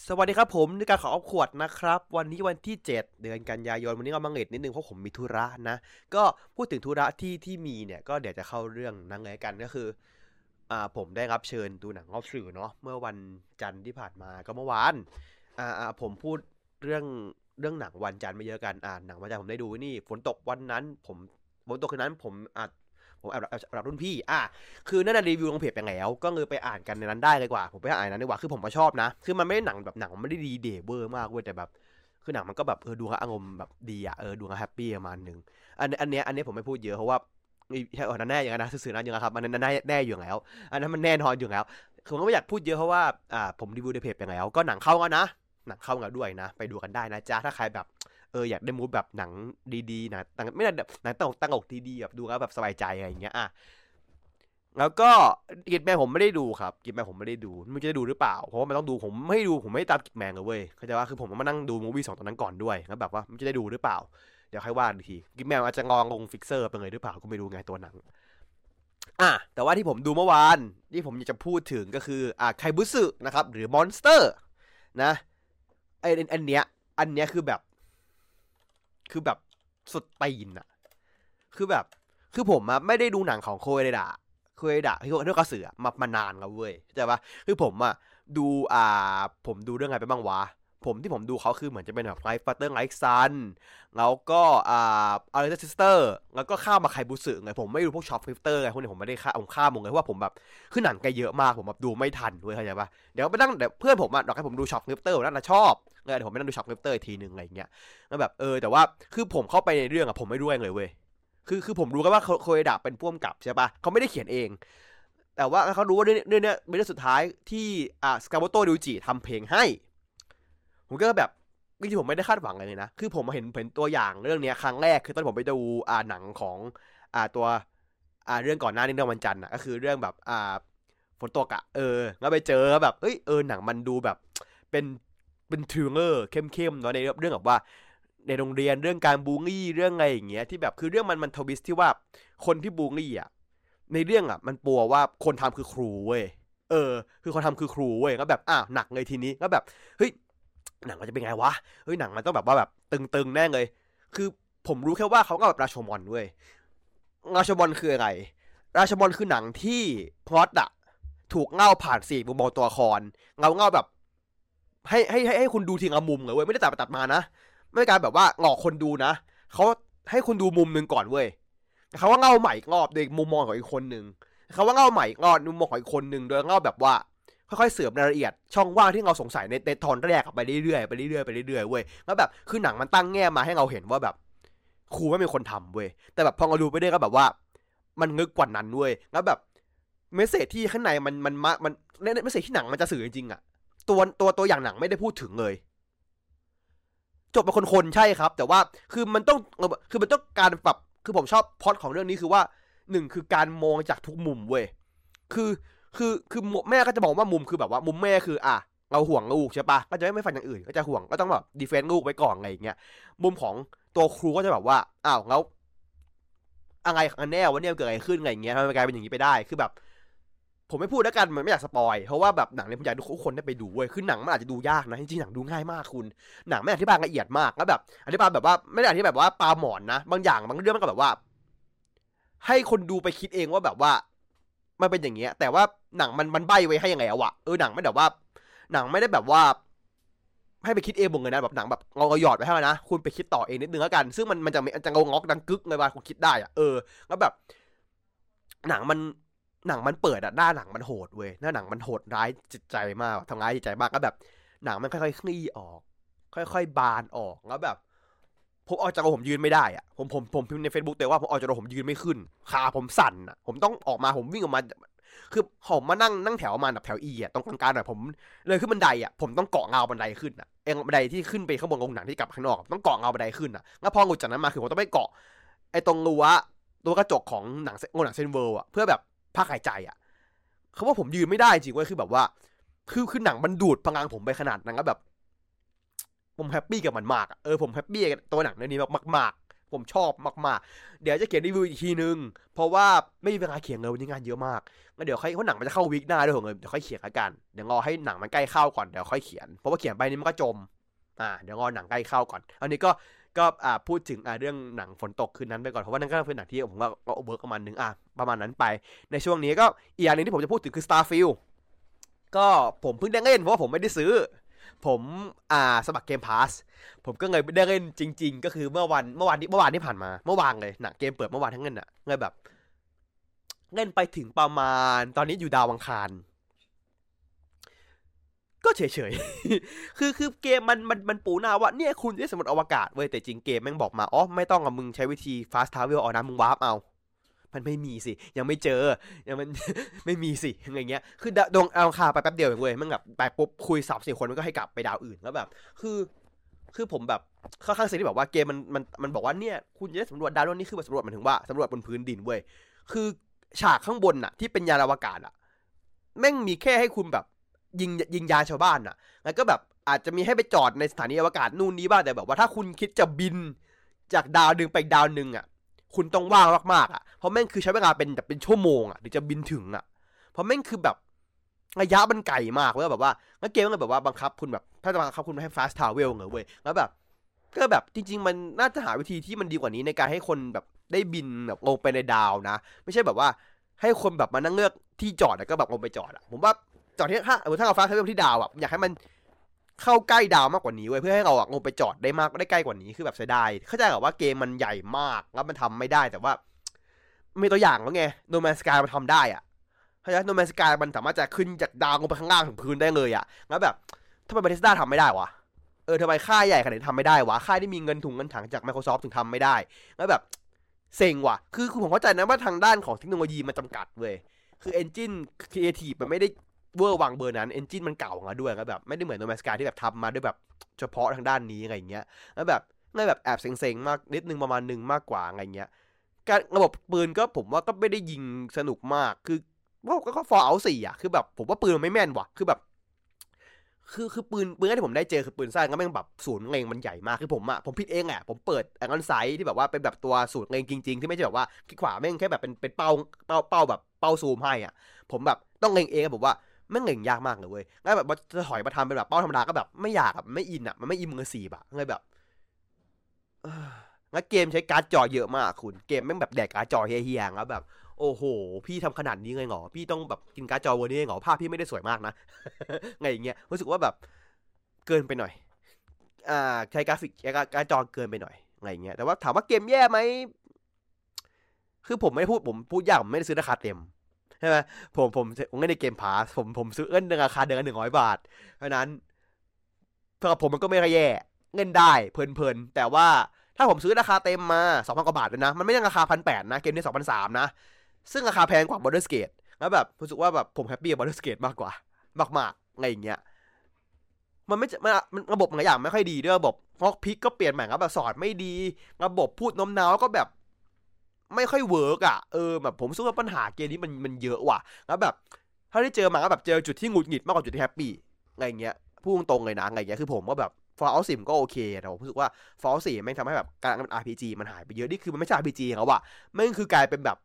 สวัสดีครับผมในการขอเอาขวดนะครับ วันนี้วันที่ 7 เดือนกันยายนวันนี้ก็มังเลดนิดนึงเพราะผมมีธุระนะ ก็พูดถึงธุระที่ที่มีเนี่ยก็เดี๋ยวจะเข้าเรื่องนั่งไงกันก็คืออ่าผมได้รับเชิญดูหนังรอบสื่อเนาะเมื่อวันจันทร์ที่ผ่านมาก็เมื่อวานอ่าผมพูดเรื่องเรื่องหนังวันจันทร์ไม่เยอะกันอ่าหนังวันจันทร์ผมได้ดูนี่ฝนตกวันนั้น ผมฝนตกคืนนั้นผมอ่า ผมแอบแอบรุ่นพี่ อะคือนั่นนะรีวิวลงเพจไปแล้ว ก็เลยไปอ่านกันในนั้นได้เลยกว่า ผมไปอ่านนั้นดีกว่า คือผมก็ชอบนะ คือมันไม่ได้หนังแบบหนังมันไม่ได้ดีเดเวอร์มากเว้ยแต่แบบ คือหนังมันก็แบบเออดูอารมณ์แบบดีอะเออดูแฮปปี้ประมาณหนึ่งอันอันเนี้ยอันเนี้ยผมไม่พูดเยอะเพราะว่าใช่เออนั่นแน่อย่างนั้นนะสื่อนั้นอย่างนั้นครับอันนั้นแน่แน่อยู่แล้ว อันนั้นมันแน่นอนอยู่แล้วคือผมก็ไม่อยากพูดเยอะเพราะว่าอ่าผมรีวิวในเพจไปแล้ว ก็หนังเข้ากันนะหนังเข้ากันด้วยนะ ไปดูกันได้นะจ๊ะถ้าใครแบบ เอออยากได้มูดแบบหนังดีๆนะไม่ได้หนังตลกตลกดีๆแบบดูแล้วแบบสบายใจอะไรอย่างเงี้ยอะแล้วก็กิจแมนผมไม่ได้ดูครับกิจแมนผมไม่ได้ดูไม่จะได้ดูหรือเปล่า เพราะว่ามันต้องดูผมไม่ดูผมไม่ตามกิจแมนเลยเว้ยเข้าใจว่าคือผมมานั่งดูมูวี่สองตอนนั้นก่อนด้วยแล้วแบบว่ามันจะได้ดูหรือเปล่าเดี๋ยวค่อยว่าดีทีกิจแมนอาจจะงองลงฟิกเซอร์ไปเลยหรือเปล่าก็ไม่รู้ไงตัวหนังอะแต่ว่าที่ผมดูเมื่อวานที่ผมอยากจะพูดถึงก็คืออ่าไคบุสึนะครับหรือมอนสเตอร์นะไออันเนี้ยอันเนี้ยคือแบบ คือแบบสุดตีนอะคือแบบ คือผมอะไม่ได้ดูหนังของโคเอเดะคยดะที่เขาเรียกกระสือมามานานแล้วเว้ยเข้าใจปะคือผมอะดูอ่า ผมดูเรื่องอะไรไปบ้างวะ ผมที่ผมดูเขาคือเหมือนจะเป็นแบบไลฟ์ฟัตเตอร์ไลฟ์ซันแล้วก็อ่าอาร์เรซิสเตอร์แล้วก็ข้ามมาไคบุสึไงผมไม่ดูพวกช็อปฟิฟเตอร์ไงพวกนี้ผมไม่ได้ข้าผมข้ามหมดเลยเพราะว่าผมแบบคือหนังแกเยอะมากผมแบบดูไม่ทันด้วยเข้าใจปะเดี๋ยวไปนั่งเดี๋ยวเพื่อนผมอะดอกให้ผมดูช็อปฟิฟเตอร์นั่นนะชอบเลยเดี๋ยวผมไปนั่งดูช็อปฟิฟเตอร์ทีนึงอะไรอย่างเงี้ยแล้วแบบเออแต่ว่าคือผมเข้าไปในเรื่องอะผมไม่รู้เองเลยเว้ยคือคือผมรู้กันว่าโคเอดะเป็นพ่วงกับใช่ปะเขาไม่ได้เขียนเองแต่ว่าเขารู้ว่าเรื่องนี้เป็นเรื่องสุดท้ายที่อ่าซากาโมโตะ ริวอิจิทำเพลงให้ ผมก็แบบจริงๆผมไม่ได้คาดหวังเลยนะ คือผมเห็นเห็นตัวอย่างเรื่องนี้ครั้งแรกคือตอนผมไปดูอ่าหนังของอ่าตัวอ่าเรื่องก่อนหน้านี้เรื่องวันจันทร์อะก็คือเรื่องแบบอ่าฝนตกอะเออแล้วไปเจอแบบเอ้ยเออหนังมันดูแบบ เป็นเป็น thriller เข้มๆเนาะในเรื่องแบบว่า ในโรงเรียนเรื่องการบูลลี่เรื่องอะไรอย่างเงี้ยที่แบบคือเรื่องมันมัน twist ที่ว่าคนที่บูลลี่อะในเรื่องอะ มันปัวว่าคนทำคือครูเว้ยเออ คือคนทำคือครูเว้ยก็แบบอ้าวหนักเลยทีนี้ก็แบบเฮ้ย หนังมันจะเป็นไงวะ เฮ้ยหนังมันต้องแบบว่าแบบตึงๆแน่เลย คือผมรู้แค่ว่าเขาก็แบบราชมอนเว้ย ราชมอนคืออะไร ราชมอนคือหนังที่พล็อตอะถูกเงาผ่านสี่มุมมองตัวละครเงาเงาแบบ ให้ให้ให้ให้คุณดูทีละมุมเลยเว้ยไม่ได้ตัดไปตัดมานะ ไม่ได้การแบบว่าหลอกคนดูนะเขาให้คุณดูมุมหนึ่งก่อนเว้ยเขาว่าเงาใหม่รอบโดยมุมมองของอีกคนหนึ่งเขาว่าเงาใหม่รอบมุมมองของอีกคนหนึ่งโดยเงาแบบว่า ค่อยๆเสริมรายละเอียด ช่องว่างที่เราสงสัยในในตอนแรกไปเรื่อยๆไปเรื่อยๆไปเรื่อยๆเว้ยแล้วแบบคือหนังมันตั้งแง่มาให้เราเห็นว่าแบบครูไม่เป็นคนทำเว้ยแต่แบบพอเราดูไปเรื่อยก็แบบว่า มันงึกกว่านั้นเว้ยแล้วแบบเมสเซจที่ข้างในมันมันมันมันเมสเซจที่หนังมันจะสื่อจริงๆอะตัวตัวตัวอย่างหนังไม่ได้พูดถึงเลยจบเป็นคนๆใช่ครับ แต่ว่าคือมันต้องคือมันต้องการแบบคือผมชอบพอดของเรื่องนี้คือว่าหนึ่งคือการมองจากทุกมุมเว้ยคือ คือคือแม่ก็จะบอกว่ามุมคือแบบว่ามุมแม่คืออะเราห่วงลูกใช่ปะก็จะไม่ฟันอย่างอื่น ก็จะห่วงก็ต้องแบบดีเฟนต์ลูกไว้ก่อนอะไรอย่างเงี้ยมุมของตัวครูก็จะแบบว่าอ้าวแล้วอะไรกันแน่ว่าเนี่ยเกิดอะไรขึ้นอะไรอย่างเงี้ยทำไมกลายเป็นอย่างนี้ไปได้คือแบบ ผมไม่พูดแล้วกันมันไม่อยากสปอยเพราะว่าแบบหนังเนี่ยผมอยากทุกคนได้ไปดูเว้ยคือหนังมันอาจจะดูยากนะจริงๆหนังดูง่ายมากคุณหนังไม่อธิบายละเอียดมากแล้วแบบอธิบายแบบว่าไม่ได้อธิบายแบบว่าปลาหมอนนะบางอย่างบางเรื่องมันก็แบบว่า ให้คนดูไปคิดเองว่าแบบว่ามันเป็นอย่างเงี้ย แต่ว่า หนังมันมันใบไว้ให้ยังไงอะวะเออหนังไม่แบบว่า หนังไม่ได้แบบว่า ให้ไปคิดเองบงเลยนะแบบหนังแบบเราหยอดไว้ให้นะคุณไปคิดต่อเองนิดนึงแล้วกัน ซึ่งมันมันจะจะงงอกดังกึกเลยว่าคุณคิดได้อะเออแล้วแบบ หนังมันหนังมันเปิดอะหน้าหนังมันโหดเว้ยหน้าหนังมันโหดร้ายจิตใจมากทำร้ายจิตใจมากก็แบบ หนังมันค่อยๆคลี่ออก ค่อย ๆ บานออกแล้วแบบผมออกจากผมยืนไม่ได้อะผมผมผมพิมพ์ใน Facebook แต่ว่าผมออกจากผมยืนไม่ขึ้นขาผมสั่นอะผมต้องออกมาผมวิ่งออกมา คือผมมานั่งนั่งแถวมาแบบแถวอีอะตรงกลางๆหน่อยผมเลยขึ้นบันไดอะผมต้องเกาะเงาบันไดขึ้นอะเองบันไดที่ขึ้นไปข้างบนโรงหนังที่กลับข้างนอกต้องเกาะเงาบันไดขึ้นอะแล้วพอหลุดจากนั้นมาคือผมต้องไปเกาะไอ้ตรงรั้วตัวกระจกของหนังโรงหนังเซนเวิร์อะเพื่อแบบพักหายใจอะเขาว่าผมยืนไม่ได้จริงเว้ยคือแบบว่า คือคือหนังมันดูดพลังผมไปขนาดนั้นก็แบบ ผม happy กับมันมากเออผม happy กับตัวหนังเรื่องนี้มากมาก ผมชอบมากๆ เดี๋ยวจะเขียนรีวิวอีกทีนึง เพราะว่าไม่มีเวลาเขียนเลยวันนี้งานเยอะมากงั้นเดี๋ยวค่อยเพราะหนังมันจะเข้า week หน้าด้วยเหรอเดี๋ยวค่อยเขียนละกัน เดี๋ยวรอให้หนังมันใกล้เข้าก่อน เดี๋ยวค่อยเขียน เพราะว่าเขียนไปนี่มันก็จม อ่า เดี๋ยวรอหนังใกล้เข้าก่อน อันนี้ก็ ก็อ่าพูดถึงอ่าเรื่องหนังฝนตกคืนนั้นไปก่อน เพราะว่านั่นก็เป็นหนังที่ผมก็ก็ work ประมาณนึง อะ ประมาณนั้นไป ในช่วงนี้ก็อีกอย่างนึงที่ผมจะพูดถึงคือ Starfield ก็ผมเพิ่งได้เล่นเพราะว่าผมไม่ได้ซื้อ ผมอ่าสมัครเกมพาสผมก็เลยได้เล่นจริง ๆ ก็คือเมื่อวันเมื่อวานที่เมื่อวานที่ผ่านมาเมื่อวานเลยหนังเกมเปิดเมื่อวานทั้งเงินอะเลยแบบ เล่นไปถึงประมาณ ตอนนี้อยู่ดาวอังคาร ก็เฉยๆ คือคือเกมมันมันมันปูหน้าว่าเนี่ยคุณได้สำรวจอวกาศเว้ยแต่จริงเกมแม่งบอกมาอ๋อไม่ต้องอะมึงใช้วิธี fast travel เอานะมึงวาร์ปเอา มันไม่มีสิ ยังไม่เจอ ยังมัน ไม่มีสิอะไรเงี้ย คือดวงเอาคาไปแป๊บเดียวเองเว้ยมันแบบไปปุ๊บคุยสามสี่คนมันก็ให้กลับไปดาวอื่นแล้วแบบ คือคือผมแบบค่อนข้างเซนที่แบบว่าเกมมันมันมันบอกว่าเนี่ยคุณจะได้สำรวจดาวดวงนี้คือแบบสำรวจมายถึงว่าสำรวจบนพื้นดินเว้ยคือฉากข้างบนน่ะ ที่เป็นยานอวกาศอะแม่งมีแค่ให้คุณแบบ ยิงยิงยาชาวบ้านน่ะแล้วก็แบบอาจจะมีให้ไปจอดในสถานีอวกาศนู่นนี้บ้างแต่แบบว่าถ้าคุณคิดจะบินจากดาวดึงไปดาวหนึ่งอะ คุณต้องว่างมากๆอะเพราะแม่งคือใช้เวลาเป็นแบบเป็นชั่วโมงอะถึงจะบินถึงอะ เพราะแม่งคือแบบระยะมันไกลมากเว้ยแบบว่าแล้วเกมมันแบบว่าบังคับคุณแบบถ้าจะบังคับคุณให้ fast travel เหรอเว้ยแล้วแบบก็แบบจริง ๆ มันน่าจะหาวิธีที่มันดีกว่านี้ในการให้คนแบบได้บินแบบลงไปในดาวนะ ไม่ใช่แบบว่าให้คนแบบมานั่งเลือกที่จอดแล้วก็แบบลงไปจอดอะผมว่าจอดที่ถ้าถ้าเรา fast travel ที่ดาวอะอยากให้มัน เข้าใกล้ดาวมากกว่านี้เว้ยเพื่อให้เราอะลงไปจอดได้มากได้ใกล้กว่านี้คือแบบเสียดายเข้าใจแบบว่าเกมมันใหญ่มากแล้วมันทำไม่ได้แต่ว่ามีตัวอย่างแล้วไงโนแมนสกายมันทำได้อะเข้าใจโนแมนสกายมันสามารถจะขึ้นจากดาวลงไปข้างล่างถึงพื้นได้เลยอะแล้วแบบทำไมบาริสต้าทำไม่ได้วะเออทำไมค่ายใหญ่ขนาดนี้ทำไม่ได้วะค่ายที่มีเงินถุงเงินถังจาก Microsoft ถึงทำไม่ได้แล้วแบบเซ็งว่ะคือคือผมเข้าใจนะว่าทางด้านของเทคโนโลยีมันจำกัดเว้ยคือเอนจินครีเอทีฟมันไม่ได้ เวอร์วังเบอร์นั้น engine มันเก่าอะด้วยแล้วแบบไม่ได้เหมือน No Man's Sky ที่แบบทำมาด้วยแบบเฉพาะทางด้านนี้อะไรเงี้ยแล้วแบบเลยแบบแอบเซ็งๆมากนิดนึงประมาณหนึ่งมากกว่าอะไรเงี้ยการระบบปืนก็ผมว่าก็ไม่ได้ยิงสนุกมากคือว่าก็ Fallout สี่อะคือแบบผมว่าปืนมันไม่แม่นว่ะคือแบบ คือคือปืนปืนที่ผมได้เจอคือปืนสั้นก็แม่งแบบศูนย์เล็งมันใหญ่มากคือผมอะผมผิดเองแหละผมเปิด iron sight ที่แบบว่าเป็นแบบตัวศูนย์เล็งจริง ๆ ที่ไม่ใช่แบบว่าคลิกขวาแม่งแค่แบบเป็นเป็นเป้าเป้าเป้าแบบเป้าซูมให้อะ ผมแบบต้องเล็งเองผมว่า แม่งเล็งยากมากเลยเว้ยแล้วแบบจะถอยมาทำเป็นแบบเป้าธรรมดาก็แบบไม่อยากอะไม่อินอะมันไม่ immersive เลยแบบแล้วเกมใช้การ์ดจอเยอะมากคุณ เกมแม่งแบบแดกการ์ดจอเหี้ยๆแล้วแบบ โอ้โห พี่ทำขนาดนี้เลยเหรอ พี่ต้องแบบกินการ์ดจอเวอร์นี้เหรอ ภาพพี่ไม่ได้สวยมากนะ ไงอย่างเงี้ย รู้สึกว่าแบบเกินไปหน่อย อ่า ใช้กราฟิกใช้การ์ดจอเกินไปหน่อย ไงอย่างเงี้ย แต่ว่าถามว่าเกมแย่ไหม คือผมไม่พูดผมพูดยากผมไม่ได้ซื้อราคาเต็ม ใช่ไหมผมผมผมเล่นในเกมพาสผมผมซื้อเงินในราคาเดือนละหนึ่งร้อยบาท เพราะนั้นสำหรับผมมันก็ไม่ค่อยแย่เงินได้เพลินๆ แต่ว่าถ้าผมซื้อราคาเต็มมาสองพันกว่าบาทเลยนะ มันไม่ใช่ราคาพันแปดนะ เกมนี้สองพันสามนะ ซึ่งราคาแพงกว่า b o r d e r s Gate แล้วแบบรู้สึกว่าแบบผมแฮปปี้กับ b o r d e r s Gate มากกว่ามากๆอะไรอย่างเงี้ยมันไม่มันมันระบบหลายอย่างไม่ค่อยดีด้วยระบบ lockpick ก็เปลี่ยนใหม่ครับแบบสอนไม่ดี ระบบพูดโน้มน้าวก็แบบ ไม่ค่อย work อะเออแบบผมรู้สึกว่าปัญหาเกมนี้มันมันเยอะว่ะแล้วแบบถ้าได้เจอมาก็แบบเจอจุดที่หงุดหงิดมากกว่าจุดที่ happy อะไรเงี้ยพูดตรงเลยนะอะไรเงี้ยคือผมก็แบบ Fallout สามก็โอเคแต่ผมรู้สึกว่า Fallout สี่แม่งทำให้แบบการมัน RPG มันหายไปเยอะนี่คือมันไม่ใช่ RPG เขาว่ะแม่งคือกลายเป็นแบบ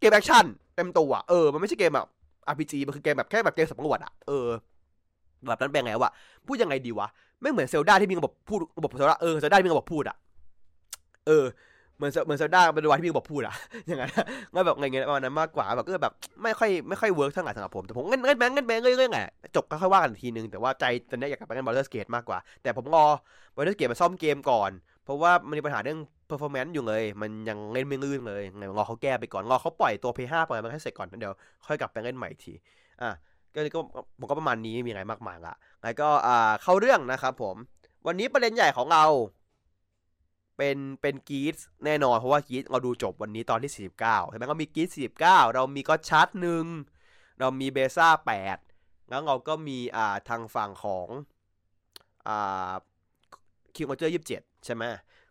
เกม actionเต็มตัวเออมันไม่ใช่เกมแบบ RPG มันคือเกมแบบแค่แบบเกมสำรวจอะเออแบบนั้นเป็นไงวะพูดยังไงดีวะไม่เหมือน Zelda ที่มีระบบพูดระบบ Zelda เออ Zelda มีระบบพูดอะเออ เหมือนเหมือน Zelda เวอร์ชันที่มีระบบพูดอะอย่างนั้นงั้นแบบไงเงี้ยประมาณนั้นมากกว่าแบบก็แบบไม่ค่อยไม่ค่อย work เท่าไหร่สำหรับผมแต่ผมเงินเงินแบงเงินแบงค์เรื่อยๆไงจบก็ค่อยว่ากันทีนึงแต่ว่าใจตอนนี้อยากกลับไปเล่น Baldur's Gate มากกว่า แต่ผมรอ Baldur's Gate มาซ่อมเกมก่อน เพราะว่ามันมีปัญหาเรื่อง performance อยู่เลย มันยังเล่นไม่ลื่นเลยไงรอเขาแก้ไปก่อนรอเขาปล่อยตัว P5 ปล่อยมันให้เสร็จก่อนเดี๋ยวค่อยกลับไปเล่นใหม่ทีอะก็ก็ผมก็ประมาณนี้มีอะไรมากมายละแล้วก็อ่าเข้าเรื่องนะครับผม วันนี้ประเด็นใหญ่ของเรา เป็นเป็นกีดแน่นอนเพราะว่ากีดเราดูจบวันนี้ตอนที่ 49 ใช่ไหมก็มีกีด49 เรามีก็ชาร์ตหนึ่งเรามีเบซ่า8 แล้วเราก็มีอ่าทางฝั่งของอ่า Kingohger ยี่สิบเจ็ดใช่ไหม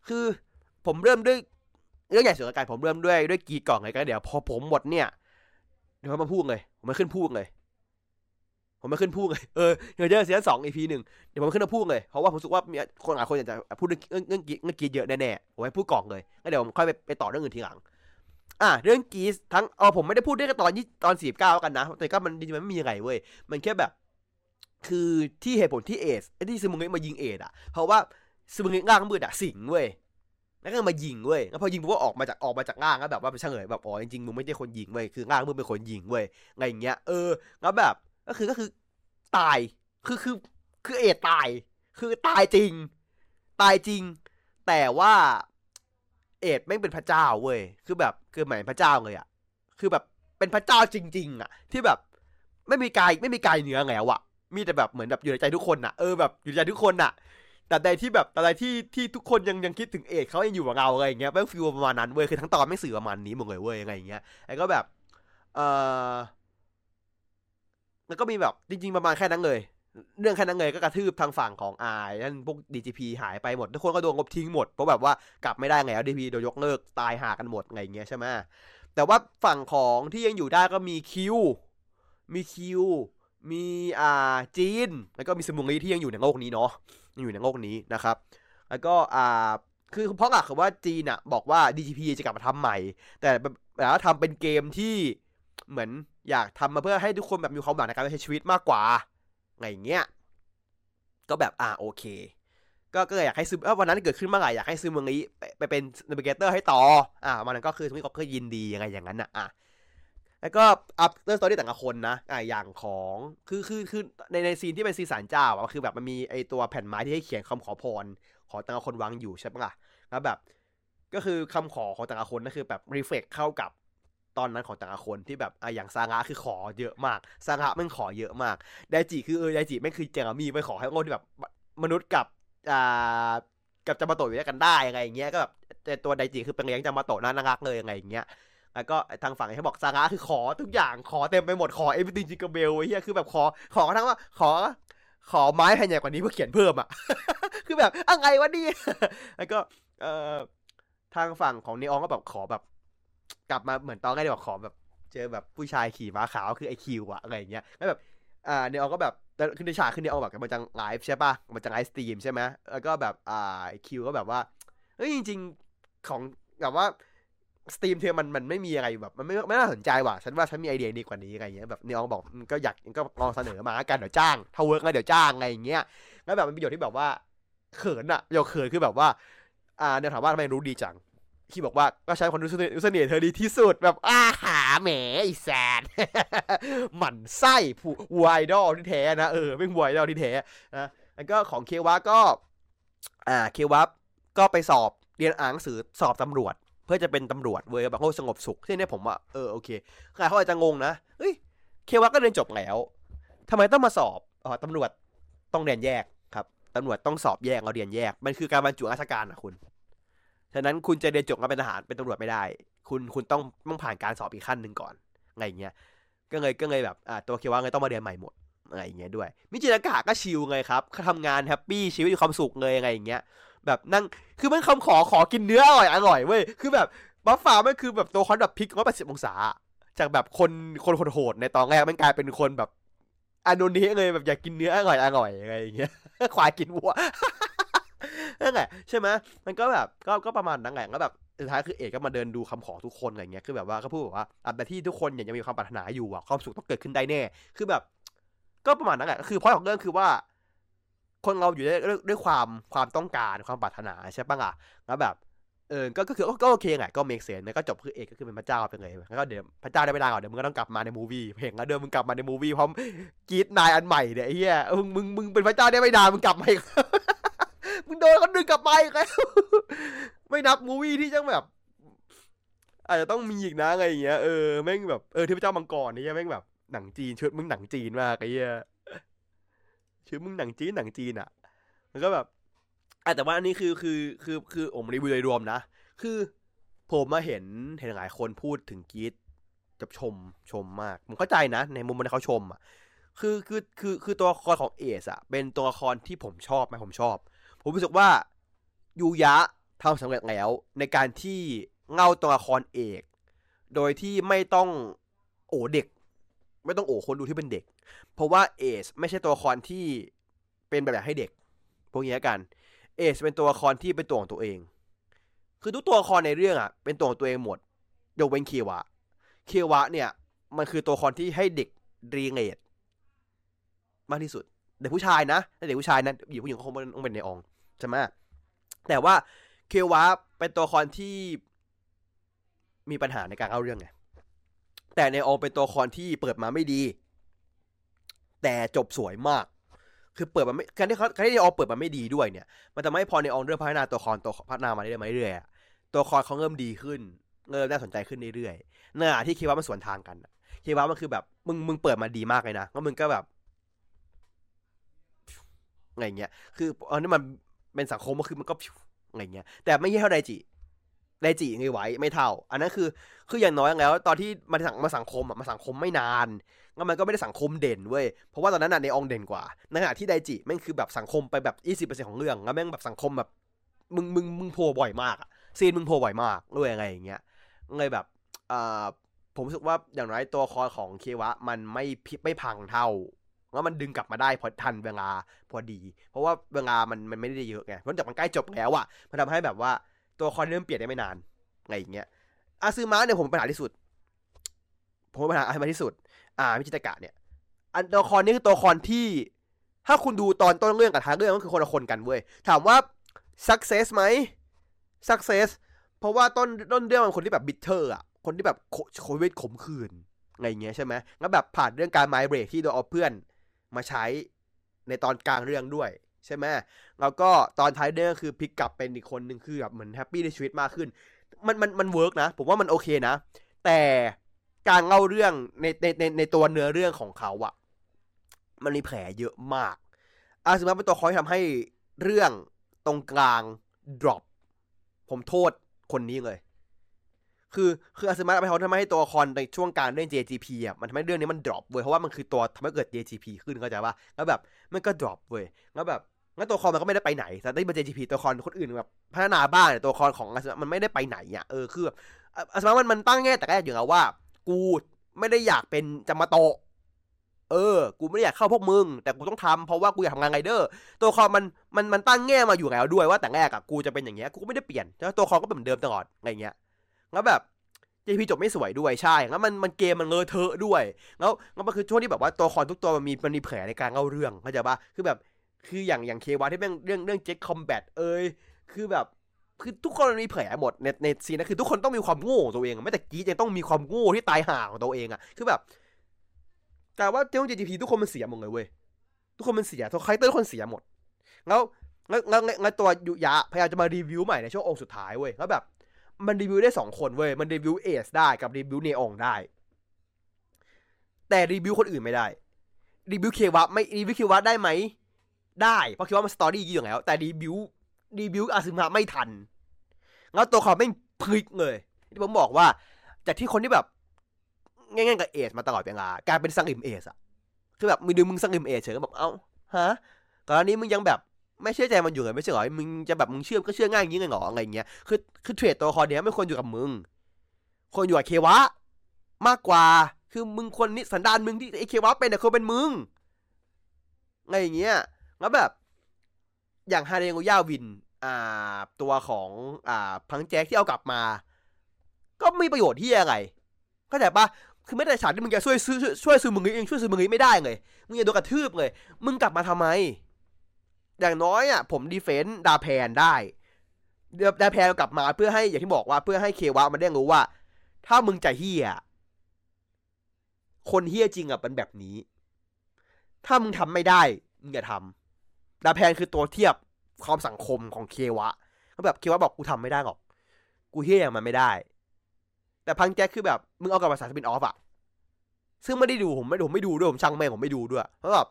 คือผมเริ่มด้วยเรื่องใหญ่สุดการผมเริ่มด้วยด้วยกีก่อนเลยก็เดี๋ยวพอผมหมดเนี่ย เดี๋ยวมาพูดเลย ผมไม่ขึ้นพูดเลย ผมไม่ขึ้นพูดเลยเออเดี๋ยวเจอ season สอง EP หนึ่งเดี๋ยวผมขึ้นมาพูดเลย เพราะว่าผมรู้สึกว่ามีคนหลายคนอยากจะพูดเรื่องเรื่องเรื่องกีเยอะแน่ๆผมให้พูดก่อนเลยแล้วเดี๋ยวผมค่อยไปไปต่อเรื่องอื่นทีหลัง อะเรื่อง Geats ทั้งเออผมไม่ได้พูดได้แค่ตอนยี่ตอนสี่เก้ากันนะแต่ก็มันจริงๆมันไม่มีอะไรเว้ยมันแค่แบบ คือที่เหตุผลที่เอสที่ซึมุงเงมายิงเอสอะ เพราะว่าซึมุงเงะล่างมืดอะสิงเว้ยแล้วก็มายิงเว้ย แล้วพอยิงปุ๊บก็ออกมาจากออกมาจากล่างแล้วแบบว่าเป็นเอ๋ยแบบอ๋อจริงๆมึงไม่ใช่คนยิงเว้ย คือล่างมึงเป็นคนยิงเว้ยไรอย่างเงี้ย เออ แล้วแบบ ก็คือก็คือตายคือคือคือเอดตาย คือตายจริง ตายจริง แต่ว่าเอ็ดไม่เป็นพระเจ้าเว้ยคือแบบคือหมายพระเจ้าเลยอะคือแบบเป็นพระเจ้าจริง ๆอะที่แบบไม่มีกายไม่มีกายเนื้อแล้วอะมีแต่แบบเหมือนแบบอยู่ในใจทุกคนอะเออแบบอยู่ในใจทุกคนอะแต่ใดที่แบบแต่ใดที่ที่ทุกคนยังยังคิดถึงเอ็ดเขายังอยู่กับเราอะไรอย่างเงี้ยแม่งฟีลประมาณนั้นเว้ยคือทั้งตอนไม่สื่อประมาณนี้หมดเลยเว้ยอะไรอย่างเงี้ยไอ้ก็แบบเออ แล้วก็มีแบบจริง ๆ ประมาณแค่นั้นเลย เรื่องแค่นั้นเลยก็กระทืบทางฝั่งของอายนั่นพวก DGP หายไปหมด ทุกคนก็โดนงบทิ้งหมด เพราะแบบว่ากลับไม่ได้ไง DGP โดนยกเลิกตายหากันหมดไงอย่างเงี้ยใช่ไหมแต่ว่าฝั่งของที่ยังอยู่ได้ก็มีคิวมีคิวมีอ่าจีน แล้วก็มีสมุงลีที่ยังอยู่ในโลกนี้เนาะยังอยู่ในโลกนี้นะครับ แล้วก็อ่าคือเพราะหลักคือว่าจีนอะบอกว่า DGP จะกลับมาทำใหม่ แต่แต่ว่าทำเป็นเกมที่ เหมือนอยากทำมาเพื่อให้ทุกคนแบบมีความหวังในการใช้ชีวิตมากกว่าไงเงี้ย ก็แบบอ่าโอเค ก็ก็อยากให้ซึมวันนั้นเกิดขึ้นเมื่อไหร่อยากให้ซึมเมืองนี้ไปเป็นนาวิเกเตอร์ให้ต่อ อ่ามันก็คือทุกคนก็ยินดียังไงอย่างนั้นนะอะแล้วก็อัพเรื่องสตอรี่แต่ละคนนะอ่าอย่างของคือคือคือในในซีนที่เป็นซีสารเจ้าอะคือแบบมันมีไอตัวแผ่นไม้ที่ให้เขียนคำขอพร ขอแต่ละคนวางอยู่ใช่ปะล่ะแล้วแบบ ก็คือคำขอของแต่ละคนนั่นคือแบบรีเฟกเข้ากับ ตอนนั้นของแต่ละคนที่แบบอะอย่างซางะคือขอเยอะมากซางะมันขอเยอะมากไดจิคือเออไดจิไม่คือเจงามีไปขอให้โง่ที่แบบมนุษย์กับอ่ากับจามาโตะอยู่ด้วยกันได้อะไรอย่างเงี้ยก็แบบแต่ตัวไดจิคือเป็นเลี้ยงจามาโตะน่ารักเลยอะไรอย่างเงี้ยแล้วก็ทางฝั่งที่บอกซางะคือขอทุกอย่างขอเต็มไปหมดขอเอวิติจิกเบลไอ้เหี้ยคือแบบขอขอทั้งว่าขอขอไม้แผ่นใหญ่กว่านี้เพื่อเขียนเพิ่มอะ คือแบบอะไรวะนี่ แล้วก็เอ่อทางฝั่งของนีอองก็แบบขอแบบ กลับมาเหมือนตอนแรกที่บอกขอแบบ เจอแบบผู้ชายขี่ม้าขาวคือไอคิวอะอะไรอย่างเงี้ยแล้วแบบอ่าเนออก็แบบขึ้นในฉากขึ้นเนออแบบมันจังไลฟ์ใช่ปะมันจังไลฟ์สตรีมใช่ไหมแล้วก็แบบอ่าไอคิวก็แบบว่าเฮ้ยจริง ๆของแบบว่าสตรีมเธอมันมันไม่มีอะไรแบบมันไม่ไม่น่าสนใจว่ะฉันว่าฉันมีไอเดียดีกว่านี้อะไรเงี้ยแบบเนอองบอกก็อยากก็ลองเสนอมากันเดี๋ยวจ้างถ้าเวิร์กก็เดี๋ยวจ้างอะไรอย่างเงี้ยแล้วแบบมันประโยชน์ที่แบบว่าเขินอะประโยชน์เขินคือแบบว่า อ่าเนี่ยถามว่าทำไมรู้ดีจัง ที่บอกว่าก็ใช้ความรู้เสน่ห์เธอดีที่สุดแบบอาหาแหมไอแซนหมันไส้ผู้วายดอลที่แท้นะเออไม่วายดอลที่แท้นะแล้วก็ของเควะก็ อ่าเควะก็ไปสอบเรียนอ่านหนังสือสอบตำรวจ เพื่อจะเป็นตำรวจเว้ยแบบเขาสงบสุขที่นี่ผมว่าเออโอเคใครเขาอาจจะงงนะเฮ้ยเควะก็เรียนจบแล้วทำไมต้องมาสอบอ๋อตำรวจต้องเรียนแยกครับตำรวจต้องสอบแยกเราเรียนแยก มันคือการบรรจุราชการนะคุณ ฉะนั้นคุณจะเรียนจบมาเป็นทหารเป็นตำรวจไม่ได้ คุณคุณต้องต้องผ่านการสอบอีกขั้นหนึ่งก่อนอะไรเงี้ยก็เลยก็เลยแบบอ่าตัวเควะเลยต้องมาเรียนใหม่หมดอะไรเงี้ยด้วย มิจินากะก็ chill ไงครับเขาทำงาน happy ชีวิตมีความสุขเลยอะไรอย่างเงี้ย แบบนั่งคือมันคำขอขอกินเนื้ออร่อยอร่อยเว้ยคือแบบบัฟฟ้ามันคือแบบตัวละครแบบพลิกร้อยแปดสิบองศา จากแบบคนคนโหดในตอนแรกมันกลายเป็นคนแบบอนุนี้เลยแบบอยากกินเนื้ออร่อยอร่อยอะไรอย่างเงี้ยควายกินวัว นั่นแหละใช่ไหมมันก็แบบก็ก็ประมาณนั้นแหละก็แบบสุดท้ายคือเอซก็มาเดินดูคำขอทุกคนอะไรเงี้ยคือแบบว่าเขาพูดแบบว่าอันที่ทุกคนยังมีความปรารถนาอยู่อะความสุขต้องเกิดขึ้นได้แน่ คือแบบ ก็ประมาณนั้นแหละคือพอยของเรื่องคือว่า คนเราอยู่ด้วยด้วยความความต้องการความปรารถนาใช่ปะล่ะแล้วแบบเออ ก็ ก็คือ ก็โอเคไง ก็ make sense แล้วก็จบคือเอซก็คือเป็นพระเจ้าไปเลยแล้วก็เดี๋ยวพระเจ้าได้ไม่ได้ก่อนเดี๋ยวมึงก็ต้องกลับมาใน movie เพลงแล้วเดิมมึงกลับมาใน movie พร้อมกีดนายอันใหม่เนี่ยไอ้เหี้ยมึง มึง มึงเป็นพระเจ้าได้ไม่นานมึงกลับมาอีก มึงโดนเขาดึงกลับไปอีกแล้ว ไม่นับมูวี่ที่จังแบบ อาจจะต้องมีอีกนะอะไรอย่างเงี้ยเออแม่งแบบเออเทพเจ้ามังกรนี่แม่งแบบหนังจีนชุดมึงหนังจีนมากไอ้เหี้ยชุดมึงหนังจีนหนังจีนอะ มันก็แบบแต่ว่าอันนี้คือคือคือคือผมรีวิวโดยรวมนะคือผมมาเห็นเห็นหลายคนพูดถึงกีดจะชมชมมาก ผมเข้าใจนะ ในมุมที่เขาชมอะคือคือคือคือตัวละครของเอสอะเป็นตัวละครที่ผมชอบไหมผมชอบ ผมรู้สึกว่ายูยะทำสำเร็จแล้ว ในการที่เงาตัวละครเอก โดยที่ไม่ต้องโอเด็ก ไม่ต้องโอคนดูที่เป็นเด็ก เพราะว่าเอชไม่ใช่ตัวละครที่เป็นแบบอย่างให้เด็ก พวกนี้กันเอชเป็นตัวละครที่เป็นตัวของตัวเอง คือทุกตัวละครในเรื่องอะเป็นตัวของตัวเองหมดยกเว้นเควะเควะเนี่ย มันคือตัวละครที่ให้เด็กรีเงดมากที่สุด เด็กผู้ชายนะเด็กผู้ชายนะหญิงผู้หญิงก็คงต้องเป็นในองใช่ไหมแต่ว่าเควะเป็นตัวละครที่มีปัญหาในการเอาเรื่องไงแต่ในองเป็นตัวละครที่เปิดมาไม่ดี แต่จบสวยมาก คือเปิดมาไม่การที่เขาการที่ในองเปิดมาไม่ดีด้วยเนี่ย มันจะไม่พอในองเริ่มพัฒนาตัวละครตัวพัฒนามาเรื่อยๆเรื่อยๆตัวละครเขาเริ่มดีขึ้นเริ่มน่าสนใจขึ้นเรื่อยๆเนื้อที่เคว่ามันสวนทางกันเคว่ามันคือแบบมึงมึงเปิดมาดีมากเลยนะแล้วมึงก็แบบ อะไรเงี้ย คืออันนี้มันเป็นสังคมก็คือมันก็อะไรเงี้ย แต่ไม่ใช่เท่าไดจิไดจิไงไหวไม่เท่า อันนั้นคือ คืออย่างน้อยแล้ว ตอนที่มาสังมาสังคมอะมาสังคมไม่นานแล้วมันก็ไม่ได้สังคมเด่นเว้ย เพราะว่าตอนนั้นน่ะในองเด่นกว่า ในขณะที่ไดจิแม่งคือแบบสังคมไปแบบยี่สิบเปอร์เซ็นต์ของเรื่อง แล้วแม่งแบบสังคมแบบ มึงมึงมึงโผล่บ่อยมากอะซีนมึงโผล่บ่อยมากด้วยอะไรอย่างเงี้ย เลยแบบอ่าผมรู้สึกว่าอย่างไรตัวคอของเควะ มันไม่ไม่พังเท่า แล้วมันดึงกลับมาได้พอทันเวลาพอดี เพราะว่าเวลามันมันไม่ได้เยอะไงเพราะจากมันใกล้จบแล้วอะมันทำให้แบบว่าตัวคอนเริ่มเปลี่ยนได้ไม่นานอะไรอย่างเงี้ยอาซึมะเนี่ยผมปัญหาที่สุด ผมปัญหาอะไรที่สุด อ่ามิจินากะเนี่ย อันตัวละครนี้คือตัวละครที่ ถ้าคุณดูตอนต้นเรื่องกับท้ายเรื่องก็คือคนละคนกันเว้ยถามว่า success ไหม success เพราะว่าต้นต้นเรื่องมันคนที่แบบ bitter อะคนที่แบบโควิดขมขื่นอะไรเงี้ยใช่ไหมแล้วแบบผ่านเรื่องการ mind break ที่โดนเอาเพื่อน มาใช้ในตอนกลางเรื่องด้วยใช่ไหมแล้วก็ตอนท้ายเรื่องคือพลิกกลับเป็นอีกคนหนึ่งคือแบบเหมือน happy ในชีวิตมากขึ้น มันมันมัน work นะ ผมว่ามันโอเคนะ แต่การเล่าเรื่องในในในในตัวเนื้อเรื่องของเขาอะมันมีแผลเยอะมาก อาซึมะเป็นตัวคอยทำให้เรื่องตรงกลาง drop ผมโทษคนนี้เลย คือคืออาซึมะไปเขาทำให้ตัวละครในช่วงการเล่น DGP อะมันทำให้เรื่องนี้มัน drop เว้ยเพราะว่ามันคือตัวทำให้เกิด DGP ขึ้นเข้าใจป่ะแล้วแบบมันก็ drop เว้ยแล้วแบบงั้นตัวละครมันก็ไม่ได้ไปไหน แต่ได้มา DGP ตัวละครคนอื่นแบบพัฒนาบ้านตัวละครของอาซึมะมันไม่ได้ไปไหนอะเออคือแบบอาซึมะมันมันตั้งแง่แต่แรกอยู่แล้วว่า กูไม่ได้อยากเป็นจามาโตะเออ กูไม่ได้อยากเข้าพวกมึง แต่กูต้องทำเพราะว่ากูอยากทำงานไงเดอร์ ตัวคอมัน มัน มันตั้งแง่มาอยู่แล้วด้วยว่าแต่แรกอะกูจะเป็นอย่างเงี้ย กูไม่ได้เปลี่ยนแล้วตัวคอก็เป็นเหมือนเดิมตลอด อะไรเงี้ย แล้วแบบ JP จบไม่สวยด้วยใช่แล้วมันมันเกมมันเลอะเทอะด้วย แล้วแล้วมันคือช่วงที่แบบว่าตัวคอนทุกตัวมันมีมันมีแผลในการเล่าเรื่องเข้าใจปะคือแบบคืออย่างอย่างเควาที่เรื่งเรื่องเรื่องเจ็คคอมแบทเอ้ยคือแบบคือทุกคนมีแผลหมดในใน scene นะคือทุกคนต้องมีความโง่ของตัวเองไม่แต่กี้ยังต้องมีความโง่ที่ตายห่าของตัวเองอะคือแบบ แต่ว่าเจ้า DGP ทุกคนมันเสียหมดเลยเว้ยทุกคนมันเสียทุก character ทุกคนเสียหมดแล้วแล้วแล้วแล้วตัวยุยะพยายามจะมา revive ใหม่ในช่วงองค์สุดท้ายเว้ยแล้วแบบ มัน revive ได้สองคนเว้ย มัน revive เอซได้กับรีวิวเนองได้ แต่ revive คนอื่นไม่ได้ revive เควะไม่ revive เควะได้ไหม ได้ เพราะคิดว่ามันสตอรี่ยี่อยู่แล้ว แต่รีวิวรีวิวอาซึมะไม่ทัน แล้วตัวเขาไม่พลิกเลยที่ผมบอกว่า จากที่คนที่แบบง่ายๆกับเอสมาตลอดเวลากลายเป็นสังอิมเอสอะคือแบบมึงดูมึงสังอิมเอสเฉยก็แบบเอ้าฮะก่อนนี้มึงยังแบบ ไม่เชื่อใจมันอยู่เลยไม่ใช่หรอมึงจะแบบมึงเชื่อก็เชื่อง่ายอย่างนี้เลยหรออะไรเงี้ยคือคือเทรดตัวคอเนี้ยไม่ควรอยู่กับมึงควรอยู่กับเควะ มากกว่า คือมึงคนนี้สันดานมึงที่ไอเควะเป็นเนี่ยควรเป็นมึงอะไรอย่างเงี้ยแล้วแบบ อย่างฮาเรงโอย่าวิน อ่า ตัวของอ่า พังแจ็คที่เอากลับมา ก็มีประโยชน์ที่อะไรเข้าใจปะคือไม่ได้ฉากที่มึงจะช่วยซื้อช่วยซื้อมึงเองช่วยซื้อมึงไม่ได้เลยมึงจะโดนกระทืบเลย มึงกลับมาทำไม อย่างน้อยอะผมดีเฟนต์ดาแพนได้ดาแพนกลับมาเพื่อให้อย่างที่บอกว่าเพื่อให้เควะมันได้รู้ว่า ถ้ามึงจะเฮียคนเฮียจริงอะเป็นแบบนี้ ถ้ามึงทำไม่ได้มึงอย่าทำดาแพนคือตัวเทียบความสังคมของเควะเขาแบบเควะบอกกูทำไม่ได้หรอก กูเฮียอย่างมันไม่ได้ แต่พังแจ็คคือแบบมึงเอากับภาษาสปินออฟอะซึ่งไม่ได้ดูผมไม่ผมไม่ดูด้วยผมช่างแม่ผมไม่ดูด้วยเพราะแบบ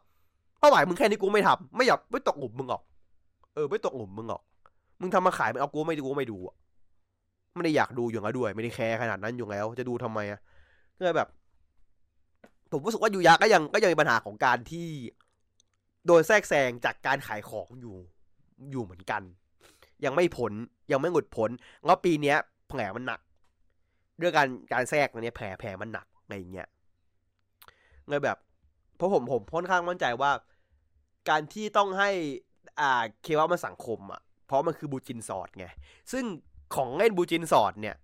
เป้าหมายมึงแค่นี้กูไม่ทำไม่อยากไม่ตกหลุมมึงหรอก เออไม่ตกหลุมมึงหรอก มึงทำมาขายมึงเอากูไม่ดูกูไม่ดูอะไม่ได้อยากดูอยู่แล้วด้วย ไม่ได้แคร์ขนาดนั้นอยู่แล้ว จะดูทำไมอะก็แบบ ผมรู้สึกว่ายูยาก็ยังก็ยังมีปัญหาของการที่ โดนแทรกแซงจากการขายของอยู่ อยู่เหมือนกัน ยังไม่ผลยังไม่หงุดผลแล้วปีเนี้ยแผลมันหนักเรื่องการการแทรกตัวนี้แผลแผลมันหนักอะไรเงี้ยเลยแบบ เพราะผมผมค่อนข้างมั่นใจว่า การที่ต้องให้อ่าเควะมันสังคมอะ เพราะมันคือบูจินสอดไง ซึ่งของเล่นบูจินสอดเนี่ย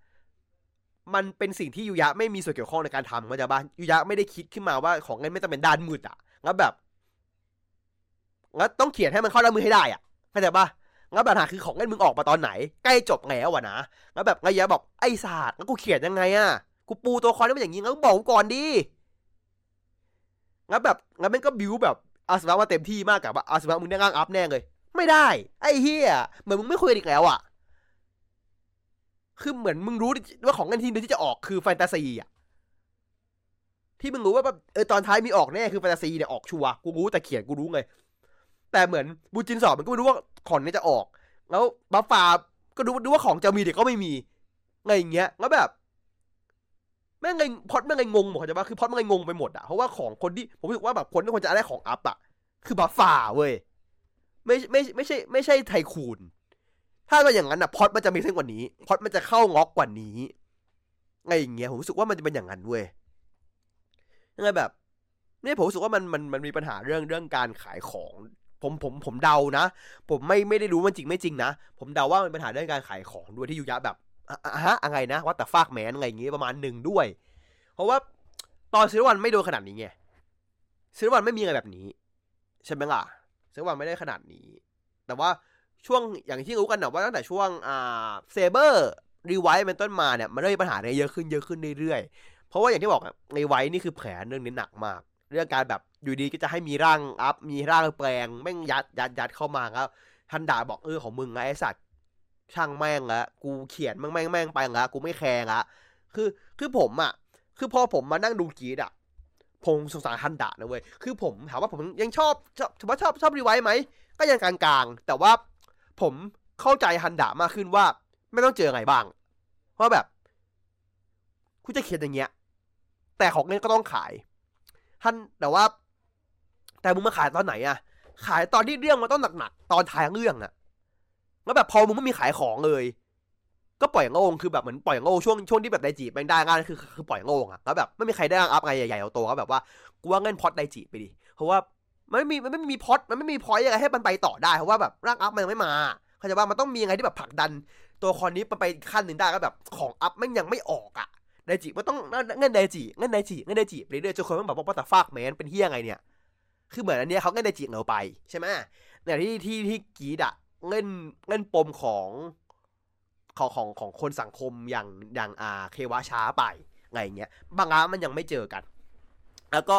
มันเป็นสิ่งที่ยูยะไม่มีส่วนเกี่ยวข้องในการทำก็จะบ้านยูยะไม่ได้คิดขึ้นมาว่าของเล่นไม่ต้องเป็นด้านมืดอะงั้นแบบงั้นต้องเขียนให้มันเข้าด้านมือให้ได้อะเข้าใจปะงั้นปัญหาคือของเล่นมึงออกมาตอนไหน ใกล้จบแล้ววะนะงั้นแบบไงยะบอกไอ้ศาสตร์งั้นกูเขียนยังไงอะกูปูตัวคอนได้เป็นอย่างนี้งั้นบอกก่อนดิ งั้นแบบงั้นมันก็บิวแบบอาสวะมาเต็มที่มากกับอาสวะมึงได้งางอัพแน่เลย ไม่ได้ ไอ้เฮียเหมือนมึงไม่คุยอีกแล้วอะ คือเหมือนมึงรู้ว่าของเล่นที่นึงที่จะออกคือแฟนตาซีอะที่มึงรู้ว่าแบบเออตอนท้ายมีออกแน่คือแฟนตาซีเนี่ยออกชัวกูรู้แต่เขียนกูรู้ไงแต่เหมือนบูจินสอบมันก็ไม่รู้ว่าของนี้จะออก แล้วบัฟฟาก็รู้รู้ว่าของจะมีแต่ก็ไม่มีไงอย่างเงี้ยแล้วแบบ ม่งไงพอดแม่งไงงงหมดเข้าใจปะคือพอดแม่งไงงงไปหมดอะเพราะว่าของคนที่ผมรู้สึกว่าแบบคนที่ควรจะได้ของอัพอะคือบัฟฟาเว้ยไม่ไม่ไม่ใช่ไม่ใช่ไทคูนถ้าเป็นอย่างนั้นอะพอดมันจะมีเส้นกว่านี้พอดมันจะเข้างอกกว่านี้ไงอย่างเงี้ยผมรู้สึกว่ามันจะเป็นอย่างนั้นเว้ยยังไงแบบเนี่ยผมรู้สึกว่ามันมันมันมีปัญหาเรื่องเรื่องการขายของ ผมผมผมเดานะ ผมไม่ไม่ได้รู้มันจริงไม่จริงนะผมเดาว่ามันปัญหาเรื่องการขายของด้วยที่ยูยะแบบ ฮะอะไรนะว่าแต่ฟากแมนอะไรอย่างงี้ประมาณหนึ่งด้วย เพราะว่าตอน Zero-One ไม่โดนขนาดนี้ไง Zero-One ไม่มีอะไรแบบนี้ใช่ไหมล่ะ Zero-One ไม่ได้ขนาดนี้ แต่ว่าช่วงอย่างที่รู้กันนะว่าตั้งแต่ช่วงอ่า Saber Revice เป็นต้นมาเนี่ยมันเริ่มมีปัญหาเนี่ยเยอะขึ้นเยอะขึ้นเรื่อยๆ เพราะว่าอย่างที่บอกในไวท์นี่คือแผลเรื่องนี้หนักมาก เรื่องการแบบอยู่ดีก็จะให้มีร่าง up มีร่างแปลงแม่งยัดยัดยัดเข้ามาครับทันด่าบอกเออของมึงไงไอสัตว์ ช่างแม่งละกูเขียนแม่งแม่งแม่งไปละกูไม่แคร์ละคือคือผมอะ คือพอผมมานั่งดูกีดอะผมสงสารฮันดะนะเว้ย คือผมถามว่าผมยังชอบชอบถือว่าชอบชอบรีไวท์ไหม ก็ยังกลางๆ แต่ว่าผมเข้าใจฮันดะมากขึ้นว่า ไม่ต้องเจอไงบ้าง เพราะแบบคุณจะเขียนอย่างเงี้ย แต่ของเล่นก็ต้องขาย ฮันแต่ว่า แต่มึงมาขายตอนไหนอะขายตอนที่เรื่องมันต้องหนักๆ ตอนท้ายเรื่องอะ แล้วแบบพอมึงไม่มีขายของเลย ก็ปล่อยโง่คือแบบเหมือนปล่อยโง่ช่วงช่วงที่แบบไดจิแม่งได้งานคือคือปล่อยโง่อะแล้วแบบไม่มีใครได้อัพไงใหญ่ๆเอาโตก็แบบว่ากูว่าเงินพอดไดจิไปดิเพราะว่ามันไม่มีมันไม่มีพอดมันไม่มีพอยอะไรให้มันไปต่อได้เพราะว่าแบบร่างอัพมันยังไม่มาเขาจะว่ามันต้องมีอะไรที่แบบผลักดัน ตัวคอนนี้มันไปขั้นหนึ่งได้ก็แบบของอัพมันยังไม่ออกอะไดจิมันต้องเงินไดจิเงินไดจิเงินไดจิไปเรื่อยจนคนมันแบบว่าแต่ฟากแมนเป็นเฮียไงเนี่ย คือเหมือนอันเนี้ยเขาเงินไดจิเหงาไปใช่ไหมเนี่ยที่ที่ที่กีดอะ เงินเงินปมของของของของคนสังคมอย่างอย่างอ่าเควะช้าไปไงเงี้ยบางร้านมันยังไม่เจอกัน แล้วก็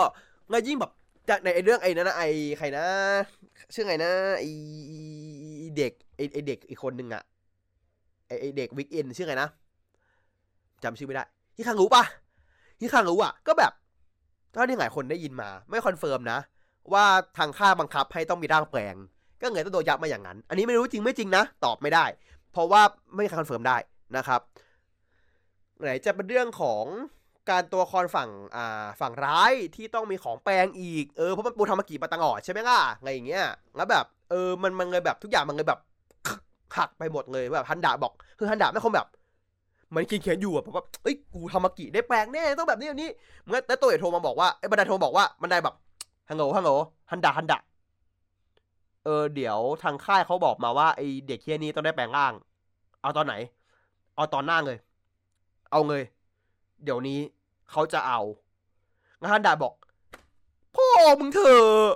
งยิ่งแบบจากในเรื่องไอ้นั้นนะไอ้ใครนะ ชื่อไงนะไอ้เด็กไอ้เด็กอีกคนหนึ่งอะไอ้เด็กวิกเอนชื่อไงนะจำชื่อไม่ได้ที่ข้างรู้ปะที่ข้างรู้อะก็แบบเท่าที่หลายคนได้ยินมา ไม่คอนเฟิร์มนะ ว่าทางค่าบังคับให้ต้องมีร่างแปลง ก็เงยต้องโดนยับมาอย่างนั้น อันนี้ไม่รู้จริงไม่จริงนะ ตอบไม่ได้ เพราะว่าไม่คอนเฟิร์มได้นะครับ ไหนจะเป็นเรื่องของการตัวคอนฝั่งอ่าฝั่งร้ายที่ต้องมีของแปลงอีก เออเพราะมันปูทามากิปาตังออดใช่ไหมล่ะอะไรอย่างเงี้ย แล้วแบบเออมันมันเลยแบบทุกอย่างมันเลยแบบหักไปหมดเลยแบบฮันดาบอกคือฮันดาไม่คงแบบเหมือนเขียนอยู่อะแบบว่าเอ้ยกูทามากิได้แปลงแน่ต้องแบบนี้แบบนี้เมื่อแล้วตัวเอกโทรมาบอกว่าไอ้บันไดโทรบอกว่าบันได้แบบฮัลโหลฮัลโหลฮันดาฮันดา เออเดี๋ยวทางค่ายเขาบอกมาว่าไอเด็กเคียนี้ต้องได้แปลงร่าง เอาตอนไหน เอาตอนหน้าเลย เอาเลย เดี๋ยวนี้เขาจะเอางานดาบอก พ่อมึงเถอะ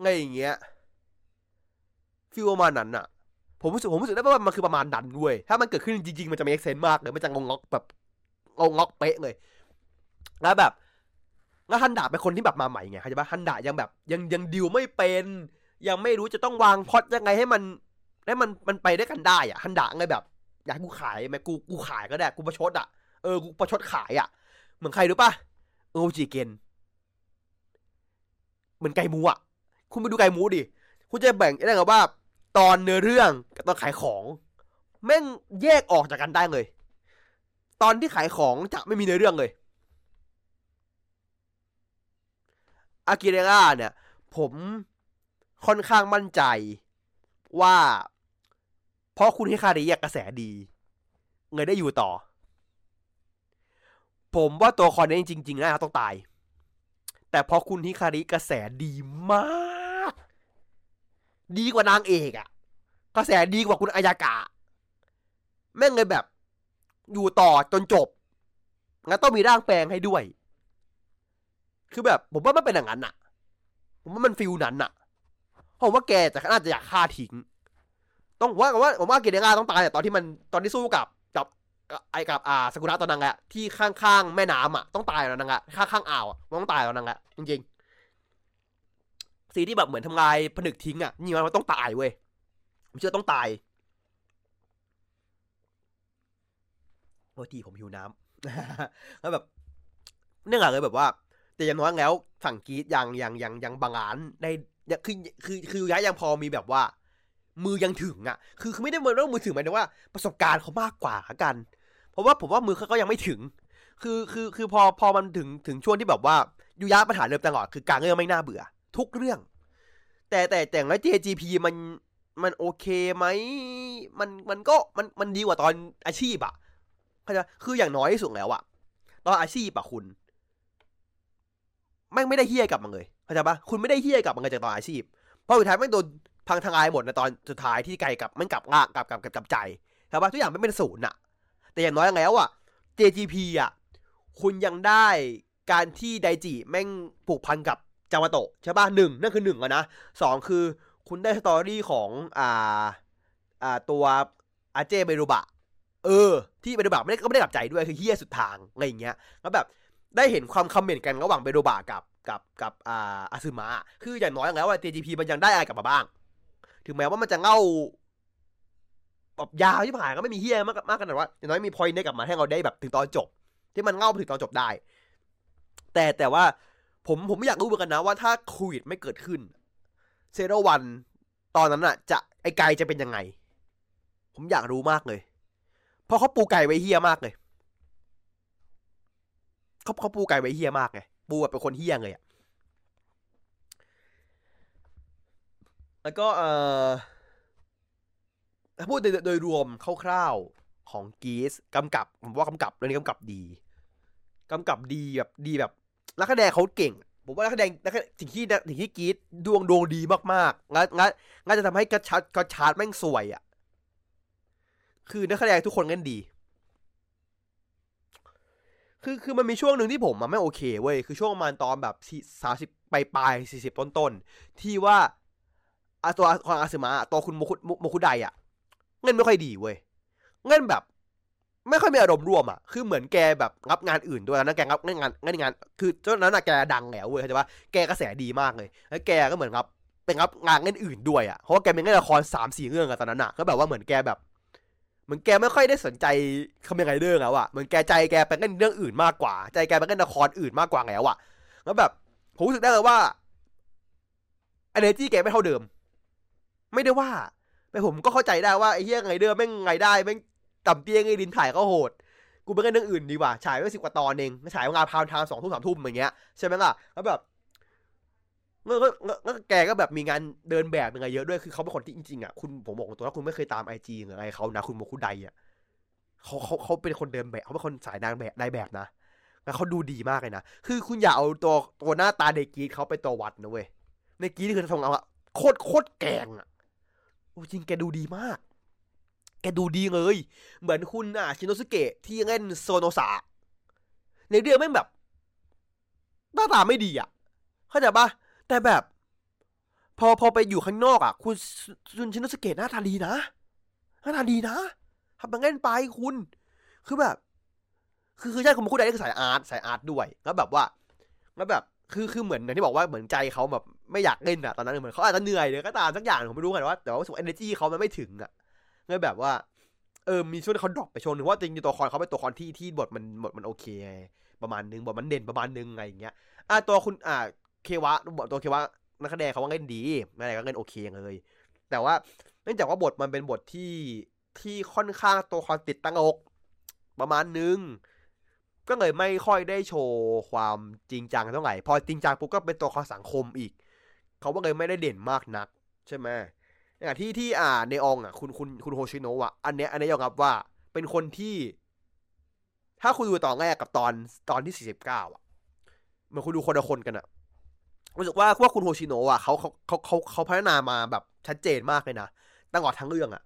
ไงอย่างเงี้ยฟิลประมาณนั้นอะผมรู้สึกผมรู้สึกได้ว่ามันคือประมาณนั้นเว้ยถ้ามันเกิดขึ้นจริงๆ มันจะมีเอ็กเซนมากเลยมันจะงงงแบบงงงเป๊ะเลย แล้วแบบ แล้วฮันดาเป็นคนที่แบบมาใหม่ไงเข้าใจปะฮันดายังแบบยังยังดิวไม่เป็น ยังไม่รู้จะต้องวางพอดยังไงให้มันให้มันมันไปได้กันได้อะฮันดาไงแบบ อยากกูขายไหมกูกูขายก็ได้กูประชดอะเออกูประชดขายอะ เหมือนใครรู้ปะโอจิเกนเหมือนไก่มูอะ คุณไปดูไก่มูดิคุณจะแบ่งได้กับว่า ตอนเนื้อเรื่องกับตอนขายของ แม่งแยกออกจากกันได้เลย ตอนที่ขายของจะไม่มีเนื้อเรื่องเลย อากิเรราเนี่ย ผมค่อนข้างมั่นใจว่า เพราะคุณฮิคาริยกระแสดีเงินได้อยู่ต่อ ผมว่าตัวคอนนี้จริงๆนะต้องตาย แต่เพอคุณฮิคาริกระแสดีมาก ดีกว่านางเอกอะกระแสดีกว่าคุณอายากะ แม่งเลยแบบ อยู่ต่อจนจบ งั้นต้องมีร่างแปลงให้ด้วย คือแบบ ผมว่ามันเป็นอย่างนั้นอะผมว่ามันฟิลนั้นอะผมว่าแกจะน่าจะอยากฆ่าทิ้ง ต้องว่ากันว่าผมว่าเกเดงาต้องตายแต่ตอนที่มันตอนที่สู้กับกับไอ้กับอ่าสกุระตอนนั้นอะที่ข้างๆแม่น้ำอะต้องตายแล้วนังอะข้างๆอ่าวอะมันต้องตายแล้วนังอะจริงๆสีที่แบบเหมือนทำลายผนึกทิ้งอะนี่มันต้องตายเว้ยผมเชื่อต้องตายโอ้ทีผมหิวน้ำแล้วแบบเนื่องจากเลยแบบว่า แต่อย่างน้อยแล้วฝั่งกีดยังยังยังยังบางานได้คือคือคือย้ายยังพอมีแบบว่า มือยังถึงอะ คือคือไม่ได้เรื่องมือถึงหมายถึงว่าประสบการณ์เขามากกว่ากัน เพราะว่าผมว่ามือเขาก็ยังไม่ถึง คือคือคือพอพอมันถึงถึงช่วงที่แบบว่ายูยะปัญหาเริ่มตลอดคือการเรื่องไม่น่าเบื่อ ทุกเรื่อง แต่แต่แต่งแล้ว JGP มันมันโอเคไหมมันมันก็มันมันดีกว่าตอนอาชีพอะเข้าใจคืออย่างน้อยที่สุดแล้วอะตอนอาชีพอะคุณ แม่งไม่ได้เฮี้ยกับมันเลยเข้าใจปะคุณไม่ได้เฮี้ยกับมันเลยจากตอนอาชีพเพราะสุดท้ายแม่งโดนพังทลายหมดในตอนสุดท้ายที่ไกลกับมันกลับงากลับกลับกับกับใจครับว่าทุกอย่างไม่เป็นศูนย์อะแต่อย่างน้อยแล้วอะ JGP อะคุณยังได้การที่ไดจิแม่งผูกพันกับจาวาโตะใช่ป่ะหนึ่งนั่นคือหนึ่งอะนะสองคือคุณได้สตอรี่ของอ่าอ่าตัวอาเจเบรุบะ เออ ที่เบรุบะไม่ได้ก็ไม่ได้กลับใจด้วยคือเฮี้ยสุดทางอะไรอย่างเงี้ยแล้วแบบ ได้เห็นความคอมเมนต์กันระหว่างเบรุบะกับกับกับอ่าอาซึมะคืออย่างน้อยแล้วว่า JGP มันยังได้อะไรกลับมาบ้าง ถึงแม้ว่ามันจะเง่าแบบยาวที่ผ่านก็ไม่มีเฮียมากมากขนาดว่าอย่างน้อยมีพอยต์ได้กลับมาให้เราได้แบบถึงตอนจบ ที่มันเง่าไปถึงตอนจบได้ แต่แต่ว่าผมผมไม่อยากรู้เหมือนกันนะว่าถ้าโควิดไม่เกิดขึ้นเซโรวันตอนนั้นอะจะไอไกจะเป็นยังไง ผมอยากรู้มากเลย เพราะเขาปูไก่ไว้เฮียมากเลย เขาเขาปูไก่ไว้เฮียมากไงปูแบบเป็นคนเฮียเลยอะแล้วก็เอ่อถ้าพูดโดยโดยรวมคร่าวๆของกีสกำกับผมว่ากำกับเรื่องนี้กำกับดีกำกับดีแบบดีแบบนักแสดงเขาเก่ง ผมว่านักแสดงนักสิ่งที่สิ่งที่กีดดวงดวงดีมากๆงั้นงั้นงั้นจะทำให้กระชัดกระชาร์ดแม่งสวยอะ่ะ คือนักแสดงทุกคนเล่นดี คือคือมันมีช่วงหนึ่งที่ผมมันไม่โอเคเว้ยคือช่วงประมาณตอนแบบสามสิบปลายปลายสี่สิบต้นต้นที่ว่าอาตัวของอาซึมะตัวคุณโมคุโมคุไดอะเงินไม่ค่อยดีเว้ยเงินแบบ ไม่ค่อยมีอารมณ์ร่วมอะคือเหมือนแกแบบรับงานอื่นด้วยนะแกรับงานงานงาน คือตอนนั้นอะแกดังแล้วเว้ยเข้าใจปะแกกระแสดีมากเลยแล้วแกก็เหมือนรับเป็นรับงานเงานอื่นด้วยอะเพราะว่าแกเป็นเล่นละครสามสี่เรื่องอะตอนนั้นอะก็แบบว่าเหมือนแกแบบ เหมือนแกไม่ค่อยได้สนใจคำยังไงเรื่องแล้วอะเหมือนแกใจแกไปเล่นเรื่องอื่นมากกว่า ใจแกไปเล่นละครอื่นมากกว่าแล้วอะแล้วแบบผมรู้สึกได้เลยว่าเอเนจีแกไม่เท่าเดิม ไม่ได้ว่าแต่ผมก็เข้าใจได้ว่าไอ้เหี้ยไงเดิมแม่งไงได้แม่งต่ำเตี้ยไงดินถ่ายก็โหดกูไปเล่นเรื่องอื่นดีกว่าฉายไว้สิบกว่าตอนเองฉายงานพาวทางสองทุ่มสามทุ่มอย่างเงี้ยใช่ไหมล่ะแล้วแบบ เมื่อก็แกก็แบบมีงานเดินแบบยังไงเยอะด้วยคือเขาเป็นคนที่จริงๆอะคุณผมบอกตัวว่าคุณไม่เคยตามไอจีหรืออะไรเขานะคุณโมคุไดอะเขาเขาเขาเป็นคนเดินแบบเขาเป็นคนสายนางแบบได้แบบนะแล้วเขาดูดีมากเลยนะคือคุณอย่าเอาตัวตัวหน้าตาเด็กกีดเขาไปตัววัดนะเว้ยในกีดคือทรงเอาอะโคตรโคตรแกงอะโอ้จริงแกดูดีมาก แกดูดีเลย เหมือนคุณอะชินโนสุเกะที่เล่นโซโนสะในเรื่องไม่แบบ หน้าตาไม่ดีอะ เข้าใจปะ แต่แบบ พอพอไปอยู่ข้างนอกอะ คุณคุณชินโนสเกะหน้าตาดีนะหน้าตาดีนะทำมันเล่นไปคุณ คือแบบ คือคือใช่คุณมาคุดได้คือสาย art สาย art ด้วยแล้วแบบว่าแล้วแบบคือคือเหมือนอย่างที่บอกว่าเหมือนใจเขาแบบไม่อยากเล่นอะตอนนั้นเหมือนเขาอาจจะเหนื่อยเลยก็ตามสักอย่างผมไม่รู้กันว่าแต่ว่าสุขเอเนจีเขามันไม่ถึงอะเลยแบบว่าเออมีช่วงที่เขา drop ไปช่วงนึงว่าจริงๆตัวคอนเขาเป็นตัวคอนที่ที่บทมันบทมันโอเค ประมาณนึงบทมันเด่นประมาณนึงไงอย่างเงี้ยอะตัวคุณอ่า เควะตัวเควะนักแสดงเขาว่าเล่นดีอะไรก็เล่นโอเคเลย แต่ว่าเนื่องจากว่าบทมันเป็นบทที่ที่ค่อนข้างตัวคอนติดตั้งอก ประมาณนึง ก็เลยไม่ค่อยได้โชว์ความจริงจังเท่าไหร่ พอจริงจังปุ๊บก็เป็นตัวคอสังคมอีก เขาก็เลยไม่ได้เด่นมากนัก ใช่ไหมอย่างที่ที่อ่าในองอะคุณคุณคุณโฮชิโนะอะอันเนี้ยอันนี้ยอมรับว่าเป็นคนที่ ถ้าคุณดูตอนแรกกับตอนตอนที่สี่สิบเก้าอะเหมือนคุณดูคนละคนกันอะ รู้สึกว่าว่าคุณโฮชิโนะอะเขาเขาเขาเขาเขาพัฒนามาแบบชัดเจนมากเลยนะตั้งแต่ทั้งเรื่องอะ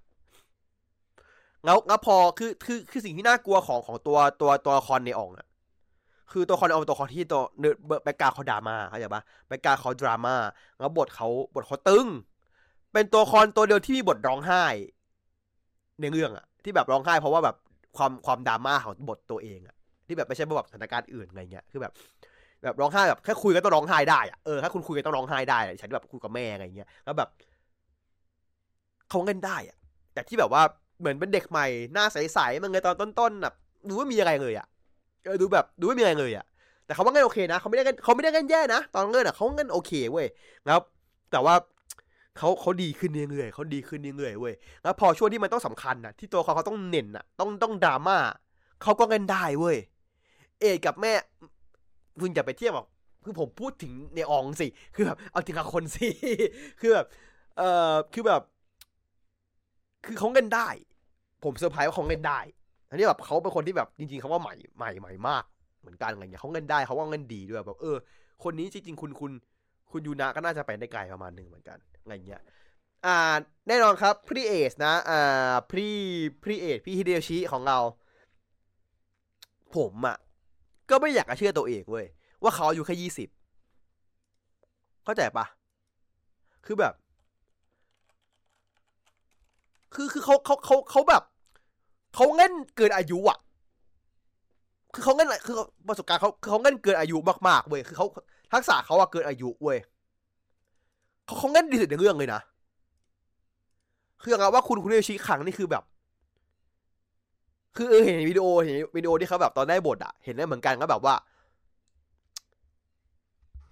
แล้วแล้วพอคือคือคือสิ่งที่น่ากลัวของของตัวตัวตัวละครในอ่องอะคือตัวละครในอ่องตัวละครที่ตัวเนื้อแบกกาเขาดราม่าเข้าใจปะแบกกาเขาดราม่าแล้วบทเขาบทเขาตึง เป็นตัวละครตัวเดียวที่มีบทร้องไห้ ในเรื่องอะที่แบบร้องไห้ เพราะว่าแบบความความดราม่าของบทตัวเองอะที่แบบไม่ใช่แบบสถานการณ์อื่นอะไรเงี้ยคือแบบ แบบร้องไห้แบบแค่คุยก็ต้องร้องไห้ได้อะเออถ้าคุณคุยก็ต้องร้องไห้ได้ฉันแบบคุยกับแม่อะไรเงี้ยแล้วแบบเขาเล่นได้อะแต่ที่แบบว่าเหมือนเป็นเด็กใหม่หน้าใสๆมันไงตอนต้นๆแบบดูว่ามีอะไรเลยอะเออดูแบบดูไม่มีอะไรเลยอะแต่เขาว่าเงินโอเคนะเขาไม่ได้เงินเขาไม่ได้เงินแย่นะตอนเงินอะเขาเงินโอเคเว้ยแล้วแต่ว่าเขาเขาดีขึ้นเรื่อยๆเขาดีขึ้นเรื่อยๆเว้ยแล้วพอช่วงที่มันต้องสำคัญอะที่ตัวเขาเขาต้องเน้นอะต้องต้องดราม่าเขาก็เงินได้เว้ยเอกกับแม่ คุณอย่าไปเทียบแบบคือผมพูดถึงในอองสิ คือแบบเอาถึงกับคนสิ คือแบบ เอ่อ คือแบบ คือเขาเงินได้ ผมเซอร์ไพรส์ว่าเขาเงินได้อันนี้แบบเขาเป็นคนที่แบบจริงๆเขาว่าใหม่ใหม่ใหม่มาก เหมือนกันอะไรเงี้ยเขาเงินได้เขาว่าเงินดีด้วยแบบเออ คนนี้จริงๆคุณคุณคุณยูนาก็น่าจะไปได้ไกลประมาณหนึ่งเหมือนกันอะไรเงี้ย อ่า แน่นอนครับพรีเอสนะ อ่าพี่พี่เอสพี่ฮิเดชิของเรา ผมอะ ก็ไม่อยากจะเชื่อตัวเองเว้ยว่าเขาอายุแค่ยี่สิบเข้าใจปะคือแบบ คือคือเขาเขาเขาเขาแบบเขาเล่นเกินอายุอะ คือเขาเล่นคือประสบการณ์เขาคือเขาเล่นเกินอายุมากๆเว้ยคือเขาทักษะเขาอะเกินอายุเว้ยเขาเขาเล่นดีสุดในเรื่องเลยนะคืออย่างว่าคุณคุณเอชิขังนี่คือแบบ คือเออเห็นวิดีโอเห็นวิดีโอที่เขาแบบตอนได้บทอะเห็นได้เหมือนกันก็แบบว่า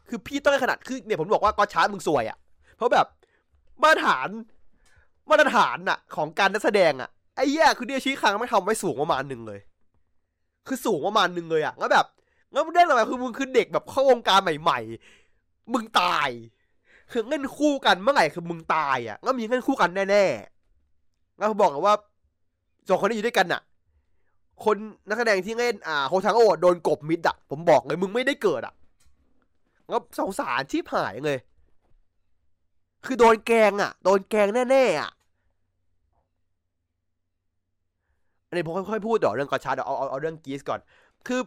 คือพี่ต้องให้ขนาดคือเนี่ยผมบอกว่าก็ชาร์มึงสวยอะ่ะเพราะแบบมาตรฐาน มาตรฐานอะของการนักแสดงอะไอ้แย่คือเดียชี้คังไม่ทำไว้สูงประมาณหนึ่งเลย คือสูงประมาณหนึ่งเลยอะแล้วแบบแล้วมึงได้อะไรคือมึงคือเด็กแบบเข้าวงการใหม่ ๆ มึงตาย คือเล่นคู่กันเมื่อไหร่คือมึงตายอะแล้วมีเล่นคู่กันแน่ๆแล้วบอกว่าสองคนนี้อยู่ด้วยกันอะ คนนักแสดงที่เล่นอ่าโฮทังโอโดนกบมิดอะผมบอกเลยมึงไม่ได้เกิดอะแล้วสงสารชีพหายเลย คือโดนแกงอะโดนแกงแน่ๆอะอันนี้ผมค่อยๆพูดต่อเรื่อง Gotchard เดี๋ยวเอาเอาเอาเรื่อง Geats ก่อน คือ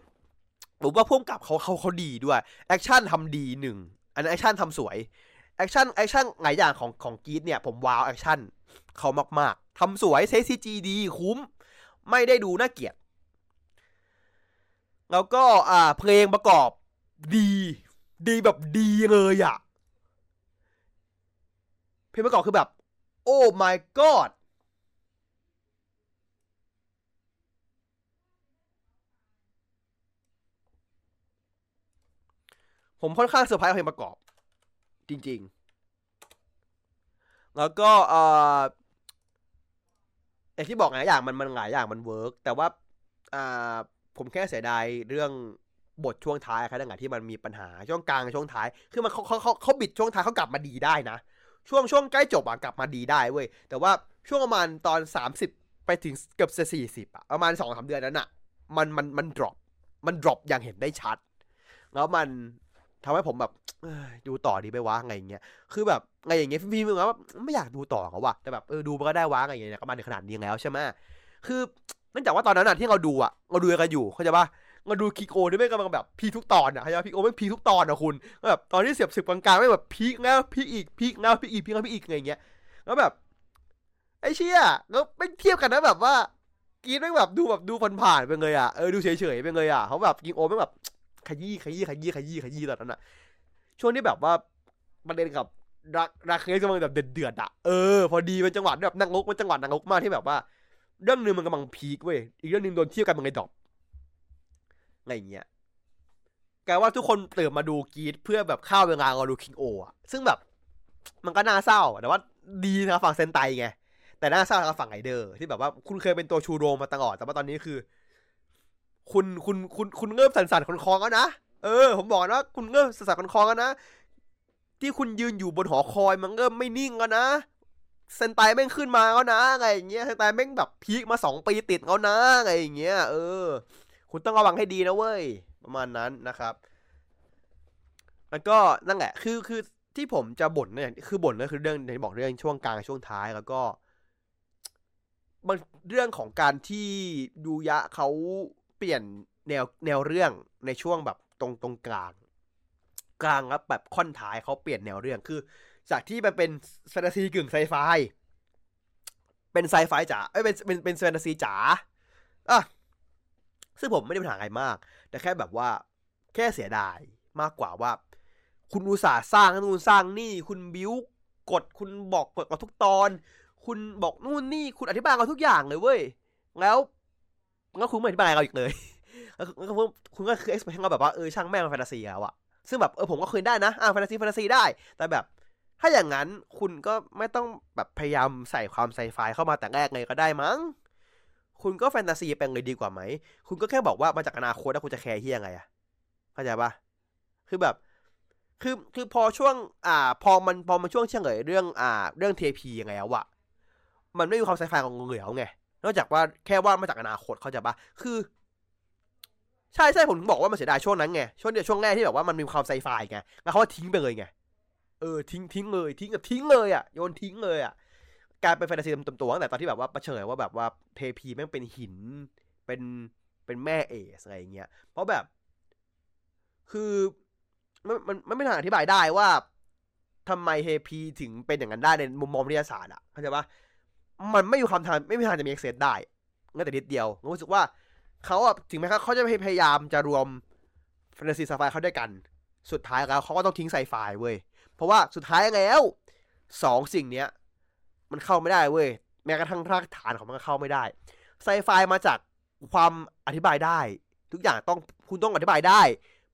ผมว่าผู้กำกับเขาเขาเขาดีด้วย action ทำดีหนึ่ง อันนั้น action ทำสวย action action หลายอย่างของของ Geats เนี่ย ผม wow action เขามากๆทำสวยเซ CG ดีคุ้ม ไม่ได้ดูน่าเกลียด แล้วก็อ่าเพลงประกอบดี ดีแบบดีเลยอะเพลงประกอบคือแบบ โอ้ my god ผมค่อนข้างเซอร์ไพรส์เพลงประกอบ จริง ๆ แล้วก็เอ่ออย่างที่บอกหลายอย่างมันมันหลายอย่างมัน work แต่ว่าอ่า ผมแค่เสียดายเรื่องบทช่วงท้ายครับดังที่มันมีปัญหาช่วงกลางช่วงท้าย คือมันเขาเขาเขาเขาบิดช่วงท้ายเขากลับมาดีได้นะ ช่วงช่วงใกล้จบอะกลับมาดีได้เว้ย แต่ว่าช่วงประมาณตอนสามสิบไปถึงเกือบจะสี่สิบอะประมาณสองสามเดือนนั้นอะมันมันมัน drop มัน drop อย่างเห็นได้ชัด แล้วมันทำให้ผมแบบดูต่อดีไปวะไงอย่างเงี้ย คือแบบไงอย่างเงี้ยพี่มึงว่าไม่อยากดูต่อเขาว่ะแต่แบบเออดูมันก็ได้วะไงอย่างเงี้ยก็มาในขนาดนี้แล้วใช่ไหมคือ เนื่องจากว่าตอนนั้นอะที่เราดูอะเราดูกันอยู่เข้าใจปะมาดูคิโอที่ไม่กำลังแบบพีทุกตอนอะใช่ไหมพีโอไม่พีทุกตอนอะคุณแบบตอนที่เสียบสิบกลางๆไม่แบบพีกแล้วพีกอีกพีกแล้วพีกอีกพีกแล้วพีกอีกอะไรเงี้ยแล้วแบบไอ้เชี่ยแล้วไม่เทียบกันนะแบบว่ากีนไม่แบบดูแบบดูผ่านๆไปเลยอะเออดูเฉยๆไปเลยอะเขาแบบกิงโอไม่แบบขยี้ขยี้ขยี้ขยี้ขยี้ตอนนั้นอะช่วงที่แบบว่าประเด็นกับรักรักเคสกำลังแบบเดือดๆอะเออพอดีเป็นจังหวะแบบนังงกมันจังหวะนังงกมากที่แบบว่า เรื่องหนึ่งมันกำลัง peak เว้ย อีกเรื่องหนึ่งโดนเทียบกันมันเลย drop อะไรเงี้ยกลายว่าทุกคนตื่นมาดู Geats เพื่อแบบฆ่าเวลารอดู Kingohger อะซึ่งแบบมันก็น่าเศร้า แต่ว่าดีนะฝั่งเซนไตไง แต่น่าเศร้าทางฝั่งไอเดอร์ ที่แบบว่าคุณเคยเป็นตัวชูโรงมาตลอด แต่ว่าตอนนี้คือ คุณคุณคุณคุณเริ่มสั่นๆคลอนคลอนแล้วนะ เออ ผมบอกว่าคุณเริ่มสั่นๆคลอนคลอนแล้วนะ ที่คุณยืนอยู่บนหอคอยมันเริ่มไม่นิ่งแล้วนะ เซนไตแม่งขึ้นมาแล้วนะอะไรอย่างเงี้ยเซนไตแม่งแบบพีคมาสองปีติดแล้วนะอะไรอย่างเงี้ยเออ คุณต้องระวังให้ดีนะเว้ย ประมาณนั้นนะครับแล้วก็นั่นแหละ คือคือที่ผมจะบ่นเนี่ยคือบ่นก็คือเรื่องในบอกเรื่องช่วงกลางช่วงท้ายแล้วก็มันเรื่องของการที่ดูยะเขาเปลี่ยนแนวแนวเรื่องในช่วงแบบตรงตรงกลาง กลางแล้วแบบค่อนท้ายเขาเปลี่ยนแนวเรื่องคือ จากที่มันเป็นแฟนตาซีกึ่งไซไฟเป็นไซไฟจ๋าเอ้ยเป็นเป็นเป็นแฟนตาซีจ๋าอะซึ่งผมไม่ได้ปัญหาอะไรมาก แต่แค่แบบว่าแค่เสียดายมากกว่าว่า คุณอุตส่าห์สร้างนู่นสร้างนี่ คุณบิวกดคุณบอกกดมาทุกตอน คุณบอกนู่นนี่คุณอธิบายมาทุกอย่างเลยเว้ยแล้วก็คุณไม่อธิบายเราอีกเลยแล้วคุณก็คือ express เราแบบว่าเออช่างแม่งแฟนตาซีแล้วอะซึ่งแบบเออผมก็เคยได้นะอ่าแฟนตาซีแฟนตาซีได้ แต่แบบ ถ้าอย่างนั้นคุณก็ไม่ต้องแบบพยายามใส่ความไซไฟเข้ามาแต่แรกเลยก็ได้มั้ง คุณก็แฟนตาซีเป็นเลยดีกว่าไหม คุณก็แค่บอกว่ามาจากอนาคตแล้วคุณจะแคร์ที่ยังไงอะเข้าใจปะคือแบบ คือคือพอช่วง อ่า พอมันพอมันช่วงเฉลยเรื่อง อ่า เรื่องเทพียังไงแล้วอะมันไม่มีความไซไฟของเหลือไง นอกจากว่าแค่ว่ามาจากอนาคตเข้าใจปะคือ ใช่ใช่ผมถึงบอกว่ามันเสียดายช่วงนั้นไงช่วงเดียวช่วงแรกที่แบบว่ามันมีความไซไฟไงแล้วเขาทิ้งไปเลยไง เออทิ้งทิ้งเลยทิ้งกับทิ้งเลยอะโยนทิ้งเลยอะกลายเป็นแฟนตาซีเต็มตัวตั้งแต่ตอนที่แบบว่าประเฉยว่าแบบว่าเทพีแม่งเป็นหินเป็นเป็นแม่เอสอะไรเงี้ยเพราะแบบ คือมันมันมันไม่ทางอธิบายได้ว่าทำไมเฮพีถึงเป็นอย่างนั้นได้ในมุมมองวิทยาศาสตร์อะเข้าใจปะมันไม่มีความทางไม่มีทางจะมีเอ็กเซสได้งั้นแต่นิดเดียวรู้สึกว่าเขาอะถึงแม้เขาจะพยายามจะรวมแฟนตาซีไซไฟเขาด้วยกัน สุดท้ายแล้วเขาก็ต้องทิ้งไซไฟเว้ย เพราะว่าสุดท้ายแล้วสองสิ่งเนี้ยมันเข้าไม่ได้เว้ยแม้กระทั่งรากฐานของมันก็เข้าไม่ได้ไซไฟมาจากความอธิบายได้ ทุกอย่างต้องคุณต้องอธิบายได้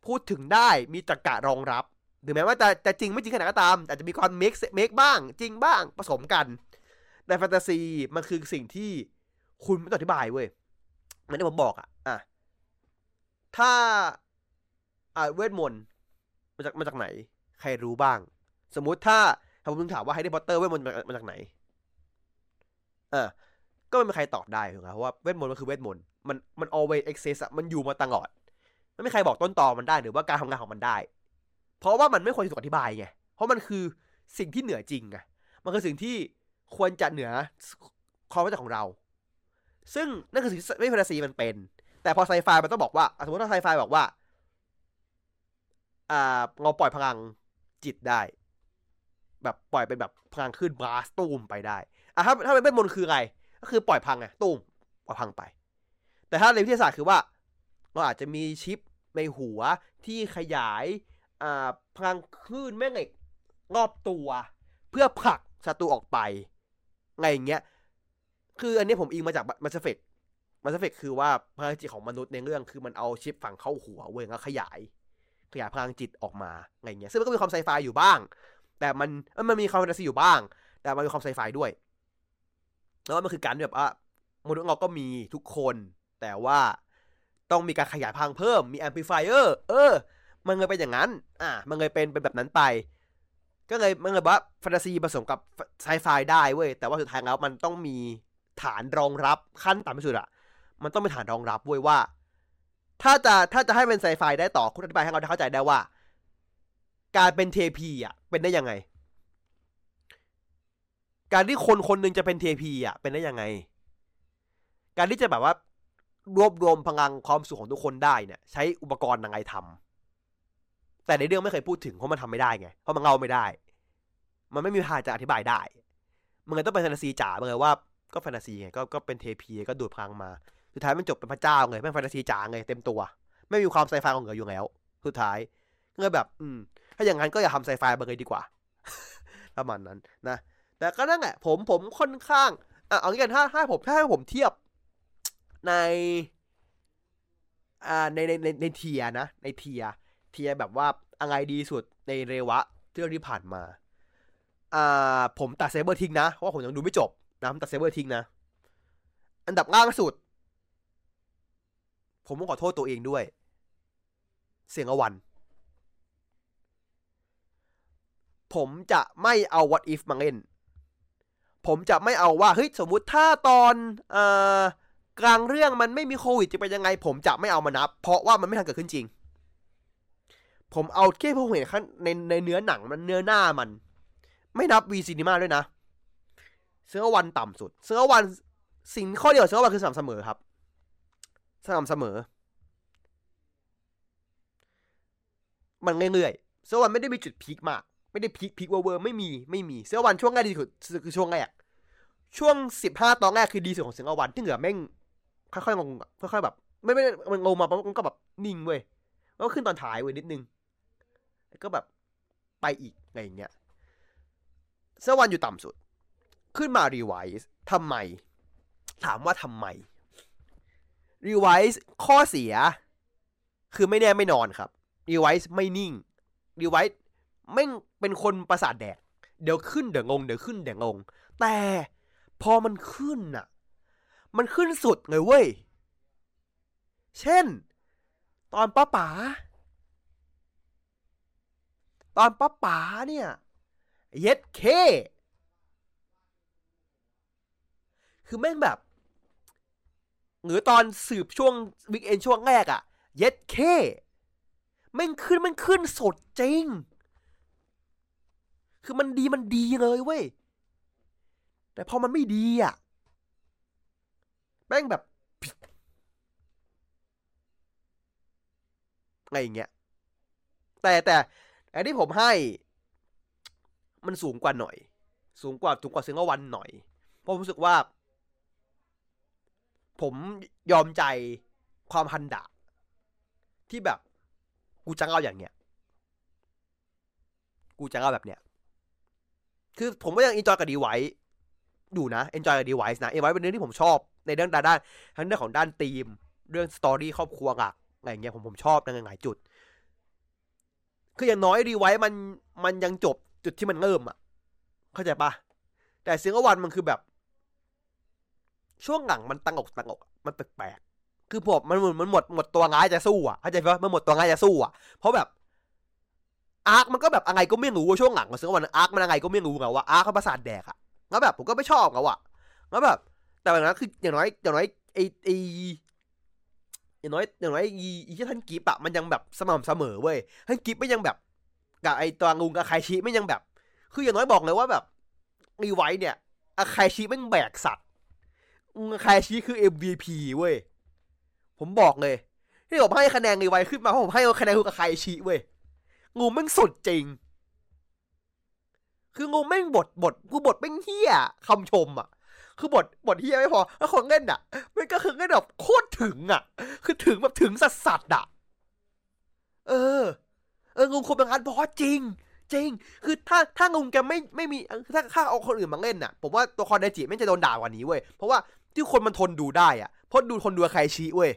พูดถึงได้มีตรรกะรองรับถึงแม้ว่าจะจะจริงไม่จริงขนาดก็ตามแต่จะมีความ make make บ้าง จริงบ้างผสมกันในแฟนตาซีมันคือสิ่งที่คุณไม่ต้องอธิบายเว้ยเหมือนที่ผมบอกอะอะถ้าอ่าเวทมนต์มาจากมาจากไหน ใครรู้บ้าง สมมุติถ้าถ้าผมถามว่าแฮร์รี่พอตเตอร์เวทมนต์มาจากไหนเออก็ไม่มีใครตอบได้ถูกไหมเพราะว่าเวทมนต์มันคือเวทมนต์มันมัน always exist อะมันอยู่มาตลอดไม่มีใครบอกต้นตอมันได้หรือว่าการทำงานของมันได้ เพราะว่ามันไม่ควรถูกอธิบายไงเพราะมันคือสิ่งที่เหนือจริงไงมันคือสิ่งที่ควรจะเหนือความรู้จักของเรา ซึ่งนั่นคือสิ่งที่ไม่แฟนตาซีมันเป็น แต่พอไซไฟมันต้องบอกว่า สมมติถ้าไซไฟบอกว่าอ่าเราปล่อยพลังจิตได้ แบบปล่อยเป็นแบบพลังขึ้นบลาสตูมไปได้อะถ้าถ้าเป็นเวทมนต์คืออะไร ก็คือปล่อยพังไงตูมปล่อยพังไป แต่ถ้าในวิทยาศาสตร์คือว่าเราอาจจะมีชิปในหัวที่ขยายอ่าพลังคลื่นแม่เหล็กรอบตัว เพื่อผลักศัตรูออกไปไงอย่างเงี้ยคืออันนี้ผมอิงมาจากมัสเฟกมัสเฟกคือว่าพลังจิตของมนุษย์ในเรื่องคือมันเอาชิปฝังเข้าหัวเว้ยแล้วขยาย ขยายพลังจิตออกมาไงเงี้ยซึ่งมันก็มีความไซไฟอยู่บ้าง แต่มันมันมีความแฟนตาซีอยู่บ้าง แต่มันมีความไซไฟด้วย แล้วมันคือการแบบว่ามนุษย์เราก็มีทุกคน แต่ว่าต้องมีการขยายพังเพิ่มมีแอมพลิฟายเออร์เออ มันเลยเป็นอย่างนั้น อะมันเลยเป็นเป็นแบบนั้นไป ก็เลยมันเลยว่าแฟนตาซีผสมกับไซไฟได้เว้ยแต่ว่าสุดท้ายแล้วมันต้องมีฐานรองรับขั้นต่ำที่สุดอะมันต้องมีฐานรองรับเว้ยว่า ถ้าจะถ้าจะให้เป็นไซไฟได้ต่อคุณอธิบายให้เราเข้าใจได้ว่า การเป็นเทพีอะ เป็นได้ยังไง การที่คนคนหนึ่งจะเป็นเทพีอะ เป็นได้ยังไง การที่จะแบบว่ารวบรวมพลังความสุขของทุกคนได้เนี่ย ใช้อุปกรณ์ยังไงทำแต่ในเรื่องไม่เคยพูดถึงเพราะมันทำไม่ได้ไง เพราะมันเล่าไม่ได้ มันไม่มีทางจะอธิบายได้มันเลยต้องเป็นแฟนตาซีจ๋าเลยว่าก็แฟนตาซีไงก็ก็เป็นเทพีก็ดูดพลังมา สุดท้ายมันจบเป็นพระเจ้าไงแม่งแฟนตาซีจ๋าไงเต็มตัว ไม่มีความไซไฟของเหลืออยู่แล้ว สุดท้ายก็แบบ อืม ถ้าอย่างนั้นก็อย่าทำไซไฟไปเลยดีกว่า ประมาณนั้นนะ แต่ก็นั่นแหละผมผมค่อนข้างอะเอางี้กันถ้าถ้าผมถ้าให้ผมเทียบในอ่าในในในในเทียนะ ในเทีย เทียแบบว่าอะไรดีสุดในเรวะเรื่องที่ผ่านมาอ่าผมตัด Saber ทิ้งนะเพราะว่าผมยังดูไม่จบนะผมตัด Saber ทิ้งนะ อันดับล่างสุด ผมต้องขอโทษตัวเองด้วย Zero-One ผมจะไม่เอา what if มาเล่น ผมจะไม่เอาว่าเฮ้ยสมมุติถ้าตอนอ่ากลางเรื่องมันไม่มีโควิดจะเป็นยังไง ผมจะไม่เอามานับ เพราะว่ามันไม่ทันเกิดขึ้นจริง ผมเอาแค่ผมเห็นข้างในในเนื้อหนังมันเนื้อหน้ามัน ไม่นับ V-Cinema ด้วยนะ Zero-One ต่ำสุด Zero-Oneสิ่งข้อดี Zero-One คือสม่ำเสมอครับสม่ำเสมอ มันเรื่อยๆ Zero-One ไม่ได้มีจุด peak มาก ไม่ได้ peak peak เวอร์ไม่มีไม่มี Zero-One ช่วงแรกดีสุดคือช่วงแรกช่วงสิบห้าตอนแรกคือดีสุดของ Zero-One ที่เหลือแม่งค่อยๆลงค่อยๆแบบ ไม่ไม่มันลงมามันก็แบบนิ่งเว้ยแล้วก็ขึ้นตอนท้ายเว้ยนิดนึงแล้วก็แบบไปอีกอะไรอย่างเงี้ยZero-One อยู่ต่ำสุด ขึ้นมา Revice ทำไม ถามว่าทำไม Revice ข้อเสีย คือไม่แน่ไม่นอนครับ Revice ไม่นิ่ง Revice แม่งเป็นคนประสาทแดก เดี๋ยวขึ้นเดี๋ยวลง เดี๋ยวขึ้นเดี๋ยวลง แต่พอมันขึ้นน่ะ มันขึ้นสุดเลยเว้ย เช่น ตอนป้าป๋า ตอนป้าป๋าเนี่ย เย็ดเค คือแม่งแบบ หรือตอนสืบช่วงวิกเอนช่วงแรกอะเย็ดเค แม่งขึ้นแม่งขึ้นสดจริง คือมันดีมันดีเลยเว้ย แต่พอมันไม่ดีอะแม่งแบบอะไรอย่างเงี้ย แต่แต่อันที่ผมให้ มันสูงกว่าหน่อย สูงกว่าสูงกว่า Zero-One หน่อย เพราะรู้สึกว่า ผมยอมใจความฮันดะที่แบบ กูจะเอาอย่างเนี้ย กูจะเอาแบบเนี้ย คือผมก็ยังอินจอยกับดีไวอยู่นะเอนจอยกับดีไวส์นะเอนไวเป็นเรื่องที่ผมชอบในเรื่องด้านทั้งเรื่องของด้านธีม เรื่องสตอรี่ครอบครัวหลักอะไรเงี้ยผมผมชอบในหลายจุด คืออย่างน้อยดีไวมันมันยังจบจุดที่มันเริ่มอะ เข้าใจปะแต่ซิงเซียงวันมันคือแบบ ช่วงหลังมันตังอกตังอกมันแปลกๆคือผมมันมันหมดหมดตัวง่ายจะสู้อะเข้าใจปะมันหมดตัวง่ายจะสู้อะเพราะแบบ อาร์คมันก็แบบอะไรก็ไม่รู้ช่วงหลังของเซียงวันอาร์คมันอะไรก็ไม่รู้ไงว่าอาร์คเขาประสาทแดกอะแล้วแบบผมก็ไม่ชอบเขาอะแล้วแบบ แต่แบบนั้นคืออย่างน้อยอย่างน้อยไอไออย่างน้อยอย่างน้อยอีอีที่ท่านกิฟอะมันยังแบบสม่ำเสมอเว้ยท่านกิฟไม่ยังแบบกับไอตัวงูกับไคชิไม่ยังแบบ คืออย่างน้อยบอกเลยว่าแบบรีไวเนี่ยอาคาชิไม่แบกสัตว์อาคาชิคือ MVP เว้ย ผมบอกเลย ที่ผมให้คะแนนรีไวขึ้นมาเพราะผมให้คะแนนคูกับไคชิเว้ย งูมันสุดจริง คืองงแม่งบทบทคือบทแม่งเฮี้ยคำชมอะ คือบทบทเฮี้ยไม่พอแล้วคนเล่นอะมันก็คือเล่นแบบโคตรถึงอะ คือถึงแบบถึงสัสสัสอะ เออ เอองงคมเป็นงานบอสจริง จริง คือถ้าถ้างงแกไม่ไม่มีถ้าถ้าเอาคนอื่นมาเล่นอะ ผมว่าตัวคอนเดจิไม่จะโดนด่ากว่านี้เว้ยเพราะว่าที่คนมันทนดูได้อะเพราะดูทนดูใครชี้เว้ย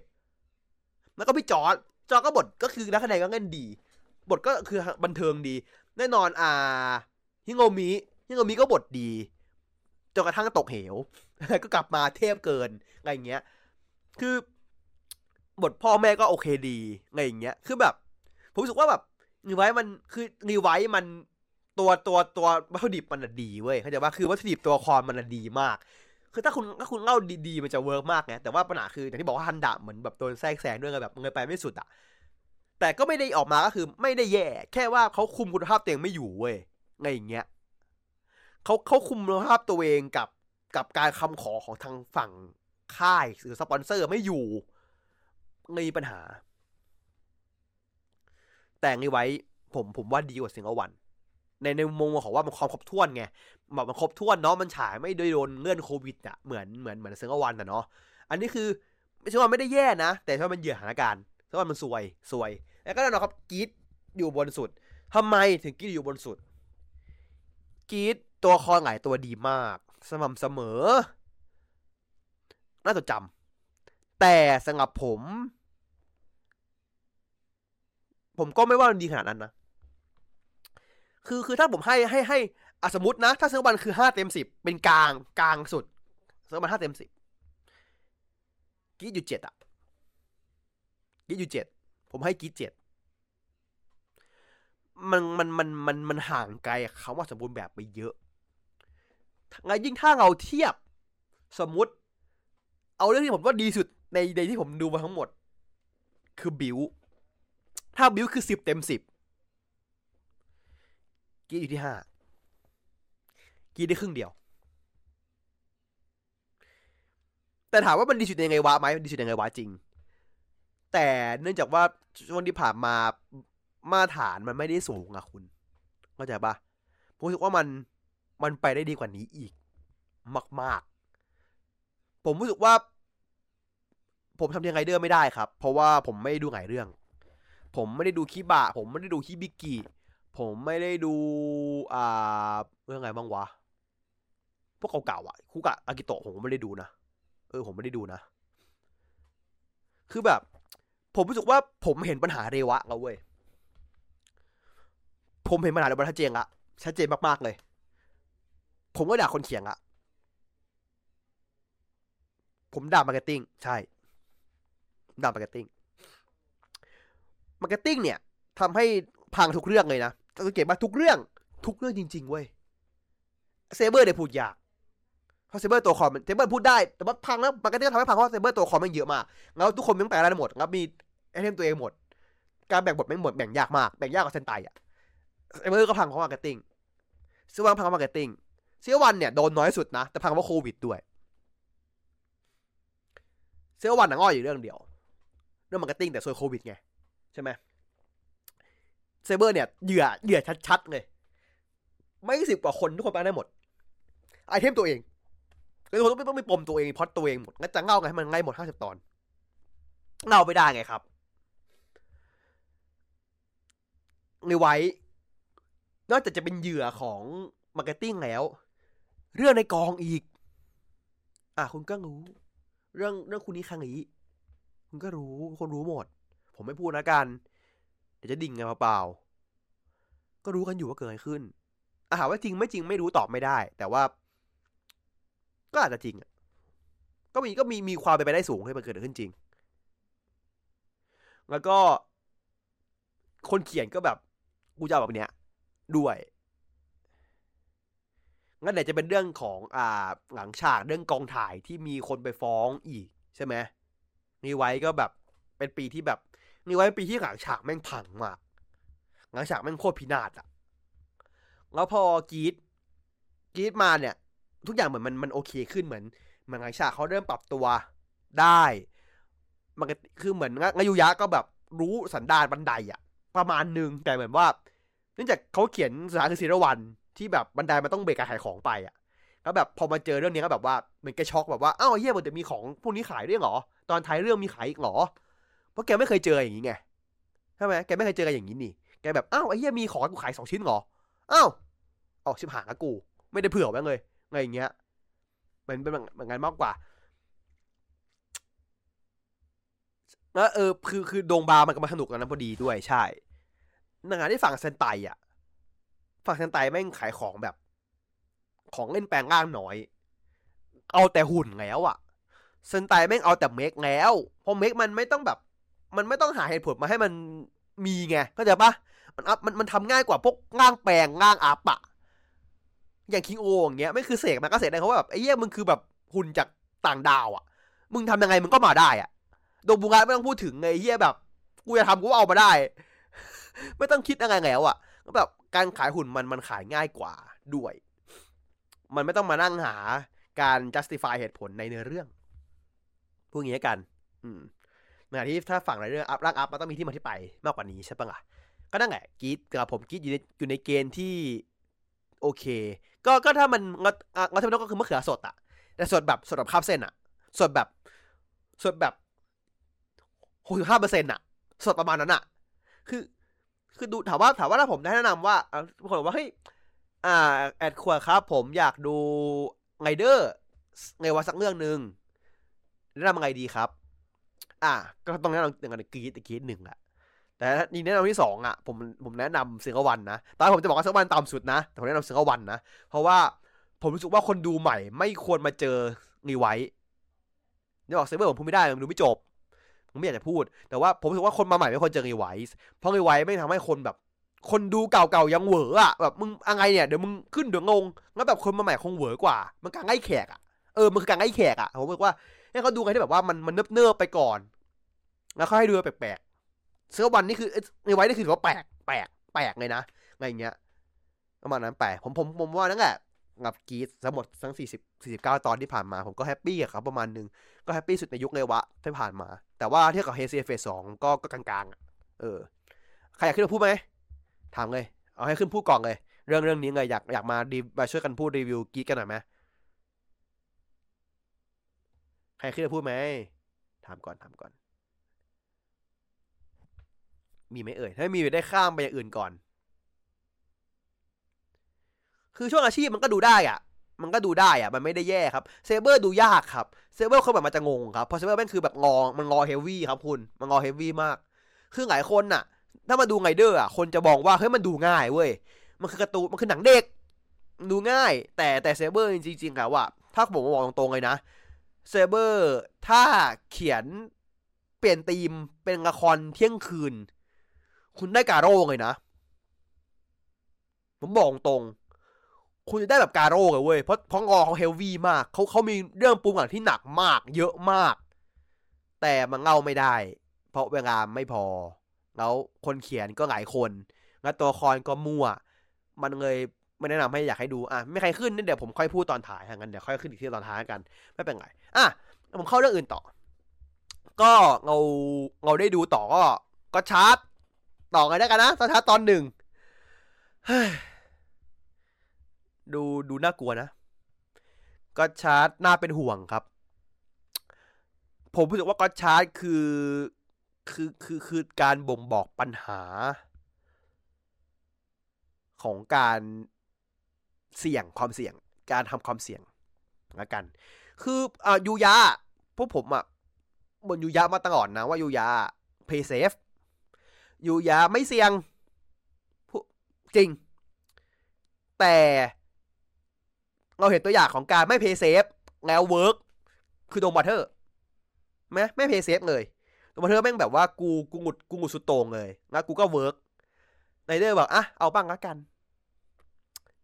แล้วก็พี่จอร์จจอร์จก็บทก็คือนักแสดงก็เล่นดี บทก็คือบันเทิงดี แน่นอนอ่าฮิโรมิฮิโรมิก็บทดีจนกระทั่งตกเหวก็กลับมาเทพเกินอะไรเงี้ย คือบทพ่อแม่ก็โอเคดีอะไรอย่างเงี้ย คือแบบ ผมรู้สึกว่าแบบรีไวมันคือรีไวมันตัวตัวตัววัตถุดิบมันดีเว้ยเข้าใจว่าคือวัตถุดิบตัวคอนมันดีมาก คือถ้าคุณถ้าคุณเล่าดีๆ มันจะเวิร์กมากไงแต่ว่าปัญหาคืออย่างที่บอกว่าฮันดะเหมือนแบบโดนแทรกแซงด้วยแบบเงยไปไม่สุดอะ แต่ก็ไม่ได้ออกมาก็คือไม่ได้แย่ แค่ว่าเขาคุมคุณภาพเตียงไม่อยู่เว้ยไรอย่างเงี้ยเขาเขาคุมคุณภาพตัวเองกับกับการคำขอของทางฝั่งค่ายหรือสปอนเซอร์ไม่อยู่มีปัญหา แต่งี้ไว้ผมผมว่าดีกว่าสิงควันในในมุมของว่ามันความครบถ้วนไงแบบมันครบถ้วนเนาะมันฉายไม่ได้โดนเงื่อนโควิดอะเหมือนเหมือนเหมือนสิงควันอะเนาะอันนี้คือไม่ใช่ว่าไม่ได้แย่นะ แต่ว่ามันเหยื่อสถานการณ์ เพราะว่ามันซวยซวย แล้วก็แน่นอนครับกีดอยู่บนสุดทำไมถึงกีดอยู่บนสุด กีดตัวคอหลายตัวดีมาก สม่ำเสมอ น่าจดจำแต่สำหรับผม ผมก็ไม่ว่ามันดีขนาดนั้นนะ คือคือถ้าผมให้ให้ให้อสมมตินะ ถ้า Zero-One คือห้าเต็มสิบเป็นกลางกลางสุด Zero-One ห้าเต็มสิบ Geats อยู่เจ็ดอะ Geats อยู่เจ็ดผมให้ Geats เจ็ดมันมันมันมันมันห่างไกลคำว่าสมบูรณ์แบบไปเยอะไงยิ่งถ้าเราเทียบสมมุติ เอาเรื่องที่ผมว่าดีสุดในในที่ผมดูมาทั้งหมด คือบิวถ้าบิวคือสิบเต็มสิบกีดอยู่ที่ห้ากีดได้ครึ่งเดียว แต่ถามว่ามันดีสุดยังไงวะไหมดีสุดยังไงวะจริง แต่เนื่องจากว่าช่วงที่ผ่านมามาตรฐานมันไม่ได้สูงอะคุณเข้าใจปะผมรู้สึกว่ามันมันไปได้ดีกว่านี้อีก มาก ๆ ผมรู้สึกว่า ผมทำยังไงเดอร์ไม่ได้ครับ เพราะว่าผมไม่ได้ดูไงเรื่อง ผมไม่ได้ดูคิบะ ผมไม่ได้ดูคิบิกิผมไม่ได้ดูอ่าเรื่องไงบ้างวะพวกเก่าๆอะคุกะอากิโตะผมไม่ได้ดูนะเออผมไม่ได้ดูนะ คือแบบ ผมรู้สึกว่าผมเห็นปัญหาเรวะแล้วเว้ย ผมเห็นปัญหาเรวะชัดเจนละชัดเจนมากๆเลย ผมก็ด่าคนเขียนอะผมด่า marketing ใช่ ด่า marketing marketing เนี่ยทำให้พังทุกเรื่องเลยนะสังเกตว่าทุกเรื่อง ทุกเรื่องจริง ๆ เว้ย Saber เนี่ยพูดยากเพราะ Saber ตัวคอน Saber พูดได้ แต่ว่าพังแล้ว marketing ทำให้พังเพราะ Saber ตัวคอนมันเยอะมาก แล้วทุกคนต้องแปลงได้หมดแล้วมี ไอเทมตัวเองหมด การแบ่งบทไม่หมดแบ่งยากมากแบ่งยากกว่าเซนไตอะเซเบอร์ก็พังเพราะมาร์เก็ตติ้งซื้อวางพังเพราะมาร์เก็ตติ้งเซีวันเนี่ยโดนน้อยสุดนะ แต่พังเพราะโควิดด้วยเซีวันน่ะง่อยอยู่เรื่องเดียว เรื่องมาร์เก็ตติ้งแต่ซวยโควิดไงใช่ไหมเซเบอร์เนี่ยเหยื่อเหยื่อชัดๆเลยไม่สิบกว่าคนทุกคนไปได้หมด ไอเทมตัวเองทุกคนต้องต้องมีปมตัวเองพอดตัวเองหมดงั้นจะเง่าไงให้มันง่ายหมดห้าสิบตอนเง่าไม่ได้ไงครับ ในไว้ นอกจากจะเป็นเหยื่อของมาร์เก็ตติ้งแล้ว เรื่องในกองอีก อะคุณก็รู้ เรื่องเรื่องคุณนี้ครั้งนี้คุณก็รู้คนรู้หมด ผมไม่พูดนะกัน เดี๋ยวจะดิ่งไงเปล่าๆก็รู้กันอยู่ว่าเกิดอะไรขึ้นอาถาว่าจริงไม่จริงไม่รู้ตอบไม่ได้ แต่ว่า ก็อาจจะจริงก็มีก็มีมีความเป็นไปได้สูงให้มันเกิดขึ้นจริง แล้วก็ คนเขียนก็แบบ กูจะแบบเนี้ย ด้วยงั้นเดี๋ยวจะเป็นเรื่องของอ่าหลังฉากเรื่องกองถ่ายที่มีคนไปฟ้องอีกใช่ไหมนี่ไว้ก็แบบเป็นปีที่แบบนี่ไว้เป็นปีที่หลังฉากแม่งพังมากหลังฉากแม่งโคตรพินาศอะแล้วพอกีดกีดมาเนี่ย ทุกอย่างเหมือนมันมันโอเคขึ้นเหมือนเหมือนหลังฉากเขาเริ่มปรับตัวได้มันคือเหมือนงายุยะก็แบบรู้สันดานบันไดอะประมาณนึงแต่เหมือนว่า นื่องจากเขาเขียนสานคือศิรวันที่แบบบันไดมันต้องเบรกการขายของไปอะแล้วแบบพอมาเจอเรื่องนี้ก็แบบว่ามันแกช็อกแบบว่าอ้าวเฮียมันจะมีของพวกนี้ขายด้วยเหรอ ตอนท้ายเรื่องมีขายอีกเหรอ เพราะแกไม่เคยเจออย่างนี้ไงใช่ไหมแกไม่เคยเจอกันอย่างนี้นี่แกแบบอ้าวไอ้เฮียมีของกูขายสองชิ้นเหรออ้าวออกชิบหายละกู ไม่ได้เผื่อไว้เลยไงอย่างเงี้ยมันเป็นเหมือนมากกว่าแล้วเออคือคือดงบามันก็มาสนุกกันนะพอดีด้วยใช่ หนังที่ฝั่งเซนไตอะ ฝั่งเซนไตแม่งขายของแบบ ของเล่นแปลงร่างน้อย เอาแต่หุ่นแล้วอะเซนไตแม่งเอาแต่เมกแล้วเพราะเมกมันไม่ต้องแบบ มันไม่ต้องหาเหตุผลมาให้มันมีไงก็จปะมันอัพมันมันทำง่ายกว่าพวกร่างแปลงร่างอัพอะอย่างคิงโออย่างเงี้ยไม่คือเสกมันก็เสกได้เพราะว่าแบบไอ้เหี้ยมึงคือแบบหุ่นจากต่างดาวอะมึงทำยังไงมึงก็มาได้อะโดบุงะไม่ต้องพูดถึงไงเหี้ยแบบ กูจะทำกูเอามาได้ ไม่ต้องคิดยังไงแล้วอะแบบการขายหุ่นมันมันขายง่ายกว่าด้วย มันไม่ต้องมานั่งหาการ justify เหตุผลในเนื้อเรื่องพวกนี้กัน อืมในที่ถ้าฝั่งในเรื่องอัพร่างอัพมันต้องมีที่มาที่ไปมากกว่านี้ใช่ปะล่ะก็นั่นแหละกีดกับผมกีดอยู่ในอยู่ในเกณฑ์ที่โอเค ก็ก็ถ้ามันงงอเทมโนก็คือมะเขือสดอะแต่สดแบบสดแบบข้ามเส้นอะสดแบบสดแบบหกสิบห้าเปอร์เซ็นต์อะสดประมาณนั้นอะคือ คือดูถามว่าถามว่าถ้าผมได้แนะนำว่าคนบอกว่าเฮ้ยอ่า แอดขวครับ ผมอยากดูไงเดอร์ไงวะสักเรื่องหนึ่งแนะนำไงดีครับ อ่า ก็ต้องแนะนำอย่างกันกีดกีดหนึ่งอะแต่นี่แนะนำที่สองอะผมผมแนะนำเซิงกวันนะตอนผมจะบอกว่าเซิงวันต่ำสุดนะแต่ผมแนะนำเซิงกวันนะเพราะว่าผมรู้สึกว่าคนดูใหม่ไม่ควรมาเจองีไว้เนี่ยบอกเซเบอร์ผมพูดไม่ได้มันดูไม่จบ ผมไม่อยากจะพูด แต่ว่าผมรู้สึกว่าคนมาใหม่ไม่ควรเจอรีไวส์เพราะรีไวส์ไม่ทำให้คนแบบ คนดูเก่าๆยังเหวออะแบบมึงอะไรเนี่ยเดี๋ยวมึงขึ้นเดี๋ยวงงแล้วแบบคนมาใหม่คงเหวอกว่า มันการง่แขกอะเออมันคือการง่แขกอะผมบอกว่าให้เขาดูกันที่แบบว่ามันมันเนิบๆไปก่อน แล้วเขาให้ดูแปลกๆเสื้อวันนี่คือรีไวส์นี่คือว่าแปลกแปลกแปลกเลยนะอะไรเงี้ยประมาณนั้นไปลกผมผมผมว่านั่นแหละกับกีสทั้งหมดทั้งสี่สิบสี่สิบเก้าตอนที่ผ่านมา ผมก็แฮปปี้กับเขาประมาณนึง ก็แฮปปี้สุดในยุคเลยวะที่ผ่านมา แต่ว่าเทียบกับเฮซีเฟสสองก็ก็กลางๆเออใครอยากขึ้นมาพูดไหมถามเลย เอาให้ขึ้นพูดก่อนเลย เรื่องเรื่องนี้เลยอยากอยากมาดีมาช่วยกันพูดรีวิวกีกันหน่อยไหมใครขึ้นมาพูดไหมถามก่อนถามก่อน มีไหมเอ่ยถ้าไม่มีได้ข้ามไปอย่างอื่นก่อน คือช่วงอาชีพมันก็ดูได้อะ มันก็ดูได้อะมันไม่ได้แย่ครับเซเบอร์ดูยากครับSaber คนแบบมันจะงงครับเพราะ Saber แม่งคือแบบงอมันงอ heavy ครับคุณมันงอ heavy มาก คือหลายคนน่ะ ถ้ามาดูไงเดอร์อะคนจะบอกว่าเฮ้ยมันดูง่ายเว้ยมันคือการ์ตูนมันคือหนังเด็ก ดูง่าย แต่แต่ Saber จริงๆครับว่าถ้าผมบอกตรงๆเลยนะ Saber ถ้าเขียนเปลี่ยนธีมเป็นละครเที่ยงคืน คุณได้ Garo เลยนะ ผมบอกตรง คุณจะได้แบบการโร่เลยเว้ย เพราะเพราะงอเขาเฮลวี่มากเขาเขามีเรื่องปรุงหลังที่หนักมาก เยอะมาก แต่มันเล่าไม่ได้ เพราะเวลาไม่พอ แล้วคนเขียนก็หลายคนแล้วตัวคอนก็มั่ว มันเลยไม่แนะนำให้อยากให้ดูอะไม่ใครขึ้นนี่เดี๋ยวผมค่อยพูดตอนถ่ายทางกันเดี๋ยวค่อยขึ้นอีกทีตอนท้ายกัน ไม่เป็นไรอะผมเข้าเรื่องอื่นต่อ ก็เราเราได้ดูต่อก็ก็ชาร์จต่อไงได้กันนะตอนชาร์จตอนหนึ่ง ดูดูน่ากลัวนะ ก็ชาร์จน่าเป็นห่วงครับ ผมรู้สึกว่าก็ชาร์จคือคือคือคือการบ่งบอกปัญหา ของการเสี่ยงความเสี่ยง การทำความเสี่ยงละกัน คืออ่ายูยาพวกผมอะบ่นยูยามาตลอดนะว่ายูยา play safe ยูยาไม่เสี่ยงจริง แต่ เราเห็นตัวอย่างของการไม่ play safe แล้ว work คือ Donbrothers ไงไม่ play safe เลย Donbrothers แม่งแบบว่ากูกูหลุดกูหลุดสุดโต่งเลยแล้วกูก็ work Rider บอกอะเอาบ้างละกัน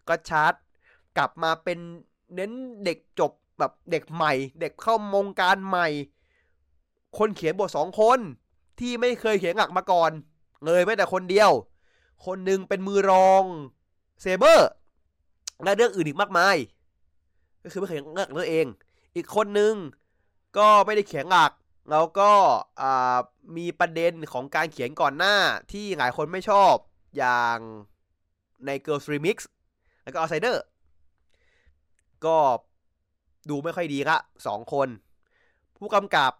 Gotchard กลับมาเป็นเน้นเด็กจบแบบเด็กใหม่ เด็กเข้ามงการใหม่ คนเขียนบทสองคนที่ไม่เคยเขียนหลักมาก่อน เลยแม้แต่คนเดียว คนหนึ่งเป็นมือรองเซเบอร์ และเรื่องอื่นอีกมากมาย ก็คือไม่เขียนหลักตัวเอง อีกคนนึงก็ไม่ได้เขียนหลัก แล้วก็มีประเด็นของการเขียนก่อนหน้าที่หลายคนไม่ชอบอย่างใน Girls Remix แล้วก็ Outsider ก็ดูไม่ค่อยดีละสองคน ผู้กำกับ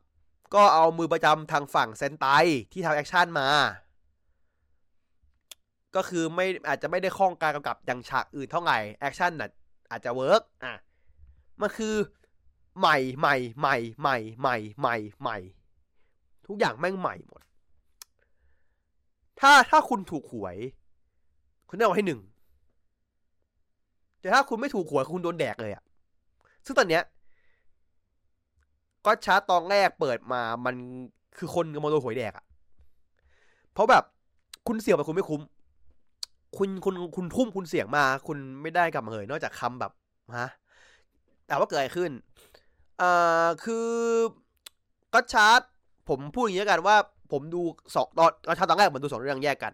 ก็เอามือประจำทางฝั่งเซนไตที่ทำ action มา ก็คือไม่อาจจะไม่ได้คล่องการกำกับอย่างฉากอื่นเท่าไหร่ action น่ะอาจจะ work อะ มันคือใหม่ใหม่ใหม่ใหม่ใหม่ใหม่ใหม่ ทุกอย่างแม่งใหม่หมด ถ้าถ้าคุณถูกหวย คุณได้เอาให้หนึ่งแต่ถ้าคุณไม่ถูกหวยคุณโดนแดกเลยอะซึ่งตอนเนี้ยก็ชาร์ตตอนแรกเปิดมามันคือคนกำลังโดนหวยแดกอะเพราะแบบคุณเสี่ยงไปคุณไม่คุ้ม คุณคุณคุณทุ่มคุณเสี่ยงมา คุณไม่ได้กลับมาเลยนอกจากคำแบบฮะ แต่ว่าเกิดอะไรขึ้นเอ่าคือก็ชาร์ตผมพูดอย่างนี้กันว่า ผมดูสองตอนก็ชาร์ตตอนแรกมันดูสองเรื่องแยกกัน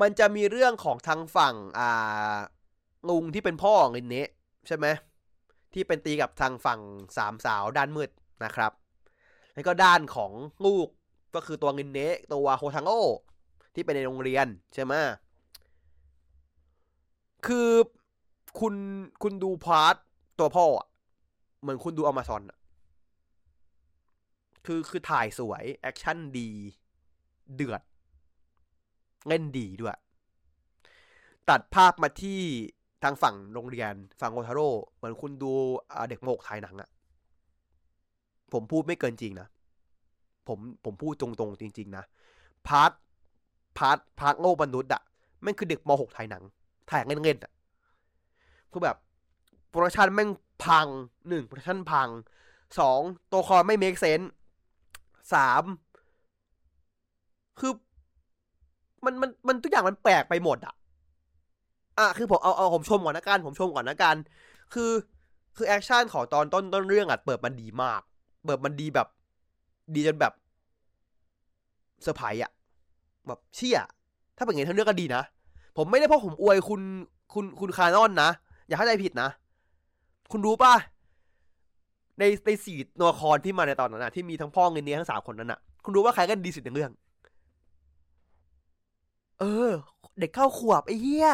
มันจะมีเรื่องของทางฝั่งอ่าลุงที่เป็นพ่อของลินเนะใช่ไหมที่เป็นตีกับทางฝั่งสามสาวด้านมืดนะครับ แล้วก็ด้านของลูกก็คือตัวลินเนะตัวโฮทังโอที่เป็นในโรงเรียนใช่ไหมคือคุณคุณดู part ตัวพ่ออะเหมือนคุณดู Amazons อะคือคือถ่ายสวย action ดี เดือด เล่นดีด้วย ตัดภาพมาที่ทางฝั่งโรงเรียน ฝั่งโฮทาโร่เหมือนคุณดูเด็กมหกถ่ายหนังอะผมพูดไม่เกินจริงนะ ผมผมพูดตรงๆ จริง ๆ นะ part part part โลกมนุษย์อะแม่งคือเด็กมหกถ่ายหนัง ถ่ายเงินๆอะคือแบบ production แม่งพังหนึ่ง production พังสองตัวคอไม่ make sense สามคือมันมันมันทุกอย่างมันแปลกไปหมดอะอะคือผมเอาเอาผมชมก่อนนะกันผมชมก่อนนะกันคือคือ action ของตอนต้นต้นเรื่องอะเปิดมันดีมาก เปิดมันดีแบบ ดีจนแบบเซอร์ไพรส์อะแบบเชี่ยถ้าเป็นอย่างนี้ทั้งเรื่องก็ดีนะ ผมไม่ได้เพราะผมอวยคุณคุณคุณคานอนนะ อย่าเข้าใจผิดนะ คุณรู้ป่ะ ในในสี่ตัวละครที่มาในตอนนั้นนะที่มีทั้งพ่อเงินเนี้ยทั้งสามคนนั้นน่ะคุณรู้ว่าใครกันดีสุดในเรื่อง เออ เด็กเก้าขวบไอ้เหี้ย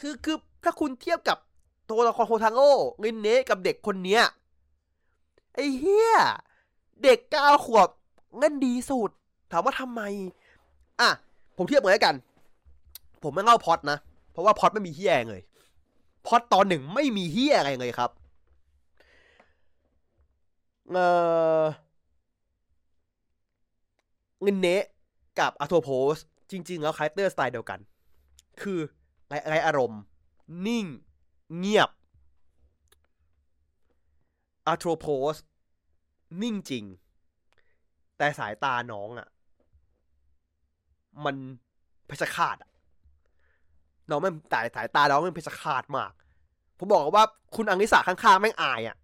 คือคือถ้าคุณเทียบกับตัวละครโคทางโง่รินเนะกับเด็กคนเนี้ยไอ้เหี้ยเด็กเก้าขวบเล่นดีสุด ถามว่าทำไม อะ ผมเทียบเหมือนกัน ผมไม่เล่าพอดนะ เพราะว่าพอดไม่มีเฮียเลยพอดตอนหนึ่งไม่มีเฮียอะไรเลยครับเออรินเนะกับอาโทรพอสจริง ๆ แล้ว character สไตล์เดียวกัน คือไรอารมณ์ นิ่ง เงียบอาโทโพสนิ่งจริง แต่สายตาน้องอะ่ะ มันเพชรขาดอะ น้องมันแต่สายตาน้องมันเพชรขาดมาก ผมบอกว่าคุณอังนิสาข้างๆแม่งอายอะ่ะ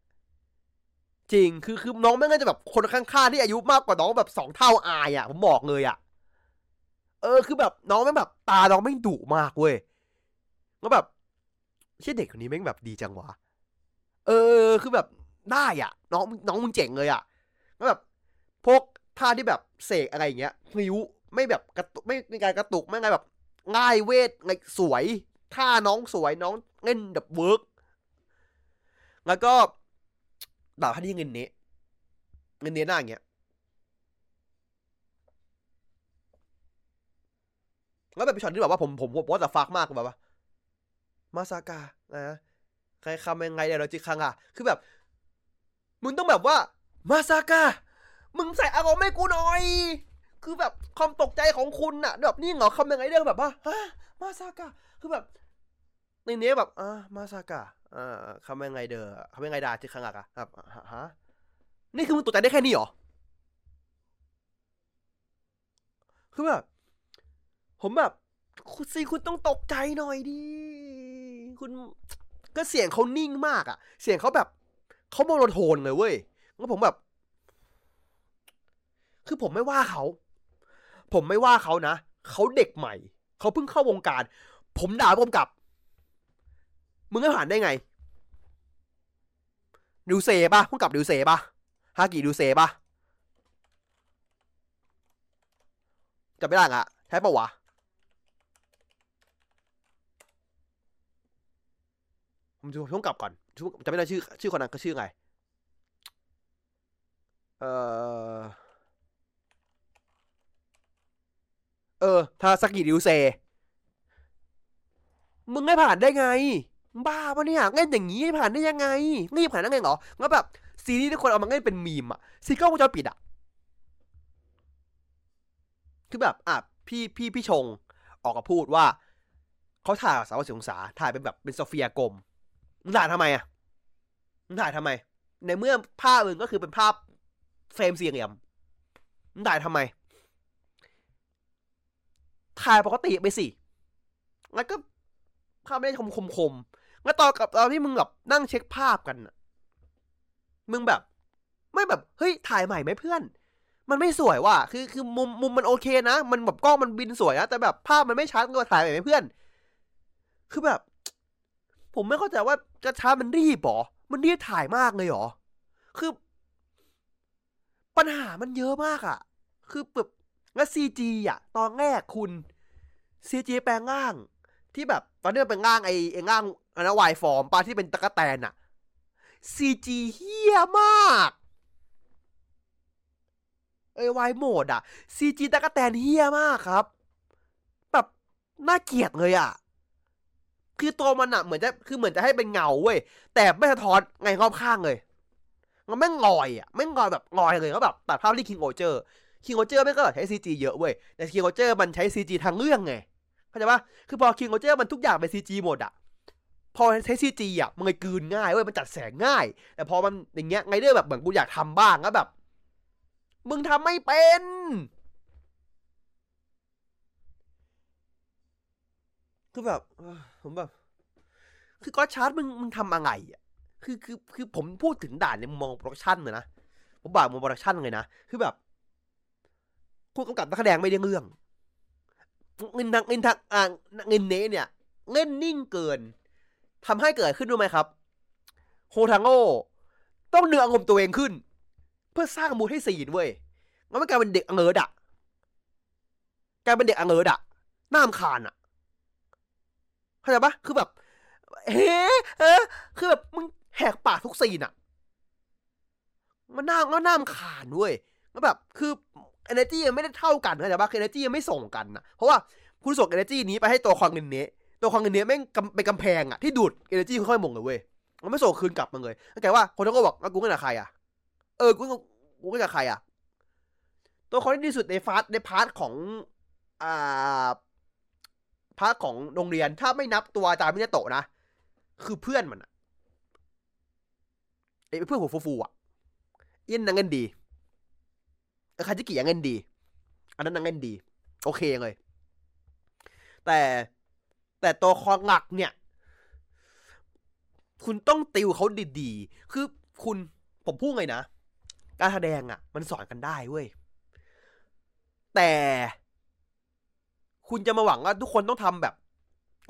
จริงคือคือน้องแม่งก็จะแบบคนข้างๆที่อายุมากกว่าน้องแบบสองเท่าอายอะ่ะ ผมบอกเลยอะ่ะ เออคือแบบน้องแม่งแบบ ตาน้องแม่งดุมากเว้ยแล้วแบบเช่เด็กคนนี้แม่งแบบดีจังวะ เออคือแบบได้อะ น้องน้องมึงเจ๋งเลยอะแล้วแบบพวกท่าที่แบบเสกอะไรอย่างเงี้ยพลิ้วไม่แบบกระตุกไม่มีการกระตุกไม่ไงแบบ ง่ายเวทไงสวยท่าน้องสวยน้องเล่นแบบเวิร์กแล้วก็ดาบท่าที่เงินเนี้เงินเนี้หน้าอย่างเงี้ยแล้วแบบเป็นช็อตที่แบบว่าผมผมว่าจะฟักมากแบบว่า มาซากานะใครคำยังไงเดี๋ยวเราจิคังอะ คือแบบ มึงต้องแบบว่า มาซากามึงใส่อารมณ์ให้กูหน่อย คือแบบความตกใจของคุณน่ะ แบบนี่เหรอคำยังไงเรื่องแบบว่าฮะมาซากาคือแบบ ในนี้แบบอ่ามาซากาอ่าคำยังไงเด้อคำยังไงดาจิคังอะครับฮะนี่คือมึงตกใจได้แค่นี้เหรอคือแบบผมแบบคุณซีคุณต้องตกใจหน่อยดิคุณก็เสียงเขานิ่งมากอะเสียงเขาแบบเขาโมโนโทนเลยเว้ยแล้วผมแบบ คือผมไม่ว่าเขา ผมไม่ว่าเขานะเขาเด็กใหม่ เขาเพิ่งเข้าวงการ ผมด่าผมกลับ มึงไม่ผ่านได้ไงดิวเซปะพุ่งกลับดิวเซปะฮากิดิวเซปะจะไม่ได้อะใช่ปะวะผมจะช่งกลับก่อนจะไม่ได้ชื่อ ชื่อคนนั้นก็ชื่อไง เอ่อ เออทาสกิริวเซ มึงไม่ผ่านได้ไง บ้าปะเนี่ยเล่นอย่างนี้ไม่ผ่านได้ยังไงรีบผ่านได้ไงเหรอแล้วแบบซีรีส์ที่คนเอามาเล่นเป็นมีมอะซีก็วงจรปิดอะคือแบบอะพี่พี่พี่ชงออกมาพูดว่าเขาถ่ายสาวสิองศาถ่ายเป็นแบบเป็นโซเฟียกลมมึงถ่ายทำไมอะมึงถ่ายทำไม ในเมื่อภาพมึงก็คือเป็นภาพเฟรมสี่เหลี่ยมมึงถ่ายทำไม ถ่ายปกติไปสิ แล้วก็ภาพไม่ได้คมคมคมแล้วตอนกับตอนที่มึงแบบนั่งเช็คภาพกันมึงแบบ ไม่แบบ เฮ้ย ถ่ายใหม่ไหมเพื่อน มันไม่สวยว่ะ คือคือมุมมุมมันโอเคนะ มันแบบกล้องมันบินสวยนะ แต่แบบภาพมันไม่ชัดก็ถ่ายใหม่ไหมเพื่อน คือแบบ ผมไม่เข้าใจว่ากระช้ามันรีบหรอ มันรีบถ่ายมากเลยหรอ คือ ปัญหามันเยอะมากอะ่ะ คือแบบ แล้วซีจีอะ ตอนแรกคุณซีจีแปลงร่าง ที่แบบตอนนี้เป็นร่างไอ้ไอ้ร่างอันนั้นวายฟอร์มปลาที่เป็นตะกะแตนอะซีจีเฮี้ยมากเอ้วายโหมดอะซีจีตะกะแตนเฮี้ยมากครับ แบบน่าเกลียดเลยอะ คือตัวมันอะเหมือนจะคือเหมือนจะให้เป็นเงาเว้ยแต่ไม่สะท้อนไงรอบข้างเลยมันไม่งอยอะไม่งอยแบบงอยเลยก็แบบตัดภาพที่ King-Ohger King-Ohger ไม่ก็ใช้ CG เยอะเว้ย แต่ King-Ohger มันใช้ CG ทั้งเรื่องไง เข้าใจปะคือพอ King-Ohger มันทุกอย่างเป็น CG หมดอะพอใช้ CG อะมันเลยกลืนง่ายเว้ยมันจัดแสงง่าย แต่พอมันอย่างเงี้ยไงเด้อแบบเหมือนกูอยากทำบ้างแล้วแบบ มึงทำไม่เป็น คือแบบผมแบบ คือ Gotchard มึงมึงทำอะไรอะคือคือคือผมพูดถึงด้านในมุมมอง production เลยนะผมบอกมุม production เลยนะ คือแบบ ผู้กำกับนักแสดงไม่ได้เรื่อง เงินทางเงินทางอ่ารินเนะเนี่ยเล่นนิ่งเกินทำให้เกิดขึ้นรู้ไหมครับ โฮทางโอต้องเนืออารมณ์ตัวเองขึ้น เพื่อสร้างมูลให้ซีนเว้ยงั้นมันกลายเป็นเด็กอังเอิร์ดอะกลายเป็นเด็กอังเอิร์ดอะน่ามคานอะเข้าใจปะคือแบบเฮ้เออคือแบบมึงแหกปากทุกซีนอะมันน่ามันน่ามคานเว้ยแล้วแบบ คือ energy ยังไม่ได้เท่ากันเข้าใจปะคือ energy ยังไม่ส่งกันนะเพราะว่าคุณส่ง energy นี้ไปให้ตัวคอนเงินเนี้ตัวคนเล่นเนี้ยแม่งเป็นกำแพงอะที่ดูด energy ค่อยๆมงเลยเว้ยมันไม่ส่งคืนกลับมาเลยเข้าใจว่าคนนั้นก็บอกว่ากูเล่นกับใครอะเออกูกูเล่นกับใครอะตัวคนที่ดีสุดใน cast ใน part ของอ่า part ของโรงเรียนถ้าไม่นับตัวอาจารย์มินโตะนะคือเพื่อนมันอะไอ้เพื่อนหัวฟูๆอะยังยังเล่นดี คาจิกิยังเล่นดี อันนั้นนังเงินดี โอเคเลย แต่แต่ตัวคอหลักเนี่ย คุณต้องติวเขาดีๆ คือคุณผมพูดไงนะ การแสดงอะ่ะ มันสอนกันได้เว้ย แต่คุณจะมาหวังว่าทุกคนต้องทำแบบ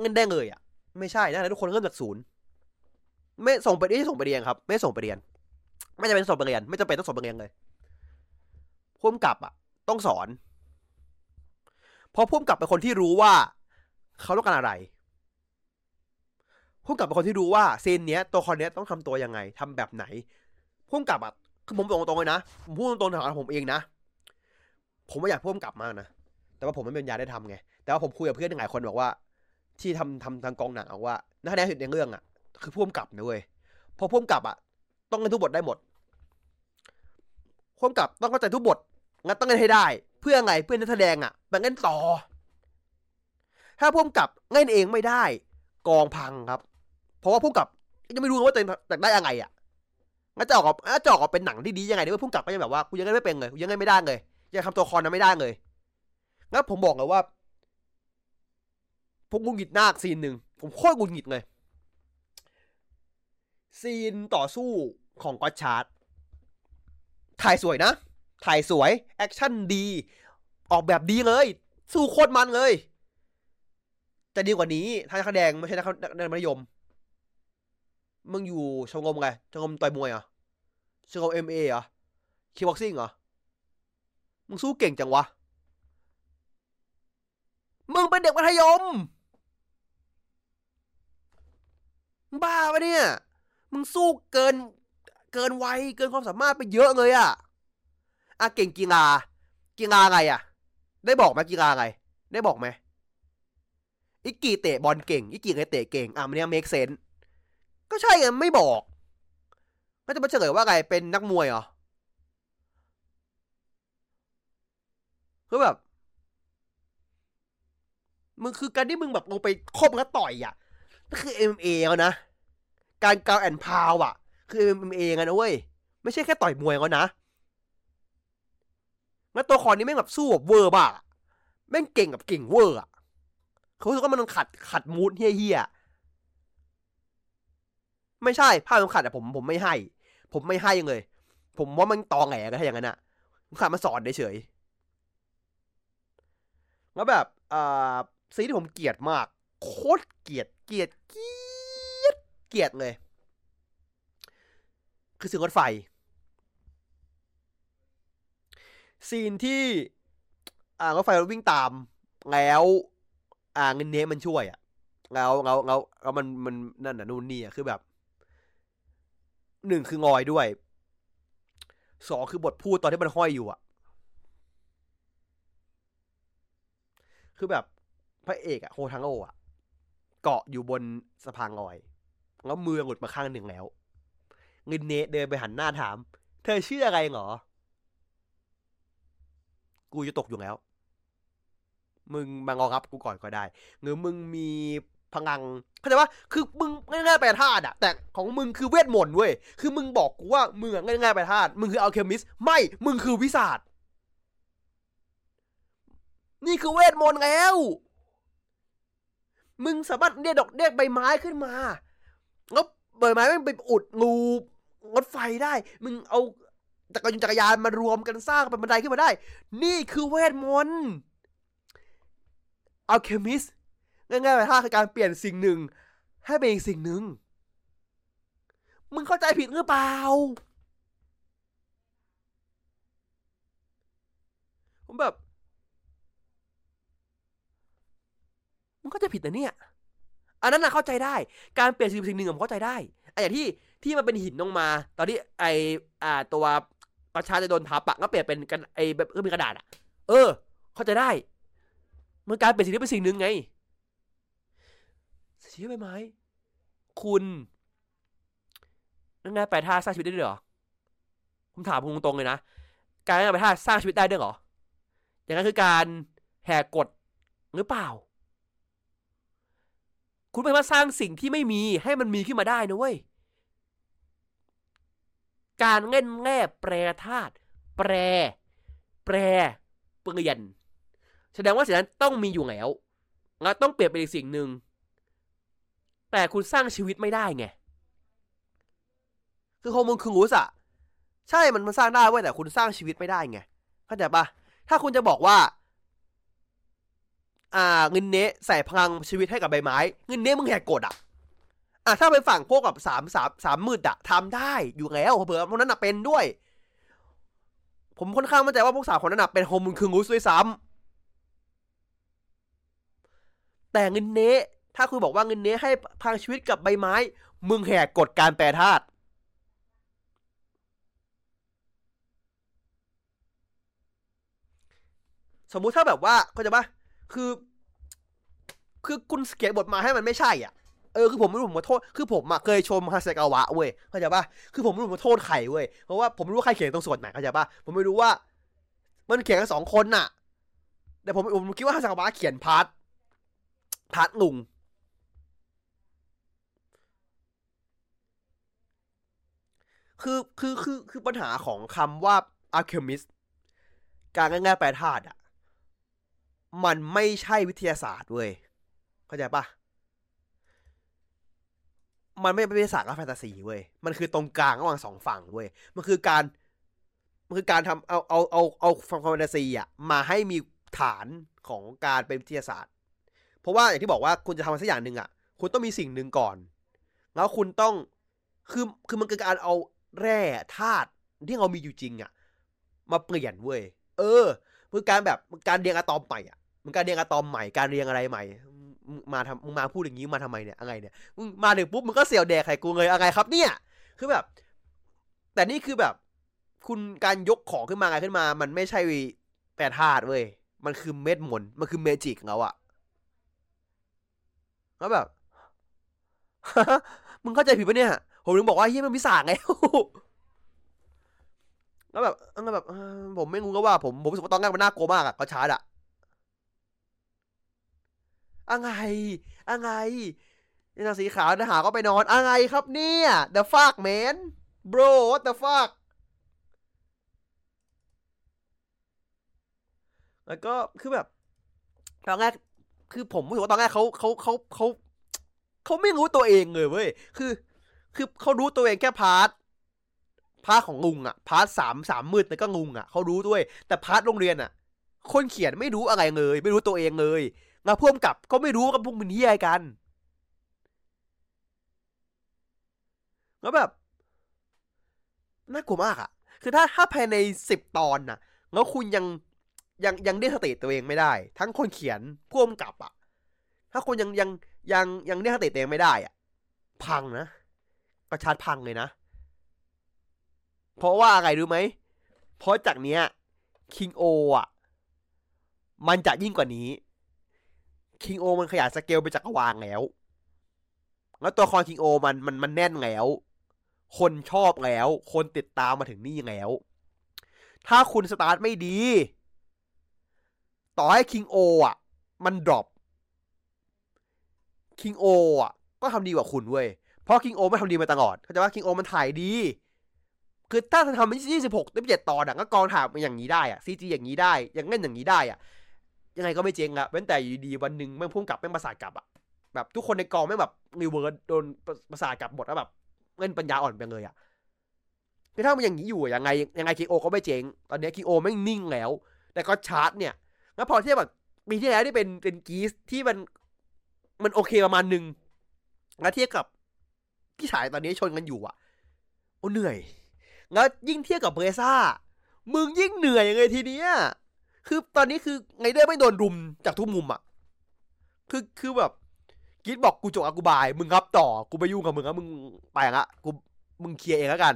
เงินได้เลยอะ่ะ ไม่ใช่นะทุกคนเริ่มจากศูนย์ไม่ส่งไปไม่ส่งไปเรียนครับ ไม่ส่งไปเรียน ไม่จำเป็นส่งไปเรียน ไม่จำเป็นต้องส่งไปเรียนเลย พุ่มกับอะ ต้องสอน เพราะพุ่มกับเป็นคนที่รู้ว่า เขาต้องการอะไรพุ่มกับเป็นคนที่รู้ว่าซีนเนี้ยตัวคอนเนี้ยต้องทำตัวยังไงทำแบบไหนพุ่มกับอะคือผมบอกตรงๆเลยนะผมพูดตรงๆของผมเองนะผมไม่อยากพุ่มกับมากนะแต่ว่าผมไม่เป็นยาได้ทำไงแต่ว่าผมคุยกับเพื่อนหลายคนบอกว่า ที่ทำทำทางกองหนังบอกว่านักแสดงสุดในเรื่องอะ คือพุ่มกับนะเว้ยพอพุ่มกับอะ ต้องเล่นทุกบทได้หมดพุ่มกับต้องเข้าใจทุกบท งั้นต้องเล่นให้ได้ เพื่อไงเพื่อนักแสดงอะมันเล่นต่อ ถ้าพุ่มกับเล่นเองไม่ได้ กองพังครับ เพราะว่าพุ่มกับยังไม่รู้ว่าตัวเองจะได้ยังไงอะงั้นจะออกมาจะออกเป็นหนังที่ดียังไงเนี่ยพุ่มกับก็ยังแบบว่ากูยังเล่นไม่เป็นเลยกูยังเล่นไม่ได้เลยยังทำตัวคอนนั้นไม่ได้เลยงั้นผมบอกเลยว่าผมหงุดหงิดฉาก scene หนึ่งผมโคตรหงุดหงิดเลย scene ต่อสู้ของ Gotchard ถ่ายสวยนะ ถ่ายสวย action ดี ออกแบบดีเลย สู้โคตรมันเลย จะดีกว่านี้ ถ้านักแสดงไม่ใช่นักนักมัธยม มึงอยู่ชมรมไงชมรมต่อยมวยเหรอชมรม MMA เหรอkickboxing เหรอ มึงสู้เก่งจังวะ มึงเป็นเด็กมัธยม บ้าปะเนี่ย มึงสู้เกิน เกินวัยเกินความสามารถไปเยอะเลยอะ อะเก่งกีฬา กีฬาอะไรอะได้บอกไหมกีฬาอะไร ได้บอกไหมอิกกี้เตะบอลเก่งอิกกี้เคยเตะเก่งอะมันเนี่ย make senseก็ใช่ไงไม่บอก ก็จะมาเฉลยว่าไงเป็นนักมวยเหรอคือแบบมึงคือการที่มึงแบบลงไปคบแล้วต่อยอะนั่นคือ MMA แล้วนะ การกาวแอนพาวอะ คือ MMA กันนะเว้ย ไม่ใช่แค่ต่อยมวยแล้วนะ แล้วตัวคอนนี้แม่งแบบสู้แบบเวอร์บ้าแม่งเก่งกับเก่งเวอร์อะเขาคิดว่ามันขัดขัดมูดเฮี้ยๆไม่ใช่ภาพมันขัดแต่ผมผมไม่ให้ ผมไม่ให้ยังเลย ผมว่ามันตอแหลกันถ้าอย่างนั้นอะมันขัดมาสอนเฉยแล้วแบบอ่าซีที่ผมเกลียดมาก โคตรเกลียดเกลียดเกลียดเกลียดเลย คือซีนรถไฟ ซีนที่ อ่ารถไฟวิ่งตาม แล้ว อ่าเงินเนมันช่วยอะแล้วแล้วแล้วแล้วมันมันนั่นน่ะนู่นนี่อะคือแบบหนึ่งคืองอยด้วยสองคือบทพูดตอนที่มันห้อยอยู่อะ คือแบบพระเอกอะโฮทังโออะเกาะอยู่บนสะพานลอย แล้วมือหลุดมาข้างหนึ่งแล้ว เงินเนเดินไปหันหน้าถาม เธอชื่ออะไรเหรอ กูจะตกอยู่แล้ว มึงมางอรับกูก่อนก็ได้ หรือมึงมีพลังเข้าใจว่าคือมึงง่ายๆไปธาตุอะแต่ของมึงคือเวทมนต์เว้ยคือมึงบอกกูว่ามึงง่ายๆไปธาตุมึงคืออัลเคมิสไม่มึงคือวิสาดนี่คือเวทมนต์แล้ว มึงสามารถเรียกดอกเรียกใบไม้ขึ้นมาแล้วใบไม้มันไปอุดงูรถไฟได้ มึงเอา จักรยานจักรยานมารวมกันสร้างเป็นบันไดขึ้นมาได้ นี่คือเวทมนต์อัลเคมิสง่ายๆไปท่าคือการเปลี่ยนสิ่งหนึ่ง ให้เป็นอีกสิ่งหนึ่ง มึงเข้าใจผิดหรือเปล่า ผมแบบ มึงเข้าใจผิดนะเนี่ย อันนั้นน่ะเข้าใจได้ การเปลี่ยนสิ่งสิ่งหนึ่งผมเข้าใจได้ไอ้อย่างที่ที่มันเป็นหินลงมา ตอนที่ไออ่าตัว ประชาจะโดนทับอะก็เปลี่ยนเป็นกันไอแบบก็มีกระดาษอะเออ เข้าใจได้ มันการเปลี่ยนสิ่งนี้เป็นสิ่งหนึ่งไงเสียไปไหมคุณนั่นไงแปลท่าสร้างชีวิตได้ด้วยเหรอ ผมถามคุณตรงเลยนะ การแปลท่าสร้างชีวิตได้ด้วยเหรอ อย่างนั้นคือการแหกกฎหรือเปล่า คุณไม่มาสร้างสิ่งที่ไม่มีให้มันมีขึ้นมาได้นะเว้ย การเง่นแง่แปรธาตุแปร แปร เปลี่ยน แสดงว่าสิ่งนั้นต้องมีอยู่แล้วแล้วต้องเปลี่ยนเป็นอีกสิ่งหนึ่ง แต่คุณสร้างชีวิตไม่ได้ไง คือโฮมนคืองูสอะใช่มันมันสร้างได้เว้ยแต่คุณสร้างชีวิตไม่ได้ไงเข้าใจปะถ้าคุณจะบอกว่า อ่าเงินเนะใส่พลังชีวิตให้กับใบไม้ เงินเนะมึงแหกกฎอะ อะถ้าเป็นฝั่งพวกกับสามสามสามมืดอะทำได้อยู่แล้วเผื่อพวกนั้นอะเป็นด้วย ผมค่อนข้างมั่นใจว่าพวกสามคนนั้นอะเป็นโฮมอนคืองูด้วยซ้ำแต่เงินเนะถ้าคุณบอกว่าเงินเนะให้พลังชีวิตกับใบไม้ มึงแหกกฎการแปรธาตุสมมุติถ้าแบบว่าเข้าใจปะคือ คือคุณเขียนบทมาให้มันไม่ใช่อะ เออคือผมไม่รู้ผมมาโทษคือผมอะเคยชมฮาเซกาวะเว้ยเข้าใจปะคือผมไม่รู้ผมมาโทษใครเว้ยเพราะว่าผมไม่รู้ว่าใครเขียนตรงส่วนไหนเข้าใจปะผมไม่รู้ว่า มันเขียนกันสองคนน่ะ แต่ผมผมคิดว่าฮาเซกาวะเขียน part part ลุงคือคือคือคือปัญหาของคำว่า alchemist การง่ายๆแปรธาตุอะ มันไม่ใช่วิทยาศาสตร์เว้ย เข้าใจปะ มันไม่เป็นทยาศาสตร์แฟนตาซีเว้ย มันคือตรงกลางระหว่างสองฝั่งเว้ย มันคือการ มันคือการทำเอาเอาเอาเอาฝั่งแฟนตาซีอะมาให้มีฐานของการเป็นวิทยาศาสตร์ เพราะว่าอย่างที่บอกว่าคุณจะทำอะไรสักอย่างหนึ่งอะ คุณต้องมีสิ่งหนึ่งก่อน แล้วคุณต้อง คือคือมันคือการเอาแร่ธาตุที่เรามีอยู่จริงอะ มาเปลี่ยนเว้ย เออ คือการแบบการเรียงอะตอมใหม่อะมันการเรียงอะตอมใหม่ การเรียงอะไรใหม่ มาทำมึงมาพูดอย่างนี้มาทำไมเนี่ยอะไรเนี่ยมึงมาถึงปุ๊บมึงก็เสียวแดกไข่กูเลยอะไรครับ เนี่ย คือแบบ แต่นี่คือแบบ คุณการยกของขึ้นมาไงขึ้นมา มันไม่ใช่แปรธาตุเว้ยมันคือเม็ดมนมันคือเมจิกของเขาอะแล้วแบบมึงเข้าใจผิดปะเนี่ยผมถึงบอกว่าเฮียมันวิสาไงแล้วแบบแล้วแบบผมไม่งูก็ว่าผมผมรู้สึกว่าตอนแรกมันน่ากลัวมากอะเขาชาร์จอะ อะไรอะไรนี่สีขาวนะหาก็ไปนอนอะไรครับเนี่ย the fuck man bro what the fuck แล้วก็คือแบบตอนแรกคือผมรู้สึกว่าตอนแรกเขาเขาเขาเขาเขาไม่รู้ตัวเองเลยเว้ยคือ คือเขารู้ตัวเองแค่ part part ของลุงอะ part สามสาวมืดแล้วก็ลุงอะเขารู้ด้วย แต่ part โรงเรียนอะคนเขียนไม่รู้อะไรเลย ไม่รู้ตัวเองเลย แล้วพ่วงกับก็ไม่รู้กับพวกมึงที่อะไรกัน แล้วแบบน่ากลัวมากอะคือถ้าถ้าภายในสิบตอนน่ะ แล้วคุณยังยังยังได้สติตัวเองไม่ได้ ทั้งคนเขียนพ่วงกับอะถ้าคนยังยังยังยังได้สติตัวเองไม่ได้อะพังนะประชาพังเลยนะ เพราะว่าอะไรรู้ไหม เพราะจากเนี้ยคิงโออะ มันจะยิ่งกว่านี้ คิงโอมันขยายสเกลไปจักรวาลแล้ว แล้วตัวคอนคิงโอมันมันมันแน่นแล้ว คนชอบแล้ว คนติดตามมาถึงนี่แล้ว ถ้าคุณสตาร์ทไม่ดี ต่อให้คิงโออะ มัน drop คิงโออะ ก็ทำดีกว่าคุณเว้ย เพราะคิงโอมันทำดีมาตลอด เข้าใจว่าคิงโอมันถ่ายดี คือถ้าทำยี่สิบหกยี่สิบเจ็ดตอนอะก็กองถ่ายมันอย่างนี้ได้อะ CG อย่างนี้ได้ อย่างเล่นอย่างนี้ได้อะ ยังไงก็ไม่เจ๊งอะเว้นแต่อยู่ดีวันหนึ่งแม่งพุ่งกลับแม่งประสาทกลับอะแบบทุกคนในกองแม่งแบบรีเวิร์ดโดนประสาทกลับหมดแล้วแบบเล่นปัญญาอ่อนไปเลยอะคือถ้ามันอย่างนี้อยู่ยังไงยังไงคิงโอก็ไม่เจ๊งตอนนี้คิงโอแม่งนิ่งแล้ว แต่ Gotchard เนี่ยแล้วพอเทียบแบบปีที่แล้วที่เป็นเป็น Geats ที่มันมันโอเคประมาณหนึ่งแล้วเทียบกับที่ฉายตอนนี้ชนกันอยู่อะโอ้เหนื่อย แล้วยิ่งเทียบกับ Blazar มึงยิ่งเหนื่อยยังไงทีเนี้ย คือตอนนี้คือไงเดอร์ไม่โดนรุมจากทุกมุมอะ คือคือแบบกีดบอกกูจบอะกูบาย มึงรับต่อ กูไปยุ่งกับมึงแล้วมึงไปละกูมึงเคลียร์เองแล้วกัน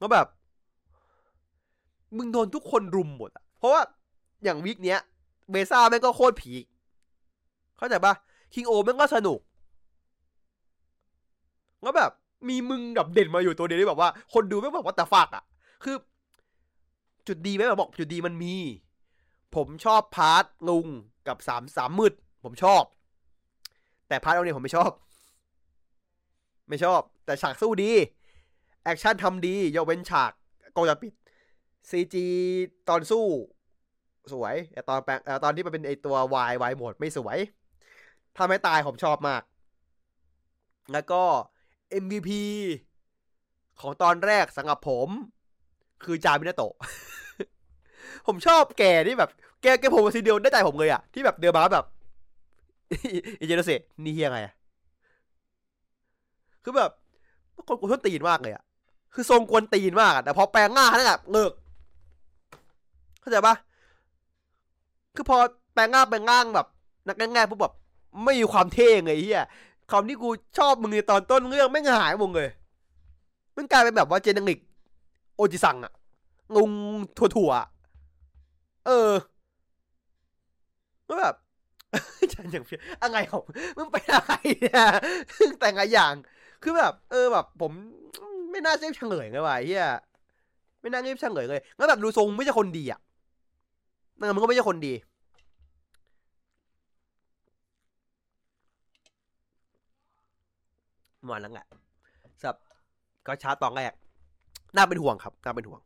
ก็แบบ มึงโดนทุกคนรุมหมดอะเพราะว่าอย่างวิกเนี้ยเบซ่าแม่งก็โคตรผี เข้าใจปะคิงโอแม่งก็สนุกแล้วแบบ มีมึงแบบเด่นมาอยู่ตัวเดียวที่แบบว่า คนดูไม่บอกว่าแต่ฝากอะคือ จุดดีไหมบบบอกจุดดีมันมี ผมชอบพาร์ทลุงกับสามสามมืด ผมชอบ แต่พาร์ทเอาเนี่ยผมไม่ชอบ ไม่ชอบ แต่ฉากสู้ดี แอคชั่นทำดียกเว้นฉากกองจะปิดซีจีตอนสู้ สวยแต่ตอนแปลงตอนที่มันเป็นไอตัววายวายหมดไม่สวยทำให้ตายผมชอบมาก แล้วก็ MVP ของตอนแรกสำหรับผม คือจามินาโตะผมชอบแกที่แบบ แกแกผมซีเดียวได้ใจผมเลยอะที่แบบเดินมาแบบอิเจโนเซนี่เฮียไงอะคือแบบคนกวนตีนมากเลยอะคือทรงกวนตีนมากแต่พอแปลงหน้านั่นแบบเลิกเข้าใจปะคือพอแปลงหน้าแปลงง่างแบบนักง่ายๆปุ๊บแบบไม่มีความเท่ไงเฮียคำที่กูชอบมึงในตอนต้นเรื่องไม่หายมึงเลยมันกลายเป็นแบบว่าเจนนิก จิซังอะงงถั่วๆเออก็แบบฉันอย่างเพี้ยอะไรของมึงไปอะไรเนี่ยแต่งอะไรอย่าง คือแบบ เออแบบ ผมไม่น่าเซฟเฉลยเลยว่ะเฮียไม่น่าเซฟเฉลยเลยแล้วแบบดูทรงไม่ใช่คนดีอะนั่นมันก็ไม่ใช่คนดีมันแล้วแหละสับก็ชาร์ตตอนแรก น่าเป็นห่วงครับน่าเป็นห่วง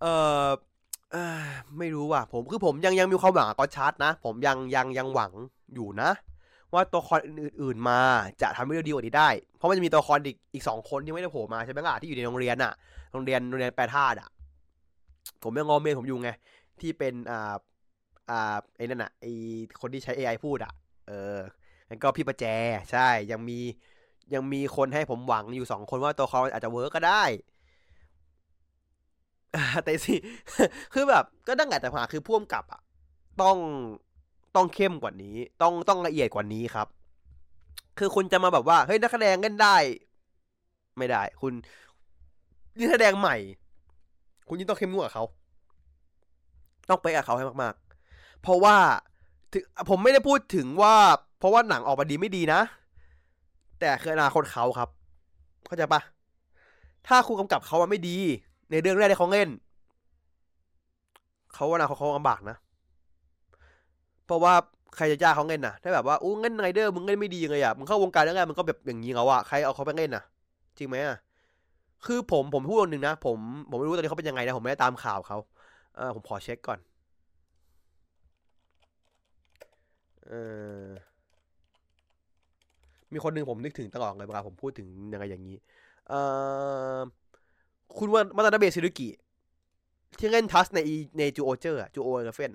เออเอไม่รู้ว่ะผมคือผมยังยังมีความหวังกับก็ชาร์ตนะ ผมยังยังยังหวังอยู่นะ ว่าตัวละครอื่น ๆมาจะทำให้เรื่องดีกว่านี้ได้ เพราะมันจะมีตัวละครอีกอีกสองคนที่ไม่ได้โผล่มาใช่ไหมล่ะที่อยู่ในโรงเรียนอะโรงเรียนโรงเรียนแปรธาตุอะผมยังงอเมนผมอยู่ไง ที่เป็นอ่าอ่าไอ้นั่นอะไอคนที่ใช้ AI พูดอะเออแล้วก็พี่ประแจใช่ยังมียังมีคนให้ผมหวังอยู่สองคนว่าตัวละครอาจจะเวิร์กก็ได้ แต่สิคือแบบก็ตั้งแต่แต่มาคือพ่วงกับอะต้องต้องเข้มกว่านี้ ต้องต้องละเอียดกว่านี้ครับ คือคุณจะมาแบบว่าเฮ้ยนักแสดงเล่นได้ ไม่ได้ คุณนี่แสดงใหม่ คุณยิ่งต้องเข้มงวดกับเขาต้องไปกับเขาให้มาก ๆ เพราะว่าถึงผมไม่ได้พูดถึงว่า เพราะว่าหนังออกมาดีไม่ดีนะ แต่คืออนาคตเขาครับ เข้าใจปะถ้าคุณกำกับเขามาไม่ดี ในเรื่องแรกที่เขาเล่น เขาว่านาเขาเขาลำบากนะ เพราะว่าใครจะจ้าเขาเล่นนะถ้าแบบว่าอู้เล่นไรเดอร์มึงเล่นไม่ดีเลยอะมึงเข้าวงการแล้วไงมึงก็แบบอย่างนี้เขาอะใครเอาเขาไปเล่นน่ะจริงไหมอะคือผมผมพูดหนึ่งนะผมผมไม่รู้ตอนนี้เขาเป็นยังไงนะผมไม่ได้ตามข่าวเขาเออผมขอเช็คก่อนเออมีคนหนึ่งผมนึกถึงตลอดเลยเวลาผมพูดถึงยังไงอย่างนี้ เออ คุณว่ามาตาดาเบซิรุกิที่เล่นทัสในในจูโอเจอร์จูโอเอเฟน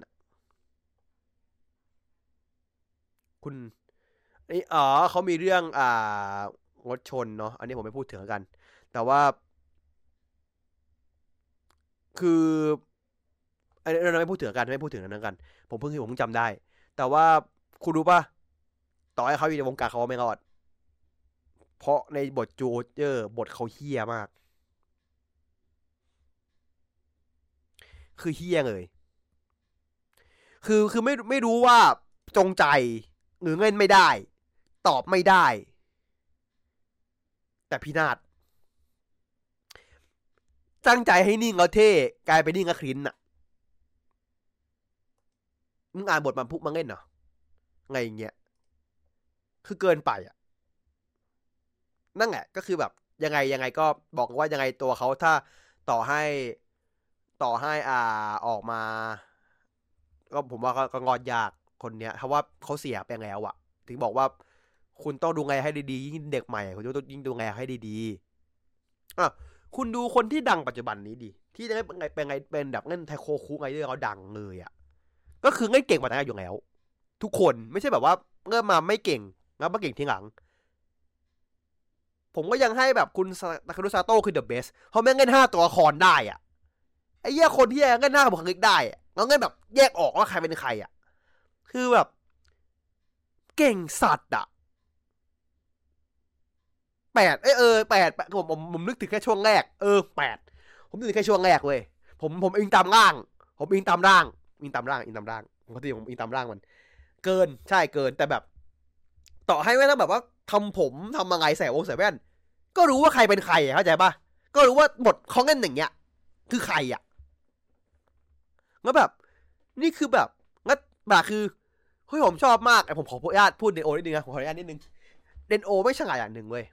คุณนี่อ๋อเขามีเรื่อง อ่ารถชนเนาะอันนี้ผมไม่พูดถึงกัน แต่ว่า คืออันนี้เราไม่พูดถึงกันไม่พูดถึงนั้นกัน ผมเพิ่งผมเพิ่งจำได้ แต่ว่าคุณรู้ป่ะต่อให้เขาอยู่ในวงการเขาไม่รอด เพราะในบทจูเจอร์บทเขาเฮี้ยมาก คือเฮี้ยเลย คือคือไม่ไม่รู้ว่าจงใจหรือเงินไม่ได้ ตอบไม่ได้ แต่พี่นาฏตั้งใจให้นิ่งแล้วเท่กลายเป็นนิ่งกับครินอะมึงอ่านบทมันพุกมาเล่นเหรอไงอย่างเงี้ยคือเกินไปอะนั่นแหละก็คือแบบยังไงยังไงก็บอกว่ายังไงตัวเขาถ้าต่อให้ ต่อให้อ่าออกมา ก็ผมว่าก็งอดยากคนเนี้ยเพราะว่าเขาเสียไปแล้วอะถึงบอกว่าคุณต้องดูไงให้ดีๆยิ่งเด็กใหม่คุณต้องยิ่งดูไงให้ดีๆอะคุณดูคนที่ดังปัจจุบันนี้ดิที่ได้เป็นไงเป็นไงเป็นแบบเล่นไทโคคุไงที่เขาดังเลยอะก็คือเล่นเก่งมาตั้งแต่อยู่แล้ว ทุกคนไม่ใช่แบบว่าเริ่มมาไม่เก่งแล้วมาเก่งทีหลัง ผมก็ยังให้แบบคุณตาคารุซาโต้คือเดอะเบสเขาแม่งเล่นห้าตัวละครได้อะ อ้เหี้ยคนที่เล่นหน้าบุคลิกได้แล้วเล่นแบบแยกออกว่าใครเป็นใครอะ คือแบบ เก่งสัตว์อะแปดเอยเออแปดผมผมผมนึกถึงแค่ช่วงแรก เออแปดผมนึกถึงแค่ช่วงแรกเว้ยผมผมอิงตามร่าง ผมอิงตามร่างอิงตามร่างอิงตามร่างปกติผมอิงตามร่างมัน เกินใช่เกินแต่แบบ ต่อให้ไม่ต้องแบบว่าทำผมทำอะไรใส่วงใส่แว่น ก็รู้ว่าใครเป็นใครเข้าใจปะก็รู้ว่าบทเขาเล่นอย่างเงี้ย คือใครอะ แล้วแบบ นี่คือแบบงั้นแบบคือเฮ้ยผมชอบมากไอผมขออนุญาตพูดเดนโอนิดนึงนะผมขออนุญาตนิดนึงเดนโอไม่ฉลาดอย่างหนึ่งเว้ย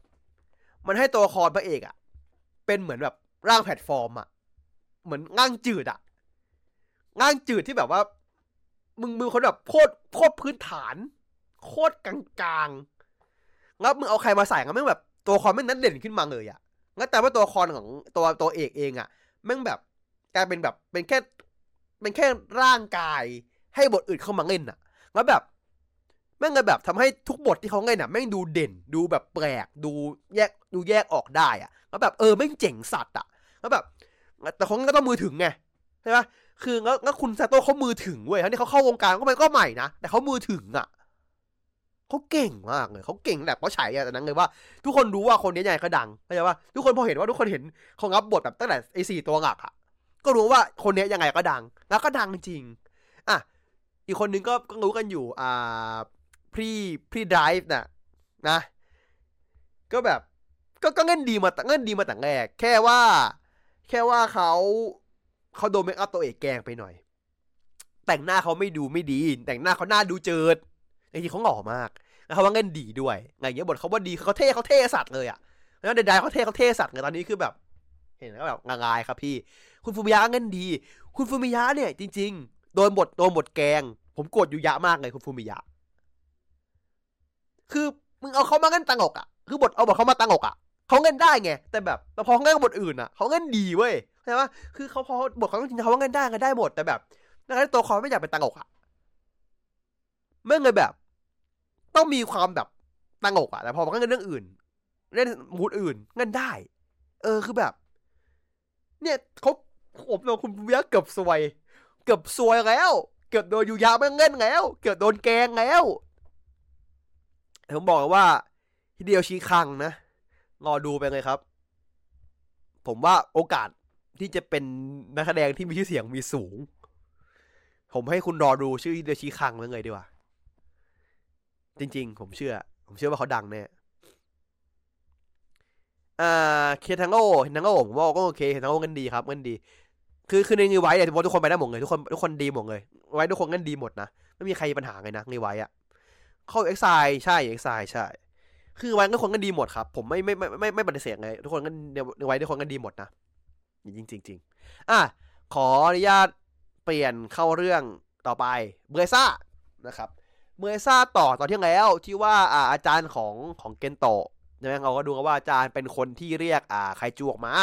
มันให้ตัวละครพระเอกอะเป็นเหมือนแบบร่างแพลตฟอร์มอะเหมือนง่างจืดอะง่างจืดที่แบบว่า มึงมึงคนแบบโคตรโคตรพื้นฐาน โคตรกลางๆแล้วมึงเอาใครมาใส่ก็แม่งแบบตัวละครแม่งนั้นเด่นขึ้นมาเลยอะงั้นแต่ว่าตัวละครของตัวตัวเอกเองอะแม่งแบบกลายเป็นแบบเป็นแค่ เป็นแค่ร่างกาย ให้บทอื่นเข้ามาเล่นอะแล้วแบบแม่งเลยแบบทำให้ทุกบทที่เขาเล่นอะแม่งดูเด่น ดูแบบแปลก ดูแยกดูแยกออกได้อะแล้วแบบเออแม่งเจ๋งสัตว์อะแล้วแบบ แต่เขาก็ต้องมือถึงไงใช่ปะคือแล้วแล้วคุณซาโต้เขามือถึงเว้ยทั้งที่เขาเข้าวงการก็มันก็ใหม่นะแต่เขามือถึงอะเขาเก่งมากเลยเขาเก่งแบบเขาฉายอะแต่นั้นเลยว่า ทุกคนรู้ว่าคนนี้ใหญ่ก็ดังเข้าใจปะทุกคนพอเห็นว่าทุกคนเห็นเขารับบทแบบตั้งแต่ไอ้สี่ตัวหลักอะ ก็รู้ว่าคนนี้ยังไงก็ดัง แล้วก็ดังจริง อะ อีกคนนึงก็ก็รู้กันอยู่ อ่าพรีพรีไดฟ์น่ะ นะ ก็แบบ ก็ก็เงินดีมาเงินดีมาแต่แรก แค่ว่า แค่ว่าเขาเขาโดนเมคอัพตัวเอกแกงไปหน่อย แต่งหน้าเขาไม่ดูไม่ดี แต่งหน้าเขาหน้าดูเจิดจริงๆเขาหล่อมากแล้วเขาว่าเงินดีด้วยไงเงี้ยบทเขาว่าดีเขาเท่เขาเท่สัตว์เลยอะแล้วเดดายเขาเท่เขาเท่สัตว์เลยตอนนี้คือแบบ เห็นแล้วแบบงายครับพี่ คุณฟูมิยะเงินดี คุณฟูมิยะเนี่ยจริง ๆ โดนบทโดนบทแกง ผมโกรธอยู่ยะมากเลยคุณฟูมิยะ คือมึงเอาเขามาเล่นตังอกอะคือบทเอาบทเขามาตังอกอะเขาเล่นได้ไง แต่แบบแต่พอเขาเล่นบทอื่นอะเขาเล่นดีเว้ยใช่ไหมคือเขาพอบทเขาจริงเขาเล่นได้กันได้หมดแต่แบบดังนั้นตัวเขาไม่อยากเป็นตังอกอะเมื่อเลยแบบ ต้องมีความแบบตังอกอะแต่พอมาเล่นเรื่องอื่นเล่นมูดอื่นเล่นได้ เออคือแบบ เนี่ยเขา ผมโดนคุณเวียเกือบซวย เกือบซวยแล้ว เกือบโดนยูยาไม่เล่นแล้ว เกือบโดนแกงแล้วผมบอกว่าฮิเดียวชีคังนะ รอดูไปเลยครับ ผมว่าโอกาสที่จะเป็นนักแสดงที่มีชื่อเสียงมีสูง ผมให้คุณรอดูชื่อฮิเดียวชีคังเลยดีกว่า จริง ๆ ผมเชื่อ ผมเชื่อว่าเขาดังแน่อ่าเคทังโง่เคทังโง่ผมว่าก็โอเคเคทังโง่กันดีครับกันดี คือคือในงีไว้เนี่ยทุกคนไปได้หมดเลยทุกคนทุกคนดีหมดเลย ไว้ทุกคนกันดีหมดนะ ไม่มีใครมีปัญหาเลยนะงีไว้อะเข้าเอ็กไซใช่เอ็กไซใช่ คือไว้ทุกคนกันดีหมดครับ ผมไม่ไม่ไม่ไม่ไม่ปฏิเสธเลยทุกคนกันไว้ทุกคนกันดีหมดนะจริงจริงจริงอะขออนุญาตเปลี่ยนเข้าเรื่องต่อไปเบรซ่านะครับเบรซ่าต่อตอนที่แล้วที่ว่าอาอาจารย์ของของเกนโตะนะเราก็ดูกันว่าอาจารย์เป็นคนที่เรียกอ่าไคจูออกมา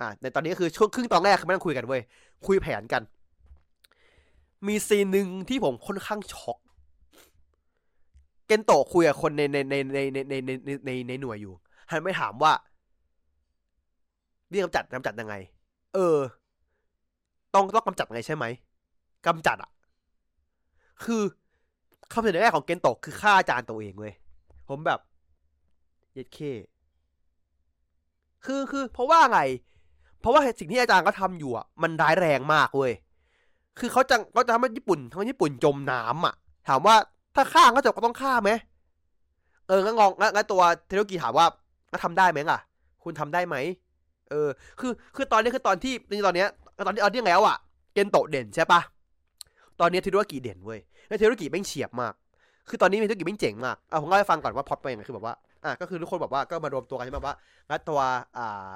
อ่าในตอนนี้คือช่วงครึ่งตอนแรกคือไม่ต้องคุยกันเว้ยคุยแผนกัน มี scene หนึ่งที่ผมค่อนข้างช็อกเกนโตะคุยกับคนในในในในในในในในในหน่วยอยู่หันไปถามว่าเรียกกำจัดกำจัดยังไง เออ ต้องต้องกำจัดไงใช่ไหมกำจัดอะ คือคำเสนอแรกของเกนโตะคือฆ่าอาจารย์ตัวเองเว้ยผมแบบเย็ดเคคือคือ เพราะว่าไง เพราะว่าสิ่งที่อาจารย์ก็ทำอยู่อะมันร้ายแรงมากเว้ยคือเขาจะเขาจะทำให้ญี่ปุ่นทำให้ญี่ปุ่นจมน้ำอะ ถามว่าถ้าฆ่าก็จะก็ต้องฆ่าไหมเอองั้นงงงั้นตัวเทโรกิถามว่าก็ทำได้ไหมล่ะ คุณทำได้ไหมเออ คือคือตอนนี้คือตอนที่ตอนเนี้ยตอนที่เอาที่แล้วอะเกนโตเด่นใช่ปะตอนนี้เทโรกิเด่นเว้ยแล้วเทโรกิแม่งเฉียบมากคือตอนนี้เทโรกิแม่งเจ๋งมากเอาผมเล่าให้ฟังก่อนว่าพอดเป็นยังไงคือแบบว่า อะก็คือทุกคนบอกว่าก็มารวมตัวกันใช่ไหมว่าแล้วตัว อ่า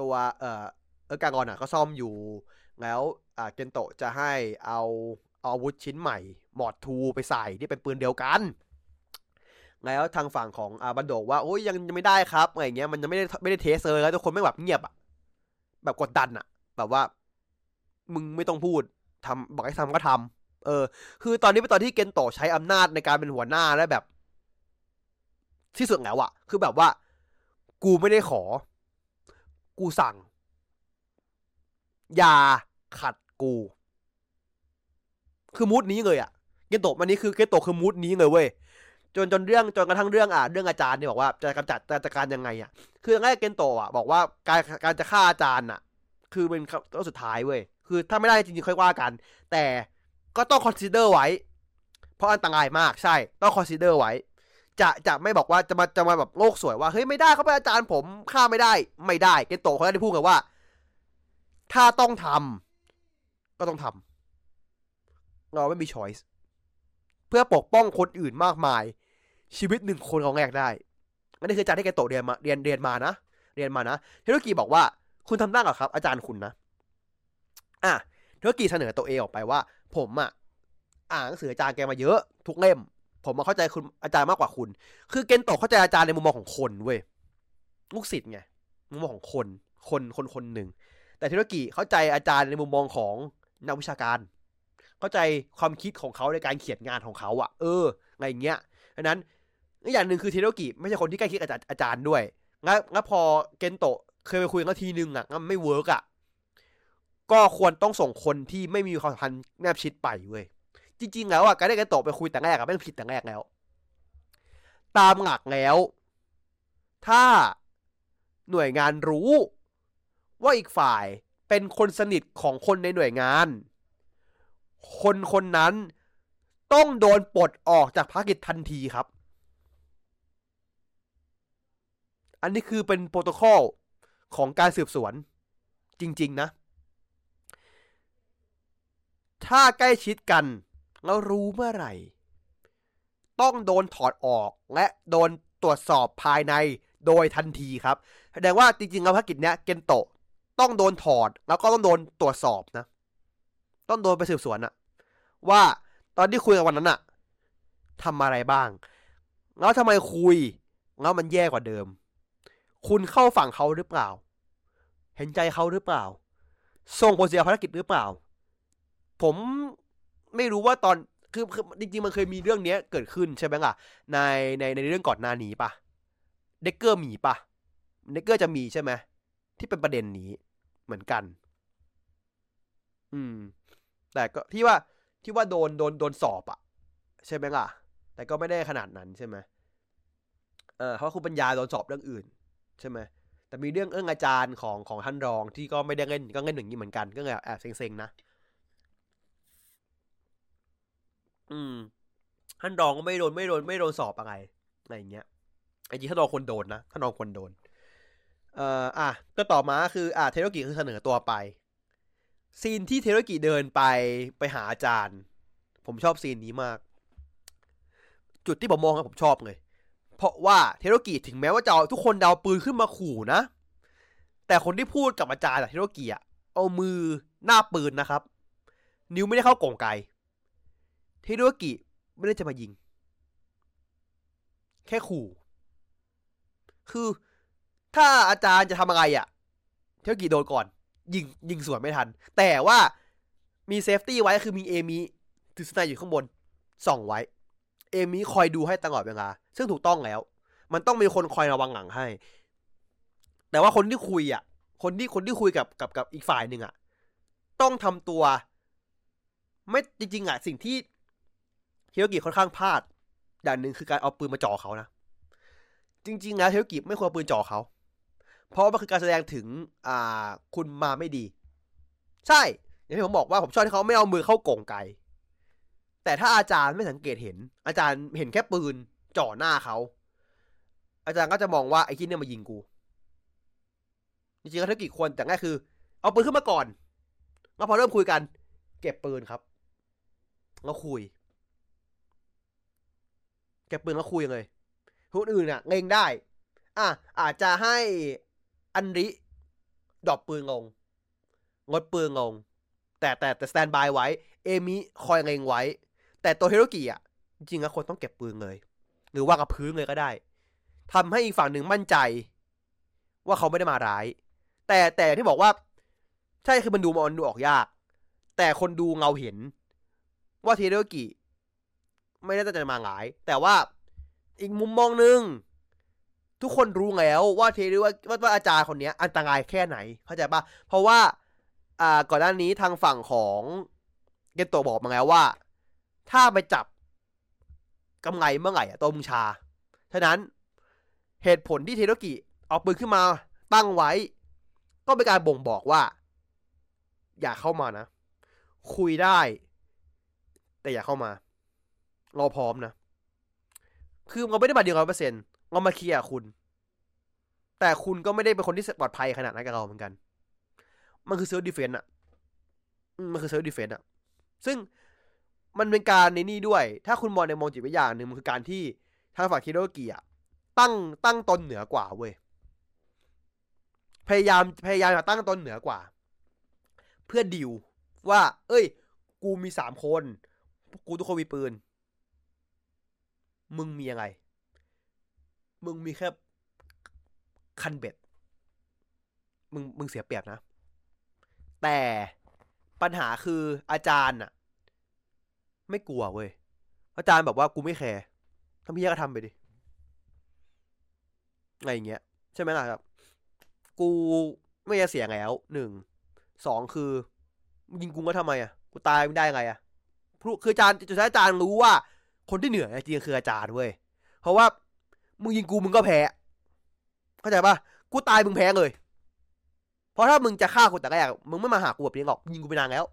ตัวเอ่อเออการกอนอะก็ซ่อมอยู่ แล้วอ่าเกนโตะจะให้เอาอาวุธชิ้นใหม่หมอดทูไปใส่ที่เป็นปืนเดียวกัน แล้วทางฝั่งของอาบันโดกว่าโอ้ยยังยังไม่ได้ครับอะไรเงี้ยมันยังไม่ได้ไม่ได้เทสเลยแล้วทุกคนไม่แบบเงียบอะแบบกดดันอะแบบว่า มึงไม่ต้องพูดทำบอกให้ทำก็ทำเออ คือตอนนี้เป็นตอนที่เกนโตใช้อำนาจในการเป็นหัวหน้าแล้วแบบ ที่สุดแล้วอะคือแบบว่า กูไม่ได้ขอ กูสั่ง อย่าขัดกู คือ mood นี้เลยอะเกนโตะมันนี้คือเกนโตะคือ mood นี้เลยเว้ยจนจนเรื่องจนกระทั่งเรื่องอะเรื่องอาจารย์เนี่ยบอกว่าจะกำจัดจะจัดการยังไงอะ คือแรกเกนโตะอะบอกว่าการการจะฆ่าอาจารย์อะ คือเป็นตัวสุดท้ายเว้ยคือถ้าไม่ได้จริงๆค่อยว่ากัน แต่ก็ต้อง consider ไว้ เพราะอันตรายมากใช่ ต้อง consider ไว้ จะจะไม่บอกว่าจะมาจะมาแบบโลกสวยว่าเฮ้ยไม่ได้เขาเป็นอาจารย์ผมฆ่าไม่ได้ ไม่ได้เกนโตะเขาได้พูดกันว่า ถ้าต้องทำก็ต้องทำเราไม่มีช้อยส์เพื่อปกป้องคนอื่นมากมาย ชีวิตหนึ่งคนของแรกได้อันนี้คืออาจารย์ที่แกโตเรียนมาเรียนเรียนมานะเรียนมานะเทโรกิบอกว่าคุณทำได้หรอครับ อาจารย์คุณนะอะเทโรกิเสนอตัวเองออกไปว่า ผมอะอ่านหนังสืออาจารย์แกมาเยอะ ทุกเล่ม ผมมาเข้าใจคุณอาจารย์มากกว่าคุณ คือเกนโตเข้าใจอาจารย์ในมุมมองของคนเว้ยลูกศิษย์ไงมุมมองของคนคนคนคนหนึ่ง แต่เทโรกิเข้าใจอาจารย์ในมุมมองของนักวิชาการ เข้าใจความคิดของเขาในการเขียนงานของเขาอะเอออะไรเงี้ยดังนั้นอย่างหนึ่งคือเทโรกิไม่ใช่คนที่ใกล้ชิดอาจารย์อาจารย์ด้วยงั้นงั้นพอเกนโตะเคยไปคุยกันทีนึงอะงั้นไม่ work อะก็ควรต้องส่งคนที่ไม่มีความสัมพันธ์แนบชิดไปเว้ย จริง ๆ แล้วอะการได้เกนโตะไปคุยแต่แรกอะไม่ผิดแต่แรกแล้ว ตามหลักแล้ว ถ้าหน่วยงานรู้ ว่าอีกฝ่ายเป็นคนสนิทของคนในหน่วยงาน คนคนนั้นต้องโดนปลดออกจากภารกิจทันทีครับ อันนี้คือเป็นโปรโตคอลของการสืบสวนจริง ๆ นะ ถ้าใกล้ชิดกัน แล้วรู้เมื่อไหร่ ต้องโดนถอดออกและโดนตรวจสอบภายในโดยทันทีครับแสดงว่าจริงๆแล้วภารกิจเนี้ยเกนโตะต้องโดนถอดแล้วก็ต้องโดนตรวจสอบนะ ต้องโดนไปสืบสวนอะว่าตอนที่คุยกันวันนั้นอะทำอะไรบ้าง แล้วทำไมคุย แล้วมันแย่กว่าเดิม คุณเข้าฝั่งเขาหรือเปล่า เห็นใจเขาหรือเปล่า ส่งผลเสียภารกิจหรือเปล่า ผม ไม่รู้ว่าตอนคือคือจริงๆมันเคยมีเรื่องเนี้ยเกิดขึ้นใช่ไหมล่ะในในในเรื่องก่อนหน้านี้ปะเด็กเกอร์มีปะเด็กเกอร์จะมีใช่ไหมที่เป็นประเด็นนี้เหมือนกัน อืม แต่ก็ที่ว่าที่ว่าโดนโดนโดนสอบอะใช่ไหมล่ะ แต่ก็ไม่ได้ขนาดนั้นใช่ไหมเออเพราะคุณปัญญาโดนสอบเรื่องอื่น ใช่ไหมแต่มีเรื่องเอื้องอาจารย์ของของท่านรองที่ก็ไม่ได้เล่นก็เล่นอย่างนี้เหมือนกันก็เลยแอบเซ็งๆนะ อืม ท่านรองก็ไม่โดนไม่โดนไม่โดนสอบอะไรอะไรอย่างเงี้ยไอ้จริงท่านรองควรโดนนะท่านรองควรโดน เอ่ออะก็ต่อมาคือ อะเทโรกิคือเสนอตัวไปซีนที่เทโรกิเดินไปไปหาอาจารย์ ผมชอบซีนนี้มาก จุดที่ผมมองครับผมชอบเลย เพราะว่าเทโรกิถึงแม้ว่าจะทุกคนเดาปืนขึ้นมาขู่นะ แต่คนที่พูดกับอาจารย์เทโรกิอะเอามือหน้าปืนนะครับ นิ้วไม่ได้เข้ากล่องไก เทโรกิ ไม่ได้จะมายิง แค่ขู่ คือถ้าอาจารย์จะทำอะไรอะเทโรกิโดนก่อน ยิงยิงสวนไม่ทัน แต่ว่ามี safety ไว้คือมีเอมิถือ snipe อยู่ข้างบน ส่องไว้ เอมิคอยดูให้ตลอดเวลาซึ่งถูกต้องแล้ว มันต้องมีคนคอยระวังหลังให้ แต่ว่าคนที่คุยอะ คนที่คนที่คุยกับกับกับอีกฝ่ายหนึ่งอะ ต้องทำตัว ไม่จริงๆอะสิ่งที่ เทโรกิค่อนข้างพลาดอย่างหนึ่งคือการเอาปืนมาจ่อเขานะ จริงๆนะเทโรกิไม่ควรปืนจ่อเขา เพราะมันคือการแสดงถึงอ่าคุณมาไม่ดี ใช่ อย่างที่ผมบอกว่าผมชอบที่เขาไม่เอามือเข้ากงไก แต่ถ้าอาจารย์ไม่สังเกตเห็น อาจารย์เห็นแค่ปืนจ่อหน้าเขา อาจารย์ก็จะมองว่าไอ้ที่เนี่ยมายิงกู จริงๆแล้วถ้ากี่คนแต่ง่ายคือ เอาปืนขึ้นมาก่อนแล้วพอเริ่มคุยกัน เก็บปืนครับแล้วคุย เก็บปืนแล้วคุยเลยคนอื่นอะเล็งได้ อะอาจจะให้อันริ drop ปืนลงลดปืนลง แต่แต่แต่ standby ไว้ เอมิคอยเล็งไว้ แต่ตัวเทโรกิอะ จริงๆแล้วควรต้องเก็บปืนเลย หรือวางกับพื้นเลยก็ได้ทำให้อีกฝั่งหนึ่งมั่นใจ ว่าเขาไม่ได้มาร้าย แต่แต่ที่บอกว่า ใช่คือมันดูมันดูออกยาก แต่คนดูเราเห็น ว่าเทโดกิ ไม่ได้ตั้งใจมาหงาย แต่ว่าอีกมุมมองหนึ่งทุกคนรู้แล้วว่าเทโดว่าว่าอาจารย์คนนี้อันตรายแค่ไหนเข้าใจปะเพราะว่าอ่าก่อนหน้านี้ทางฝั่งของเกนโตบอกมาแล้วว่า ถ้าไปจับกำไงเมื่อไหร่อะตัวมึงชาฉะนั้นเหตุผลที่เทโดกิเอาปืนขึ้นมาตั้งไว้ ก็เป็นการบ่งบอกว่า อย่าเข้ามานะ คุยได้ แต่อย่าเข้ามา เราพร้อมนะ คือเราไม่ได้มาเดียวร้อยเปอร์เซ็นต์เรามาเคลียร์คุณ แต่คุณก็ไม่ได้เป็นคนที่ปลอดภัยขนาดนั้นกับเราเหมือนกัน มันคือ self-defense อะมันคือ self-defense อะซึ่งมันเป็นการในนี่ด้วย ถ้าคุณมองในมองจิตวิทยาหนึ่งมันคือการที่ทางฝั่งเทโรกิอะตั้งตั้งตนเหนือกว่าเว้ย พยายามพยายามจะตั้งตนเหนือกว่า เพื่อดิวว่า เอ้ย กูมีสามคน กูทุกคนมีปืน มึงมียังไง มึงมีแค่คันเบ็ด มึงมึงเสียเปรียบนะ แต่ปัญหาคืออาจารย์อะไม่กลัวเว้ย อาจารย์แบบว่ากูไม่แคร์ทำพี่ก็ทำไปดิ อะไรอย่างเงี้ย ใช่ไหมล่ะครับ กูไม่จะเสียแล้วหนึ่งสองคือยิงกูก็ทำไมอะ กูตายไม่ได้ไงอะคืออาจารย์จุดท้ายอาจารย์รู้ว่า คนที่เหนือจริงคืออาจารย์เว้ย เพราะว่ามึงยิงกูมึงก็แพ้ เข้าใจปะกูตายมึงแพ้เลย เพราะถ้ามึงจะฆ่ากูแต่แรกมึงไม่มาหากูแบบนี้หรอก ยิงกูไปนานแล้ว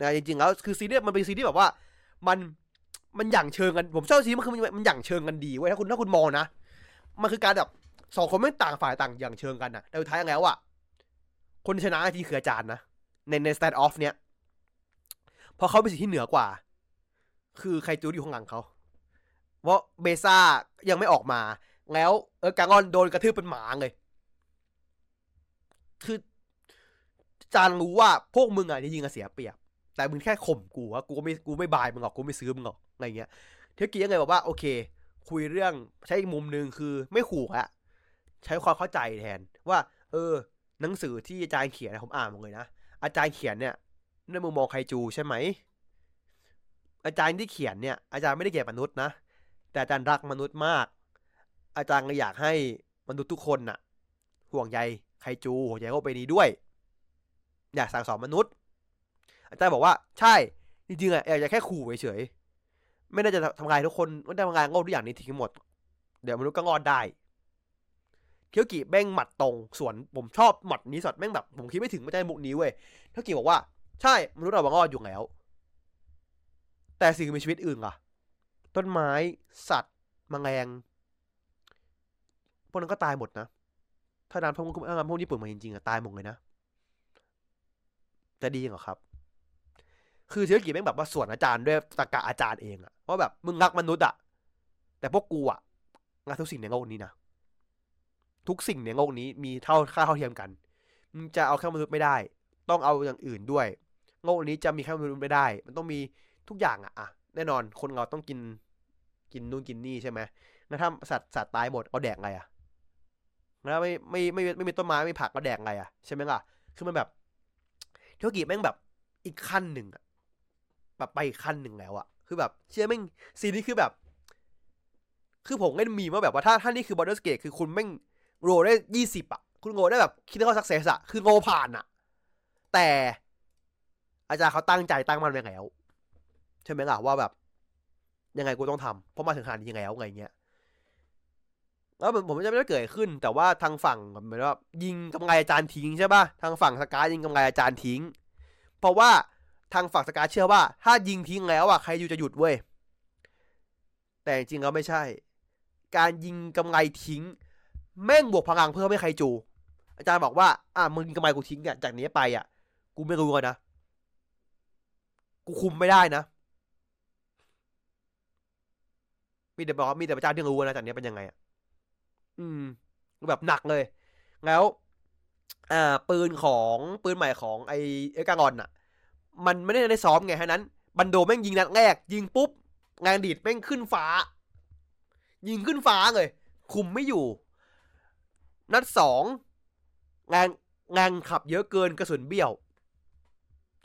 นะจริงๆแล้วคือซีรีส์มันเป็นซีรีส์แบบว่า มันมันหยั่งเชิงกัน ผมชอบซีรีส์มันคือมันหยั่งเชิงกันดีเว้ยถ้าคุณถ้าคุณมองนะ มันคือการแบบสองคนไม่ต่างฝ่ายต่างหยั่งเชิงกันนะแต่สุดท้ายแล้วอะคนชนะจริงคืออาจารย์นะในใน standoff เนี้ยเพราะเขาเป็นสิ่งที่เหนือกว่า คือไคจูอยู่ข้างหลังเขาเพราะเบรซ่ายังไม่ออกมา แล้ว Earth Garon โดนกระทืบเป็นหมาเลย คือจานรู้ว่าพวกมึงอะจริงๆเสียเปรียบ แต่มึงแค่ข่มกูว่ากูไม่กูไม่บายมึงหรอกกูไม่ซื้อมึงหรอกอะไรเงี้ยเทกี้ยังไงบอกว่าโอเค คุยเรื่องใช้อีกมุมหนึ่งคือไม่ขู่อะใช้ความเข้าใจแทนว่า เออ หนังสือที่อาจารย์เขียนผมอ่านหมดเลยนะอาจารย์เขียนเนี่ยในมุมมองไคจูใช่ไหม อาจารย์ที่เขียนเนี่ยอาจารย์ไม่ได้เกลียดมนุษย์นะ แต่อาจารย์รักมนุษย์มาก อาจารย์ก็อยากให้มนุษย์ทุกคนน่ะ ห่วงใยไคจูห่วงใยโลกใบนี้ด้วย อยากสั่งสอนมนุษย์ อาจารย์บอกว่าใช่จริงๆอะอยากจะแค่ขู่เฉยๆไม่ได้จะทำลายทุกคนไม่ได้ทำลายโลกทุกอย่างนี้ทิ้งหมด เดี๋ยวมนุษย์ก็งอดได้เคียวกิแม่งหมัดตรงส่วนผมชอบหมัดนี้สดแม่งแบบผมคิดไม่ถึงไม่ได้มุกนี้เว้ยเคียวกิบอกว่าใช่มนุษย์เราบางอดอยู่แล้ว แต่สิ่งมีชีวิตอื่นล่ะ ต้นไม้ สัตว์มแมลง พวกนั้นก็ตายหมดนะ ถ้าน้ำพวกน้ำพวกญี่ปุ่นมาจริงๆอะตายหมดเลยนะ จะดีเหรอครับ คือเชื้อกีแม่งแบบว่าส่วนอาจารย์ด้วยตะกะอาจารย์เองอะว่าแบบมึงรักมนุษย์อะแต่พวกกูอะรักทุกสิ่งในโลกนี้นะ ทุกสิ่งในโลกนี้มีเท่าค่าเท่าเทียมกัน มึงจะเอาแค่มนุษย์ไม่ได้ ต้องเอาอย่างอื่นด้วย โลกนี้จะมีแค่มนุษย์ไม่ได้ มันต้องมี ทุกอย่างอะอะแน่นอนคนเราต้องกินกินนู่นกินนี่ใช่ไหมแล้วถ้าสัตว์สัตว์ตายหมดเอาแดกไงอะแล้วไม่ไม่ไม่ไม่มีต้นไม้ไม่มีผักก็แดกไงอะใช่ไหมล่ะ คือมันแบบเทโรกิแม่งแบบอีกขั้นหนึ่งอะแบบไปขั้นหนึ่งแล้วอะคือแบบเชื่อแม่ง scene นี้คือแบบ คือผมก็มีว่าแบบว่าถ้าถ้านี่คือ Baldur's Gate คือคุณแม่ง roll ได้ยี่สิบอะคุณ roll ได้แบบคิดว่า success อะคือ roll ผ่านอะแต่อาจารย์เขาตั้งใจตั้งมันไปแล้ว ใช่ไหมล่ะว่าแบบ ยังไงกูต้องทำเพราะมาถึงขนาดนี้ยังไงแล้วไงเงี้ยแล้วผมจะไม่ได้เกิดขึ้น แต่ว่าทางฝั่งเหมือนว่ายิงกำไงอาจารย์ทิ้งใช่ป่ะทางฝั่งสกายยิงกำไงอาจารย์ทิ้ง เพราะว่าทางฝั่งสกายเชื่อว่า ถ้ายิงทิ้งแล้วอะใครอยู่จะหยุดเว้ยแต่จริงแล้วไม่ใช่ การยิงกำไงทิ้ง แม่งบวกพลังเพิ่มให้ใครจู อาจารย์บอกว่าอะมึงกำไงกูทิ้งอะจากนี้ไปอะ กูไม่รู้นะกูคุมไม่ได้นะ มีแต่บอกมีแต่พระเจ้าที่รู้นะจากนี้เป็นยังไงอะอืมแบบหนักเลย แล้ว อ่า ปืนของปืนใหม่ของไอเอกางอนอะ มันไม่ได้ได้ซ้อมไงฮะนั้น บันโดแม่งยิงนัดแรก ยิงปุ๊บ งานดีดแม่งขึ้นฟ้า ยิงขึ้นฟ้าเลย คุมไม่อยู่ นัดสองงานแรงขับเยอะเกินกระสุนเบี้ยว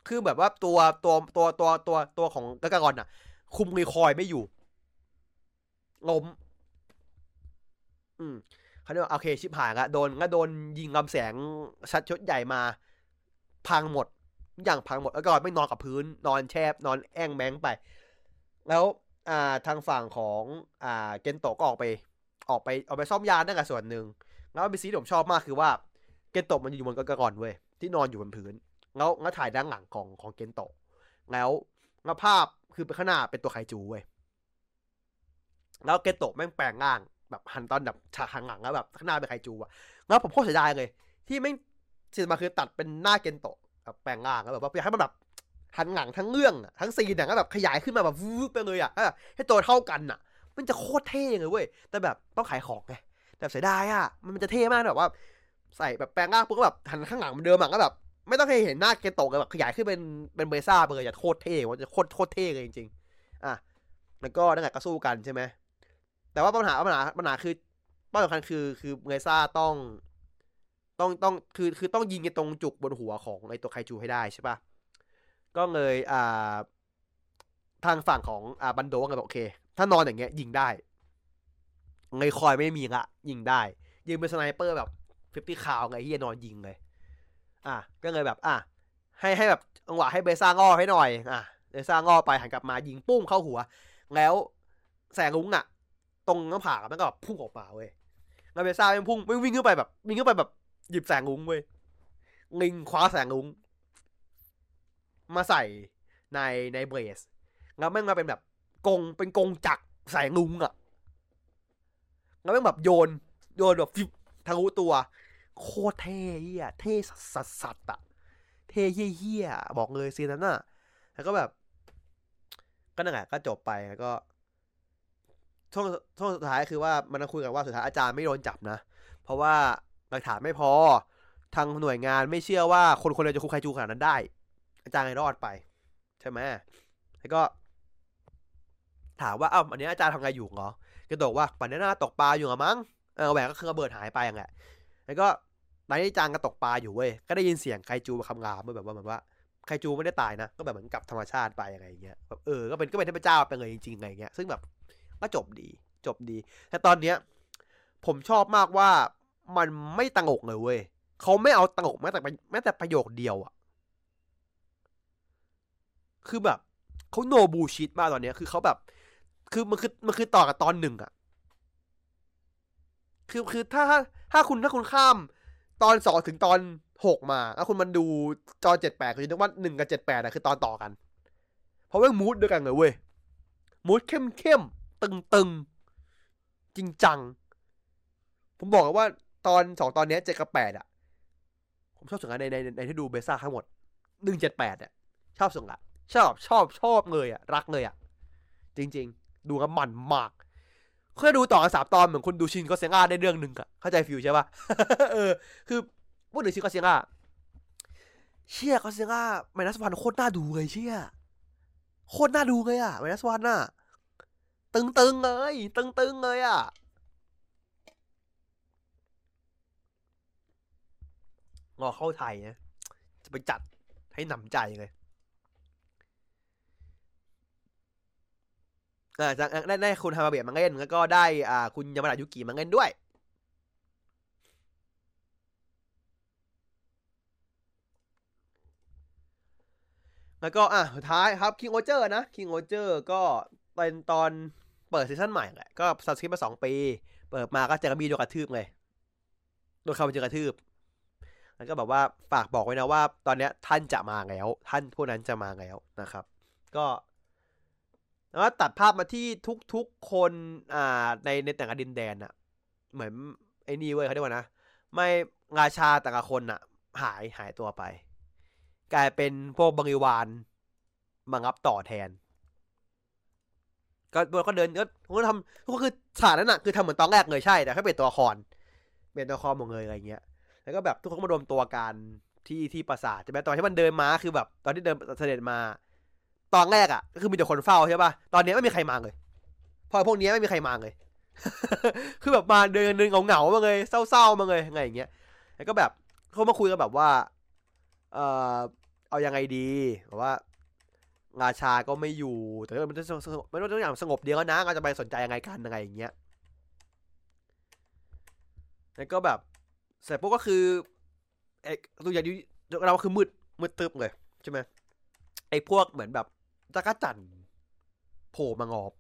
คือแบบว่าตัวตัวตัวตัวตัวตัวของกากากอนอะ คุมรีคอยไม่อยู่ ล้ม อืมเขาเรียกว่าโอเค ชิบหายละโดนก็โดนยิงลำแสงชัดชดใหญ่มา พังหมดอย่างพังหมดแล้วก็ไม่นอนกับพื้น นอนแชบนอนแอ่งแมงไป แล้วอ่าทางฝั่งของอ่าเกนโตะก็ออกไป ออกไปออกไปซ่อมยานนั่นแหละส่วนหนึ่งแล้วมีซีที่ผมชอบมากคือว่าเกนโตะมันอยู่บนกระกอนเว้ยที่นอนอยู่บนพื้นแล้วแล้วถ่ายด้านหลังของของเกนโตะแล้วแล้วภาพคือเป็นข้างหน้าเป็นตัวไคจูเว้ย แล้วเกโตะแม่งแปลงร่างแบบหันตอนแบบฉากหันหลังแล้วแบบข้างหน้าเป็นไคจูอะแล้วผมโคตรเสียดายเลย ที่แม่งซีนมาคือตัดเป็นหน้าเกนโตะแบบแปลงร่างแล้วแบบว่าอยากให้มันแบบหันหลังทั้งเรื่องทั้งซีนอะก็แบบขยายขึ้นมาแบบวูบไปเลยอะให้ตัวเท่ากันอะมันจะโคตรเท่เลยเว้ยแต่แบบต้องขายของไงแต่เสียดายอะมันจะเท่มากแบบว่า ใส่แบบแปลงร่างปุ๊บก็แบบหันข้างหลังเหมือนเดิมอะก็แบบไม่ต้องให้เห็นหน้าเกนโตะแบบขยายขึ้นเป็นเป็นเบซ่าไปเลยจะโคตรเท่ว่าจะโคตรโคตรเท่เลยจริงๆอะแล้วก็นั่นแหละก็สู้กันใช่ไหม แต่ว่าปัญหาปัญหาปัญหาคือปัญหาสำคัญคือคือเบซ่าต้อง ต้องต้องคือคือต้องยิงกันตรงจุกบนหัวของไอตัวไคจูให้ได้ใช่ปะก็เลยอ่าทางฝั่งของอ่าบันโดก็บอกโอเค ถ้านอนอย่างเงี้ยยิงได้เงยคอยไม่มีละยิงได้ ยิงเป็นสไนเปอร์แบบฟิฟตี้คาวไงที่จะนอนยิงเลย อะก็เลยแบบ อะให้ให้แบบจังหวะให้เบซ่างอให้หน่อย อะเบซ่างอไปหันกลับมายิงปุ้งเข้าหัว แล้วแสงลุงอะ ตรงหน้าผากมันก็แบบพุ่งออกมาเว้ยแล้วเบซ่ามันพุ่งวิ่งวิ่งขึ้นไปแบบ วิ่งขึ้นไปแบบ หยิบแสงลุงเว้ยลิงคว้าแสงลุงมาใส่ในในเบรสแล้วแม่งมาเป็นแบบกงเป็นกงจักแสงลุงอะแล้วแม่งแบบโยน โยนแบบฟิบทะลุตัว โคตรเท่เฮียเท่สัสสัสอะเท่เฮี้ยเฮียบอกเลยซีนนั้นน่ะแล้วก็แบบ ก็นั่นแหละก็จบไปแล้วก็ ช่วงช่วงสุดท้ายคือว่ามันคุยกันว่าสุดท้ายอาจารย์ไม่โดนจับนะ เพราะว่าหลักฐานไม่พอทางหน่วยงานไม่เชื่อว่าคนคนเดียวจะคุมไครจูขนาดนั้นได้ อาจารย์เลยรอดไป ใช่ไหมแล้วก็ ถามว่าอ้าวอันนี้อาจารย์ทำไงอยู่เหรอก็บอกว่าปันนี้น่าตกปลาอยู่หรอมั้งเออแหวนก็คือระเบิดหายไปอย่างเงี้ยแล้วก็นที่จางก็ตกปลาอยู่เว้ยก็ได้ยินเสียงไคจูมาคำรามแบบว่าแบบว่าไคจูไม่ได้ตายนะ ก็แบบเหมือนกับธรรมชาติไปอะไรอย่างเงี้ยแบบเออก็เป็นก็เป็นเทพเจ้าไปเลยจริงๆอะไรเงี้ยซึ่งแบบ ก็จบดี จบดี แต่ตอนเนี้ย ผมชอบมากว่ามันไม่ตังกเลยเว้ยเขาไม่เอาตังกแม้แต่แม้แต่ประโยคเดียวอะคือแบบเขาโนบูชิตมากตอนเนี้ย คือเขาแบบ คือมันคือมันคือต่อกับตอนหนึ่งอะคือคือถ้าถ้าคุณถ้าคุณข้ามตอนสองถึงตอนหกมาแล้วคุณมันดูจอเจ็ดแปดคือนึกว่าหนึ่งกับเจ็ดแปดอะคือตอนต่อกัน เพราะว่ามูดด้วยกันเลยเว้ยมูดเข้มเข้ม ตึงตึงจริงจัง ผมบอกว่าตอนสองตอนนี้เจ็ดกับแปดอะ ผมชอบสุดในในในที่ดูเบซ่าทั้งหมดหนึ่งเจ็ดแปดเนี่ยชอบสุดละชอบชอบชอบเลยอะ รักเลยอะ จริง ๆ ดูกันมันมากเคยดูต่อกันสามตอนเหมือนคุณดูชินก็เซงาได้เรื่องหนึ่งอะเข้าใจฟิวใช่ปะเออ คือพูดถึงชินก็เซงาเชี่ยก็เซงาไมนัสวันโคตรน่าดูเลยเชี่ยโคตรน่าดูเลยอะไมนัสวันน่ะ ตึงๆเลย ตึงๆเลยอะรอเข้าไทยนะจะไปจัดให้หนำใจเลยอ่าจากได้ได้คุณฮามาเบะมาเล่นแล้วก็ได้อ่าคุณยามาดายุกิมาเล่นด้วยแล้วก็อะสุดท้ายครับ King-Ohger นะ King-Ohger ก็ เป็นตอนเปิด season ใหม่แหละก็สับ skip มาสองปี เปิดมาก็เจอกระบีโดนกระทืบเลยโดนเขาไปเจอกระทืบแล้วก็แบบว่าฝากบอกไว้นะว่า ตอนเนี้ยท่านจะมาแล้ว ท่านผู้นั้นจะมาแล้วนะครับ ก็แล้วตัดภาพมาที่ทุกๆคนอ่าในในแต่ละดินแดนอะเหมือนไอ้นี่เว้ยเขาเรียกว่านะไม่ราชาแต่ละคนอะหายหายตัวไป กลายเป็นพวกบริวารมารับต่อแทน ก็ก็เดินก็ก็ทำก็คือฉากนั้นอะคือทำเหมือนตอนแรกเลยใช่แต่แค่เป็นตัวละครเป็นตัวละครหมดเลยอะไรเงี้ย แล้วก็แบบทุกคนมารวมตัวกันที่ที่ปราสาทใช่ไหมตอนที่มันเดินมาคือแบบ ตอนที่เดินเสด็จมา ตอนแรกอะ ก็คือมีแต่คนเฝ้าใช่ป่ะตอนนี้ไม่มีใครมาเลย พอพวกนี้ไม่มีใครมาเลย คือแบบมาเดินเดินเหงาๆมาเลยเศร้าๆมาเลยไงอย่างเงี้ยแล้วก็แบบเขามาคุยกันแบบว่า เออเอายังไงดีแบบว่า ราชาก็ไม่อยู่ แต่มันจะสงมันต้องอย่างสงบเดียวนะเราจะไปสนใจยังไงกันยังไงอย่างเงี้ยแล้วก็แบบเสร็จปุ๊บก็คือไอ้ตัวอย่างเราคือมืดมืดตึบเลยใช่ไหมไอ้พวกเหมือนแบบจักรจันโผล่มางอบ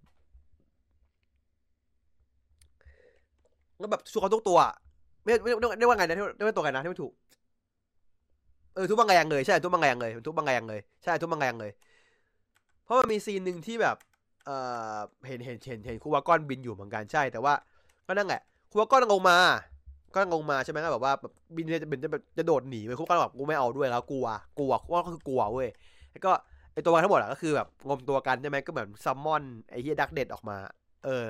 แล้วแบบชูเขาทุกตัว ไม่ไม่ไม่ได้ว่าไงนะไม่ไม่ตัวไงนะที่ไม่ถูกเออทุบบังไงยังเลยใช่ทุบบังไงยังเลยทุบบังไงยังเลยใช่ทุบบังไงยังเลย ราะมันมีซีนหนึ่งที่แบบเออเห็นเห็นเห็นเห็นคูวาก้อนบินอยู่เหมือนกันใช่ แต่ว่าก็นั่นแหละคูวาก้อนลงมา ก็ลงมาใช่ไหมก็แบบว่าแบบบินจะเป็นจะแบบจะโดดหนีไปคูวาก้อนแบบกูไม่เอาด้วยแล้วกลัวกลัวว่าก็คือกลัวเว้ยแล้วก็ไอตัวมันทั้งหมดอะก็คือแบบงมตัวกันใช่ไหมก็เหมือนซัมมอนไอเฮียดักเด็ดออกมา เออ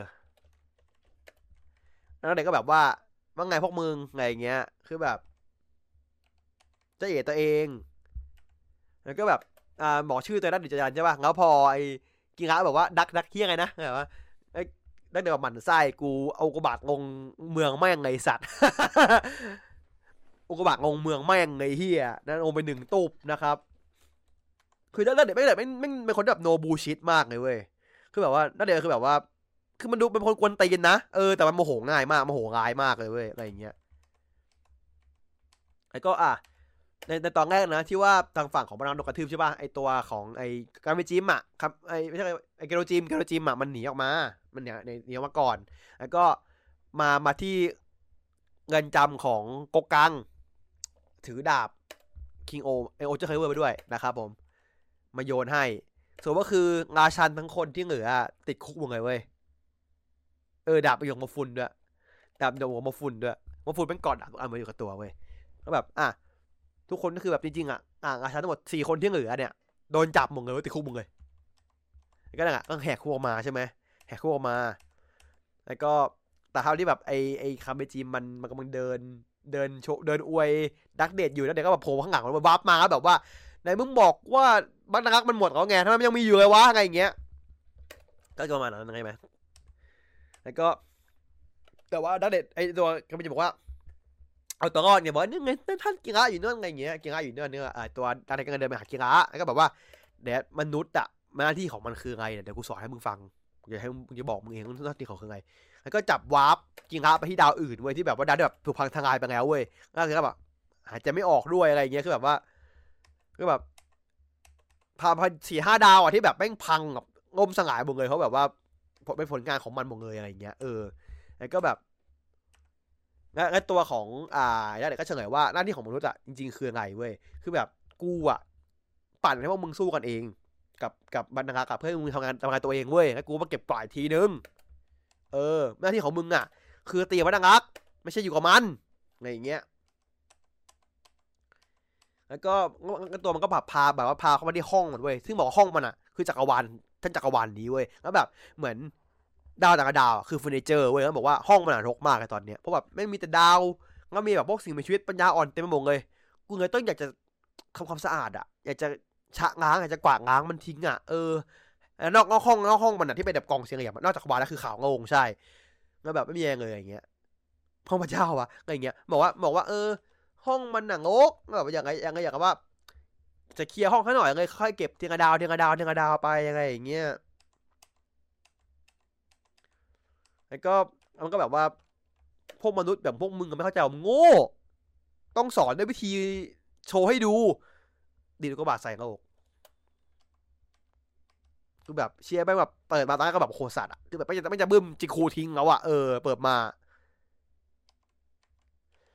แล้วเด็กก็แบบว่าว่าไงพวกมึงไงเงี้ย คือแบบจะเอ๋ตัวเอง แล้วก็แบบ อ่าบอชื่อตัวนั้นเดิจยันใช่ป่ะแล้วพอไอ้กิงะแบบว่าดักดักเฮี้ยไงนะแบบว่าไอ้ดักเดี๋ยวหมันไส้กูเอากบาดลงเมืองแม่งไงสัตว์อุกบาทงงเมืองแม่งไงเฮียนั่นลงไปหนึ่งตูบนะครับ คือนั่นเด็กไม่เด็กไม่ไม่เป็นคนแบบโนบูชิตมากเลยเว้ยคือแบบว่านั่นเด็กคือแบบว่า คือมันดูเป็นคนกวนตีนนะเออแต่มันโมโหง่ายมากโมโหร้ายมากเลยเว้ยอะไรอย่างเงี้ยแล้วก็อะ ในในตอนแรกนะที่ว่าทางฝั่งของบรรดาโดนกระทืบใช่ป่ะไอตัวของไอการมิจิมอะครับไอไม่ใช่ไอเกโรจิมเกโรจิมอะมันหนีออกมา มันเนี่ยหนีออกมาก่อน แล้วก็มามาที่เงินจำของโกกัง ถือดาบคิงโอไอโอจะเคยเวอร์ไปด้วยนะครับผม มาโยนให้ ส่วนก็คือราชันทั้งคนที่เหลือติดคุกหมดเลยเว้ยเออดาบประโยคมาฟุนด้วยดาบโยคมาฟุนด้วยมาฟุนเป็นกอดดาบอันมาอยู่กับตัวเว้ยก็แบบอะ ทุกคนก็คือแบบจริงๆอะอะราชันทั้งหมดสี่คนที่เหลือเนี่ยโดนจับหมดเลยติดคุกหมดเลยก็นั่นแหละก็แหกคุกออกมาใช่ไหมแหกคุกออกมา แล้วก็แต่เท่าที่แบบไอไอคาเมจิมันมันกำลังเดินเดินโชเดินอวยดักเดทอยู่แล้วเด็กก็แบบโผล่ข้างหลังมันวับมาแบบว่าไหนมึงบอกว่าบักนักมันหมดแล้วไงทำไมมันยังมีอยู่เลยวะไงอย่างเงี้ยก็ประมาณนั้นไงไหมแล้วก็ แต่ว่าดักเดทไอตัวคาเมจิมบอกว่า เอาตัวรอดเนี่ยบอกนี่ไงท่านกิระอยู่นั่นไงเงี้ยกิระอยู่นั่นเนี่ยตัวดักเดทก็เดินไปหากิระแล้วก็แบบว่าเดดมนุษย์อะหน้าที่ของมันคือไงเดี๋ยวกูสอนให้มึงฟังเดี๋ยวให้มึงจะบอกมึงเองหน้าที่ของคือไงแล้วก็จับวาร์ปกิระไปที่ดาวอื่นเว้ยที่แบบว่าดาวแบบถูกพังทลายไปแล้วเว้ยก็คือแบบหายใจไม่ออกด้วยอะไรเงี้ยคือแบบว่าคือแบบพาพสี่ห้าดาวอะที่แบบแม่งพังแบบงมสลายหมดเลยเขาแบบว่าเป็นผลงานของมันหมดเลยอะไรเงี้ยเออแล้วก็แบบ และตัวของอ่าแล้วเด็กก็เฉลยว่าหน้าที่ของมนุษย์อะจริงๆคือไงเว้ยคือแบบกูอะปั่นให้พวกมึงสู้กันเอง กับกับบรรณากับเพื่อนมึงทำงานทำงานตัวเองเว้ยแล้วกูมาเก็บปล่อยทีนึงเออ หน้าที่ของมึงอะ คือตีมันนักไม่ใช่อยู่กับมันอะไรอย่างเงี้ยแล้วก็ตัวมันก็แบบพาแบบว่าพาเข้ามาที่ห้องมันเว้ยซึ่งบอกว่าห้องมันอะคือจักรวาลท่านจักรวาลนี้เว้ยแล้วแบบเหมือน ดาวต่างดาวคือเฟอร์นิเจอร์เว้ยแล้วบอกว่าห้องมันรกมากเลยตอนเนี้ยเพราะแบบไม่มีแต่ดาวแล้วมีแบบพวกสิ่งมีชีวิตปัญญาอ่อนเต็มไปหมดเลย กูเลยต้องอยากจะทำความสะอาดอะ อยากจะชะง้างอยากจะกวาดง้างมันทิ้งอะเออนอกนอกห้องนอกห้องมันอะที่เป็นแบบกองเสียงอย่างนอกจากขวาแล้วคือขาวงงใช่แล้วแบบไม่มีอะไรเลยอย่างเงี้ยห้องพระเจ้าวะอะไรเงี้ยบอกว่าบอกว่าเออ ห้องมันหนังโอ๊กแบบอย่างไรอย่างไรอย่างว่า จะเคลียร์ห้องให้หน่อยเลยค่อยเก็บเทียงดาวเทียงดาวเทียงดาวไปยังไงอย่างเงี้ย แล้วก็มันก็แบบว่าพวกมนุษย์แบบพวกมึงก็ไม่เข้าใจมึงโง่ ต้องสอนด้วยวิธีโชว์ให้ดู ดีก็บาดใส่กระโหลกคือแบบเชียร์ไปแบบเปิดมาตอนแรกก็แบบโคสัตอะคือแบบไม่จะไม่จะบึ้มจิคูทิ้งแล้วอะเออเปิดมา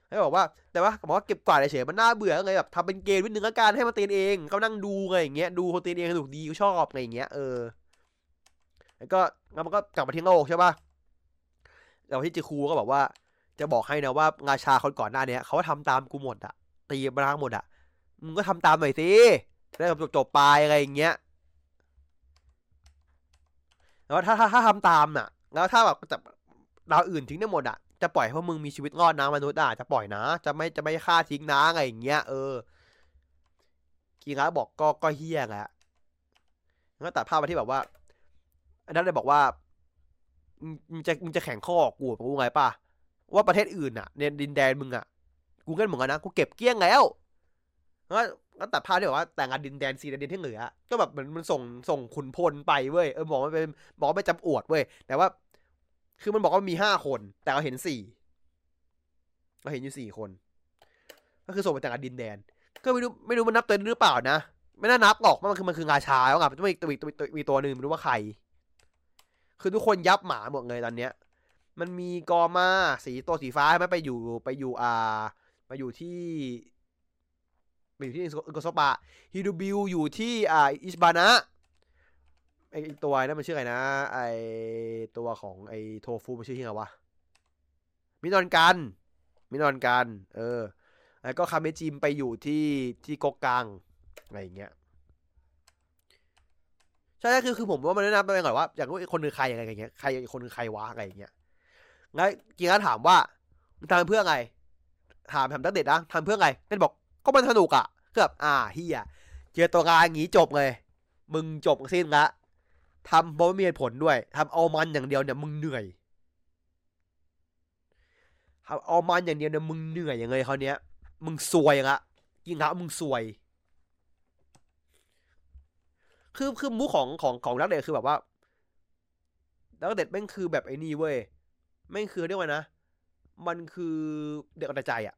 ให้บอกว่า แต่ว่าบอกว่าเก็บกวาดเฉยมันน่าเบื่อไงแบบทำเป็นเกมนิดนึงละกันให้มันเตีนเองเขานั่งดูไงอย่างเงี้ยดูคนเตีนเองสนุกดีเขาชอบไงอย่างเงี้ยเออแล้วก็แล้วมันก็กลับมาทิ้งโลกใช่ป่ะ แล้วที่จิคูก็บอกว่า จะบอกให้นะว่าราชาคนก่อนหน้าเนี้ยเขาทำตามกูหมดอะตีบรางหมดอะมึงก็ทำตามหน่อยสิได้จบจบไปอะไรอย่างเงี้ยแล้วถ้าถ้าถ้าทำตามน่ะ แล้วถ้าแบบจะดาวอื่นทิ้งได้หมดอะ จะปล่อยให้พวกมึงมีชีวิตรอดนะมนุษย์อะจะปล่อยนะ จะไม่จะไม่ฆ่าทิ้งนะอะไรอย่างเงี้ยเออกีระบอกก็ก็เฮี้ยแหละแล้วตัดภาพมาที่แบบว่า อันนั้นเลยบอกว่า มึงจะมึงจะแข่งข้อกูกูไงป่ะว่าประเทศอื่นอะในดินแดนมึงอะกูเกิลเหมือนกันนะกูเก็บเกี้ยงแล้วก็ก็ตัดภาพที่แบบว่าแต่งงานดินแดนซีแดนดินที่เหนือ ก็แบบเหมือนมันส่งส่งขุนพลไปเว้ยเออบอกว่าเป็นบอกไม่จำอวดเว้ยแต่ว่า คือมันบอกว่ามีห้าคน แต่เราเห็นสี่เราเห็นอยู่สี่คน ก็คือส่งไปแต่งงานดินแดน ก็ไม่รู้ไม่รู้มันนับตัวหรือเปล่านะไม่น่านับหรอกมันคือมันคืองาชาแล้วไงมันต้องมีตัวมีตัวมีตัวหนึ่งไม่รู้ว่าใคร คือทุกคนยับหมาหมดเลยตอนเนี้ย มันมีกอมาสีตัวสีฟ้าใช่ไหมไปอยู่ไปอยู่อ่าไปอยู่ที่ไปอยู่ที่อิโกโซบะฮิดูบิวอยู่ที่อ่าอิชบานะไอตัวนั่นมันชื่ออะไรนะ ไอตัวของไอโทฟูมันชื่อที่ไงวะมินอนกันมินอนกัน เออ แล้วก็คาเมจิมไปอยู่ที่ที่กกกังอะไรอย่างเงี้ย ใช่คือคือผมว่ามันแนะนำไปก่อนว่าอย่างว่าคนคือใครอะไรอย่างเงี้ยใครคนคือใครวะอะไรอย่างเงี้ยงั้นกีฬาถามว่าทำเพื่อไง ถามทำตั้งเด็ดนะทำเพื่อไงนั่นบอกก็มันสนุกอะก็แบบอ่าเฮียเจอตัวกลางอย่างงี้จบเลย มึงจบสิ้นละทำเพราะไม่มีเหตุผลด้วยทำเอามันอย่างเดียวเนี่ยมึงเหนื่อยทำเอามันอย่างเดียวเนี่ยมึงเหนื่อยอย่างเลยเขาเนี้ยมึงซวยละจริงครับมึงซวย คือคือมุกของของของนักเด็ดคือแบบว่านักเด็ดแม่งคือแบบไอ้นี่เว้ยแม่งคือเรียกว่านะ มันคือเด็กอัตใจอะ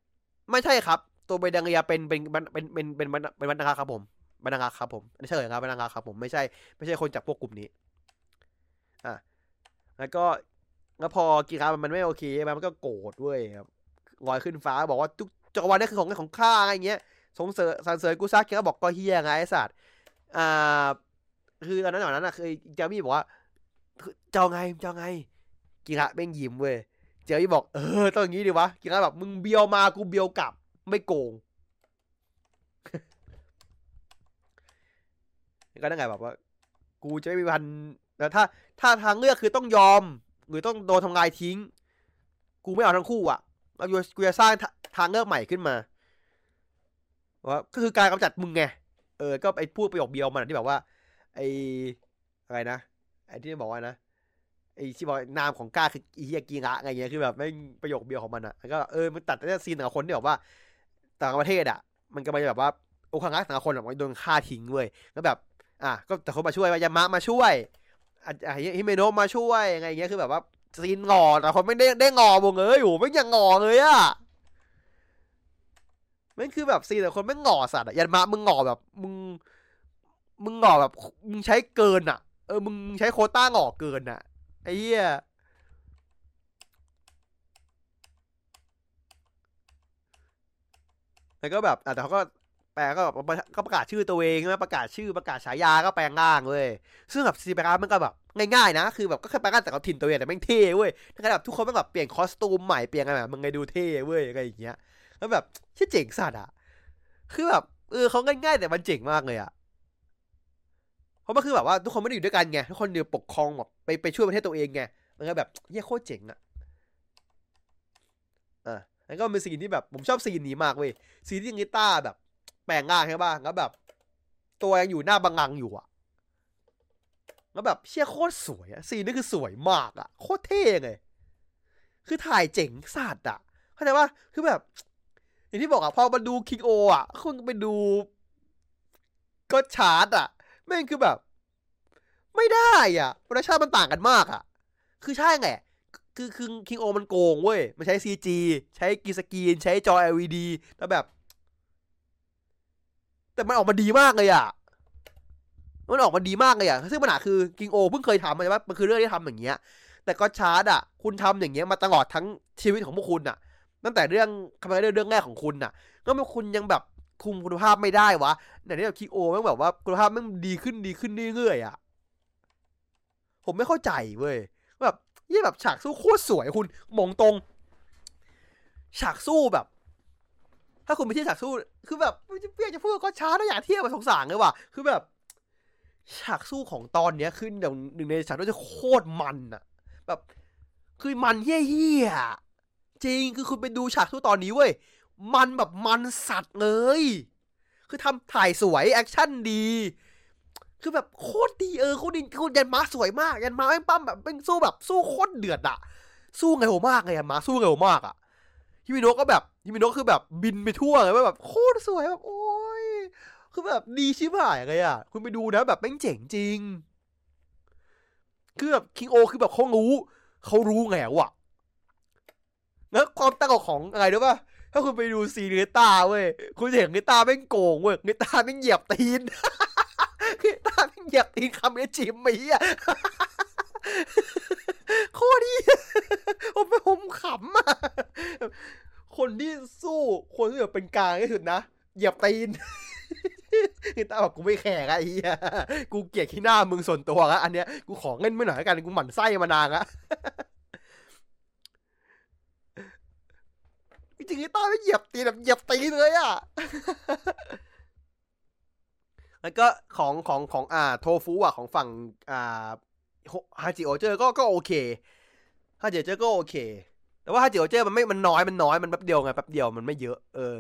ไม่ใช่ครับ ตัวเบดังเรียเป็นเป็นเป็นเป็นเป็นเป็นบรรณาครับผมบรรณาครับผมไม่ใช่เลยครับบรรณาครับผมไม่ใช่ไม่ใช่คนจากพวกกลุ่มนี้อะแล้วก็แล้วพอกีฬามันไม่โอเคมันก็โกรธเว้ยครับลอยขึ้นฟ้าบอกว่าทุกจักรวาลนี่คือของของข้าอะไรเงี้ยสงเสริญสรรเสริญกูซักแกก็บอกก็เฮียไงไอ้สัตว์อ่า คือตอนนั้นตอนนั้นอะคือเจมี่บอกว่าเจ้าไงเจ้าไง กีฬาเม่งยิ้มเว้ยเจมี่บอกเออต้องอย่างนี้ดิวะกีฬาแบบมึงเบียวมากูเบียวกลับ ไม่โกงก็นั่นไงแบบว่า กูจะไม่มีวันแล้วถ้า ถ้าทางเลือกคือต้องยอม หรือต้องโดนทำลายทิ้ง กูไม่เอาทั้งคู่อะกูจะสร้างทางเลือกใหม่ขึ้นมาว่าก็คือการกำจัดมึงไงเออ ก็ไอพูดประโยคเบียวมันที่แบบว่า ไออะไรนะไอที่บอกว่านะไอที่บอกนามของก้าคืออีเฮียกีระอะไรเงี้ยคือแบบไม่ประโยคเบียวของมันอะแล้วก็เออมันตัดได้ซีนกับคนที่แบบว่าต่างประเทศอะ มันก็มาแบบว่าโอคังะต่างคนแบบโดนฆ่าทิ้งเว้ยแล้วแบบ อะก็แต่คนมาช่วยยามะมาช่วยอะฮิเมโนะมาช่วยอะไรเงี้ยคือแบบว่าซีนงอแต่คนไม่ได้ได้งอวงเลยอยู่ไม่ยังงอเลยอะมันคือแบบซีนแต่คนไม่งอสัตว์อะยันมามึงงอแบบมึง มึงหงอแบบมึงใช้เกินอะเออมึงใช้โคต้าหงอเกินอะไอ้เหี้ยแล้วก็แบบแต่เขาก็แปลก็ก็ประกาศชื่อตัวเองใช่ไหมประกาศชื่อประกาศฉายาก็แปลงร่างเลยซึ่งแบบซีแปลงมันก็แบบง่ายๆนะ คือแบบก็แค่แปลงร่างแต่เขาถิ่นตัวเองแต่แม่งเท่เว้ยถ้าแบบทุกคนแม่งแบบเปลี่ยนคอสตูมใหม่เปลี่ยนอะไรแบบมึงไงดูเท่เว้ยอะไรอย่างเงี้ยแล้วแบบชื่อเจ๋งสัตว์อะ คือแบบเออเขาง่ายๆแต่มันเจ๋งมากเลยอะ ราะมันคือแบบว่าทุกคนไม่ได้อยู่ด้วยกันไงทุกคนเดียวปกครองแบบไปไปช่วยประเทศตัวเองไงมันก็แบบเยี่ยโคตรเจ๋งอะอะแล้วก็เป็นซีนที่แบบผมชอบซีนนี้มากเว้ยซีนที่กีตาร์แบบ แปลงร่างใช่ป่ะแล้วแบบ ตัวยังอยู่หน้าบังงังอยู่อะแล้วแบบเชี่ยโคตรสวยอะซีนนี่คือสวยมากอะโคตรเท่เลยคือถ่ายเจ๋งสัตว์อะเข้าใจป่ะคือแบบ อย่างที่บอกอะพอมาดูคิงโออะคุณไปดูก็ชาร์ตอะ แม่งคือแบบ ไม่ได้อะรสชาติมันต่างกันมากอะ คือใช่ไงคือคือคิงโอมันโกงเว้ย มันใช้ CG ใช้กีสกีน ใช้จอ LED แล้วแบบ แต่มันออกมาดีมากเลยอะ มันออกมาดีมากเลยอะ ซึ่งปัญหาคือกิงโอเพิ่งเคยทำใช่ไหมมันคือเรื่องที่ทำอย่างเงี้ย แต่ก็ชาร์ดอะ คุณทำอย่างเงี้ยมาตลอดทั้งชีวิตของพวกคุณอะ ตั้งแต่เรื่องคือเรื่องแรกของคุณอะ ก็ไม่คุณยังแบบ คุมคุณภาพไม่ได้วะแต่นี่แบบคิโอแม่งแบบว่าคุณภาพแม่งดีขึ้นดีขึ้นเรื่อยๆอะผมไม่เข้าใจเว้ยแบบยี่แบบฉากสู้โคตรสวยคุณมองตรง ฉากสู้แบบ ถ้าคุณไปทียบฉากสู้ คือแบบเพี่ยจะพูดก็ช้าแล้วอยากเทียบกับสงสารเลยว่ะคือแบบ ฉากสู้ของตอนเนี้ยคือหนึ่งหนึ่งในฉากที่จะโคตรมันอะแบบ คือมันเหี้ยจริงคือคุณไปดูฉากสู้ตอนนี้เว้ย มันแบบมันสัตว์เลย คือทำถ่ายสวย action ดี คือแบบโคตรดีเออโคตรดีคุณยันมาสวยมาก ยันมาแม่งปั้มแบบเป็นสู้แบบสู้โคตรเดือดอะสู้เร็วมากเลยยันมาสู้เร็วมากอะฮิเมโนะก็แบบฮิเมโนะคือแบบบินไปทั่วเลยว่าแบบโคตรสวยแบบโอ้ยคือแบบดีชิบหายเลยอะคุณไปดูนะแบบแม่งเจ๋งจริงคือแบบคิงโอคือแบบเขารู้เขารู้ไงวะแล้วความตั้งของอะไรรู้ป่ะ ถ้าคุณไปดูซีเนต้าเว้ย คุณเห็นเนต้าแม่งโกงเว้ยเนต้าแม่งเหยียบตีนเนต้าแม่งเหยียบตีนคำเนี้จิมมีอะโคตรดีผมไปผมขำอะคนที่สู้คนที่แบบเป็นกลางที่สุดนะ เหยียบตีนคือตาบอกกูไม่แข่ไอ้เหี้ยกูเกลียดขี้หน้ามึงส่วนตัวละอันเนี้ยกูขอเงินไม่หน่อยกันกูหมั่นไส้มานานละ จริงๆตาไม่เหยียบตีแบบเหยียบตีเลยอะ แล้วก็ของของของอ่าโทฟูอะของฝั่งอ่าฮาจิโอเจอร์ก็ก็โอเคฮาจิโอเจอร์ก็โอเค แต่ว่าฮาจิโอเจอร์มันไม่มันน้อยมันน้อยมันแป๊บเดียวไงแป๊บเดียวมันไม่เยอะ เออ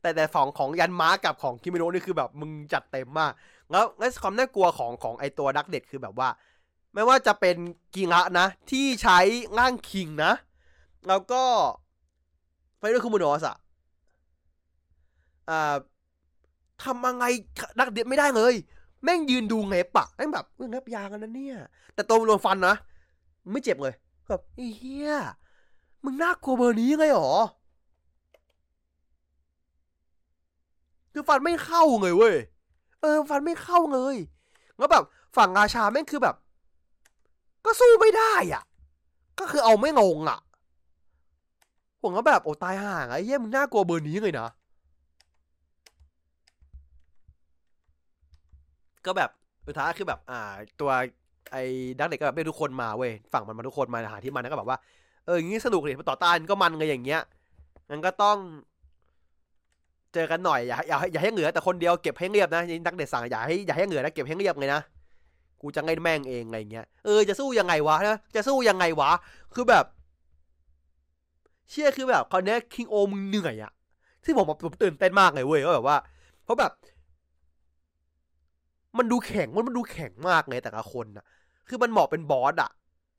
แต่แต่ฝั่งของยันม้ากับของฮิเมโนะนี่คือแบบมึงจัดเต็มมาก แล้วแล้วความน่ากลัวของของไอตัวดักเด็ดคือแบบว่า ไม่ว่าจะเป็นกิงะนะ ที่ใช้ร่างคิงนะ แล้วก็ สไปเดอร์คุโมโนะอะอ่าทำยังไงดักเด็ดไม่ได้เลย แม่งยืนดูไงปะแม่งแบบเงับยางกันนะเนี่ย แต่ตัวมันโดนฟันนะไม่เจ็บเลยแบบเหี้ยมึงน่ากลัวเบอร์นี้ไงหรอคือฟันไม่เข้าเลยเว้ย เออ ฟันไม่เข้าเลย แล้วแบบฝั่งราชาแม่งคือแบบ ก็สู้ไม่ได้อะ ก็คือเอาไม่งงอะ ผมก็แบบโอ้ตายห่างไอ้เหี้ยมึงน่ากลัวเบอร์นี้เลยนะ ก็แบบสุดท้ายคือแบบ อ่า ตัวไอ้ดักเด็กก็แบบไม่ทุกคนมาเว้ยฝั่งมันมาทุกคนมาหาที่มันแล้วก็แบบว่าเอออย่างงี้สนุกเลยต่อต้านก็มันไงอย่างเงี้ยงั้นก็ต้อง เจอกันหน่อยอย่าอย่าอย่าให้เหงื่อแต่คนเดียวเก็บให้เรียบนะนักเด็ดสั่งอย่าให้อย่าให้เหงื่อนะเก็บให้เรียบไงนะกูจะไงแม่งเองอะไรเงี้ยเออจะสู้ยังไงวะนะจะสู้ยังไงวะ คือแบบ เชื่อคือแบบคราวนี้คิงโอมึงเหนื่อยอะที่ผมผมตื่นเต้นมากเลยเว้ยก็แบบว่า เพราะแบบ มันดูแข็งมันมันดูแข็งมากเลยแต่ละคนอะคือมันเหมาะเป็นบอสอะ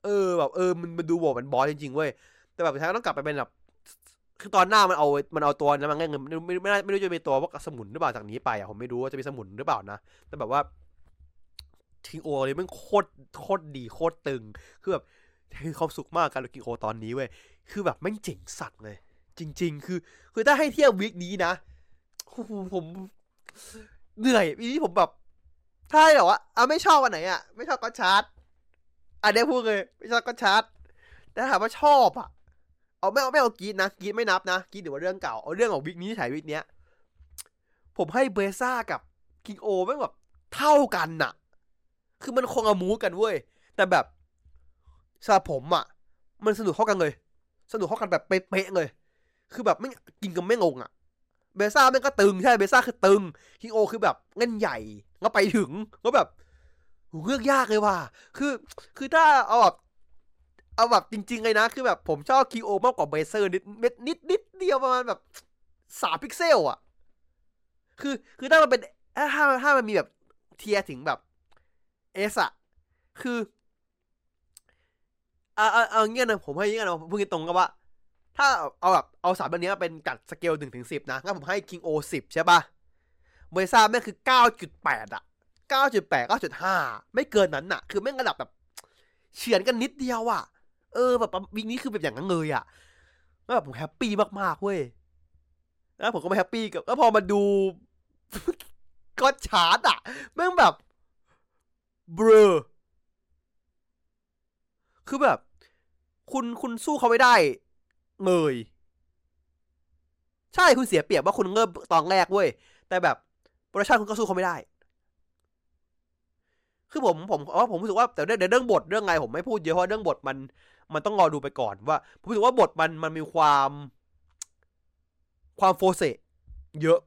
เออแบบเออมันมันดูเหมาะเป็นบอสจริงๆเว้ยแต่แบบท้ายต้องกลับไปเป็นแบบคือตอนหน้ามันเอา มันเอาตัวนั้นมาเงินไม่ไม่ไม่ไม่รู้จะมีตัวว่าสมุนหรือเปล่าจากนี้ไปอะผมไม่รู้ว่าจะมีสมุนหรือเปล่านะ แต่แบบว่าทิงโอเลยมันโคตรโคตรดีโคตรตึง คือแบบคือความสุขมากการดูกิงโอตอนนี้เว้ย คือแบบไม่งเจ๋งสัตว์เลย จริง ๆ คือ คือถ้าให้เทียบวิกนี้นะผมเหนื่อยวีนี้ผมแบบถ้าแบบว่าอะไม่ชอบอันไหนอะไม่ชอบก็ชาร์จอันนี้พูดเลย ไม่ชอบก็ชาร์จแต่ถามว่าชอบอะ เอาไม่เอาไม่เอากีดนะกีดไม่นับนะกีดถือว่าเรื่องเก่าเอาเรื่องของวิกนี้ถ่ายวิกเนี้ย ผมให้เบซ่ากับคิงโอไม่แบบเท่ากันน่ะ คือมันคงอามูกันเว้ยแต่แบบสำหรับผมอะ มันสนุกเท่ากันเลย สนุกเท่ากันแบบเป๊ะๆเลย คือแบบไม่กินกันไม่งงอะเบซ่าแม่งก็ตึงใช่เบซ่าคือตึงคิงโอคือแบบเล่นใหญ่แล้วไปถึงก็แบบเลือกยากเลยว่ะคือคือถ้าเอาแบบเอาแบบจริง ๆ เลยนะ คือแบบผมชอบคิโอมากกว่าเบเซอร์นิดเม็ดนิดนิดเดียวประมาณแบบสามพิกเซลอะคือคือถ้ามันเป็นถ้าถ้ามันมีแบบเทียถึงแบบเอสอะคือ เอาเอาเอาเงี้ยนะผมให้เงี้ยนะพูดตรงกับว่า ถ้าเอาแบบเอาสามแบบนี้เป็นกัดสเกลหนึ่งถึงสิบนะงั้นผมให้คิงโอสิบใช่ปะเบซ่าแม่คือเก้าจุดแปดอะเก้าจุดแปดเก้าจุดห้าไม่เกินนั้นอะคือแม่งระดับแบบเฉียนกันนิดเดียวอะเออแบบวิกนี้คือแบบอย่างนั้นเลยอะแล้วแบบผมแฮปปี้มากๆเว้ยแล้วผมก็ไม่ happy กับแล้วพอมาดูกอทชาร์ดอะแม่งแบบเบลอคือแบบ คุณคุณสู้เขาไม่ได้ ไง ใช่คุณเสียเปรียบว่าคุณเริ่มตอนแรกเว้ย แต่แบบ production คุณก็สู้เขาไม่ได้ คือผมผมว่าผมรู้สึกว่าแต่เรื่องบทเรื่องไงผมไม่พูดเยอะเพราะเรื่องบทมัน มันต้องรอดูไปก่อนว่า ผมรู้สึกว่าบทมันมันมีความ ความโฟเซเยอะ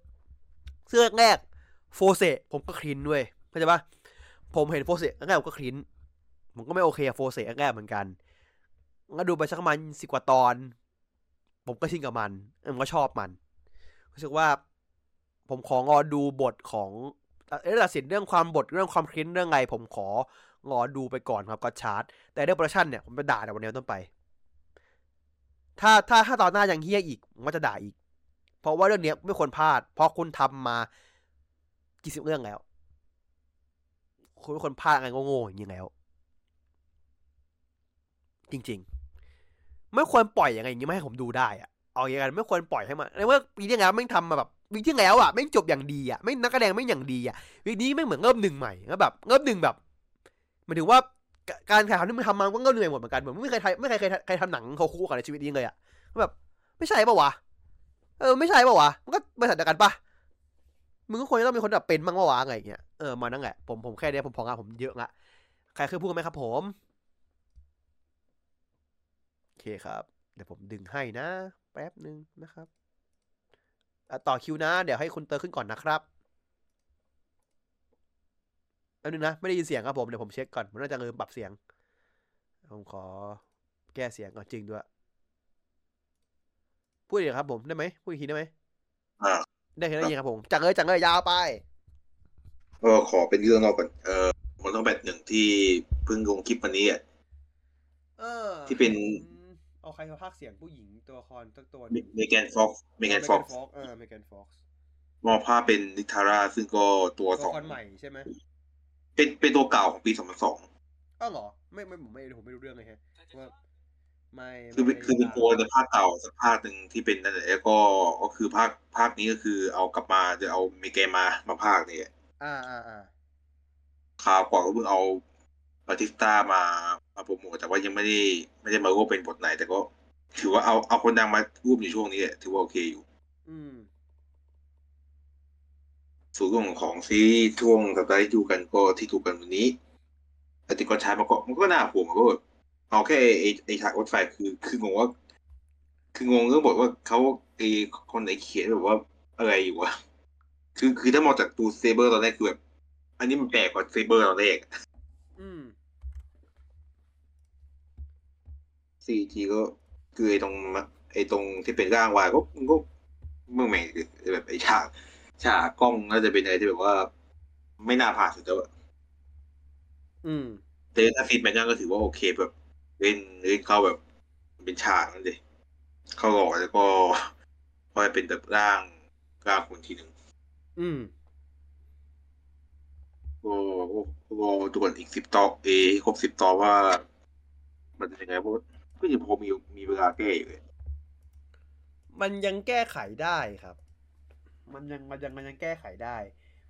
เสื้อแรกโฟเซผมก็ cringe ด้วยเข้าใจปะผมเห็นโฟเซแรกผมก็ cringe ผมก็ไม่โอเคโฟเซแรกเหมือนกัน ก็ดูไปสักประมาณสิกว่าตอน ผมก็ชินกับมันผมก็ชอบมันรู้สึกว่า ผมของอดูบทของเออตัดสินเรื่องความบทเรื่องความ cringe เรื่องไง ผมของอดูไปก่อนครับก็ชาร์จแต่เรื่องโปรดักชันเนี่ยผมไปด่าในวันนี้ต้นไป ถ้าถ้าถ้าตอนหน้ายังเฮี้ยอีกผมก็จะด่าอีก เพราะว่าเรื่องเนี้ยไม่ควรพลาด เพราะคุณทำมากี่สิบเรื่องแล้ว คุณไม่ควรพลาดอะไรโง่ๆอย่างนี้แล้ว จริง ๆ ไม่ควรปล่อยอย่างไงอย่างนี้ไม่ให้ผมดูได้อะเอาอย่างนั้นไม่ควรปล่อยให้มันในเมื่อปีที่แล้วไม่ทำมาแบบปีที่แล้วอะไม่จบอย่างดีอะไม่นักแสดงไม่อย่างดีอะวีนี้ไม่เหมือนเริ่มหนึ่งใหม่แล้วแบบเริ่มหนึ่งแบบหมายถึงว่าการถ่ายทำที่มันทำมาก็เริ่มหนื่อยหมดเหมือนกันเหมือนไม่เคยไม่เคยใครใครทำหนังเขาคู่กันในชีวิตนี้เลยอะแบบ ไม่ใช่ปะวะเออไม่ใช่ปะวะมันก็บริษัทเดียวกันปะมึงก็ควรจะต้องมีคนแบบเป็นบ้างปะวะอะไรอย่างเงี้ยเออมานั่นแหละผมผมแค่เนี้ยผมพองานผมเยอะละใครเคยพูดกันไหมครับ ผม เคครับ เดี๋ยวผมดึงให้นะ แป๊บหนึ่งนะครับอะต่อคิวนะ เดี๋ยวให้คุณเตอร์ขึ้นก่อนนะครับอันนึงนะ ไม่ได้ยินเสียงครับผมเดี๋ยวผมเช็คก่อนผมน่าจะลืมปรับเสียง ผมขอแก้เสียงก่อนจริงด้วย พูดอีกครับผมได้ไหมพูดอีกทีได้ไหมอ่าได้ได้ยินครับผมจังเลยจังเลยยาวไปก็ขอเป็นเรื่องนอกก่อนเออมันต้องแบบหนึ่งที่เพิ่งลงคลิปวันนี้อะเออที่เป็น เอาใครมาพากย์เสียงผู้หญิงตัวละครตัวตัวหนึ่งเมแกนฟ็อกเมแกนฟ็อกฟ็อกเออเมแกนฟ็อกมอบภาพเป็นนิทาร่าซึ่งก็ตัวตัวสองละครใหม่ใช่ไหมเป็นเป็นตัวเก่าของปีสองพันสองอ้าวเหรอ ไม่ไม่ผมไม่ผมไม่รู้เรื่องเลยฮะว่าไม่คือไม่คือเป็นได้ตัวในภาคเก่าสักภาคหนึ่งที่เป็นนั่นแหละแล้วก็ก็คือภาคภาคนี้ก็คือเอากลับมาจะเอาเมแกนมามาภาคนี่อ่าอ่าอ่าคราวก่อนก็เพิ่งเอา บาติสต้ามามาโปรโมทแต่ว่ายังไม่ได้ไม่ได้มาร่วมเป็นบทไหน แต่ก็ ถือว่าเอาเอาคนดังมาร่วมในช่วงนี้ถือว่าโอเคอยู่ อืมส่วนเรื่องของซีรีส์ช่วงสัปดาห์ที่ดูกันก็ที่ดูกันวันนี้แต่ติดกอนชายมันก็มันก็น่าห่วงมันก็แบบเอาแค่ไอ้ไอ้ฉากรถไฟคือ คืองงว่า คืองงเรื่องบทว่าเขาไอ้คนไหนเขียนแบบว่าอะไรอยู่วะคือคือถ้ามองจากตูเซเบอร์ตอนแรกคือแบบ อันนี้มันแปลกกว่าเซเบอร์ตอนแรก อืม ซีทีก็คือไอ้ตรงมะไอ้ตรงที่เป็นร่างวายก็มันก็เมื่อไหร่แบบไอ้ฉากฉากกล้องน่าจะเป็นอะไรที่แบบว่า ไม่น่าผ่านสุดแล้วอะอืมแต่ถ้าฟีดแบ็กนั่นก็ถือว่าโอเคแบบเล่นเล่นเข้าแบบเป็นฉากนั่นเลยเข้าหล่อแล้วก็พอเป็นแบบร่างร่างคนทีหนึ่งอืมก็ก็ก็ด่วนอีกสิบตอนเอครบสิบตอนว่า มันจะยังไงเพราะ ก็ยังพอมีมีเวลาแก้อยู่เลยมันยังแก้ไขได้ครับ มันยังมันยังมันยังแก้ไขได้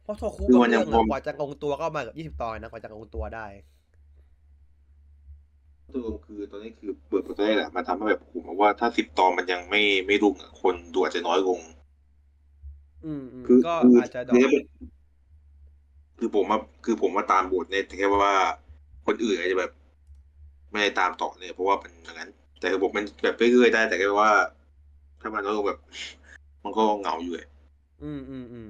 เพราะโทคุคือกับมันยัเรื่งองพออะกว่าจะลงตัวก็มากับยี่สิบตอนนะกว่าจะลงตัวได้ตัวคือตอนนี้คือเปิดประตูแรกอะมาทำให้แบบผมว่าถ้าสิบตอนมันยังไม่ไม่รุ่งอะคนดูอาจจะน้อยลงอืมอืมคือก็คืออาจจะดรอคือปคือผมว่าคือผมว่าตามบทเนี่ยแต่แค่ว่าคนอื่นอาจจะแบบ ไม่ได้ตามต่อเนี่ยเพราะว่าเป็นอย่างนั้น แต่ระบบมันแบบเรื่อยๆได้ แต่แค่ว่า ถ้ามันเราแบบ มันก็เหงาอยู่อะอืมอืมอืม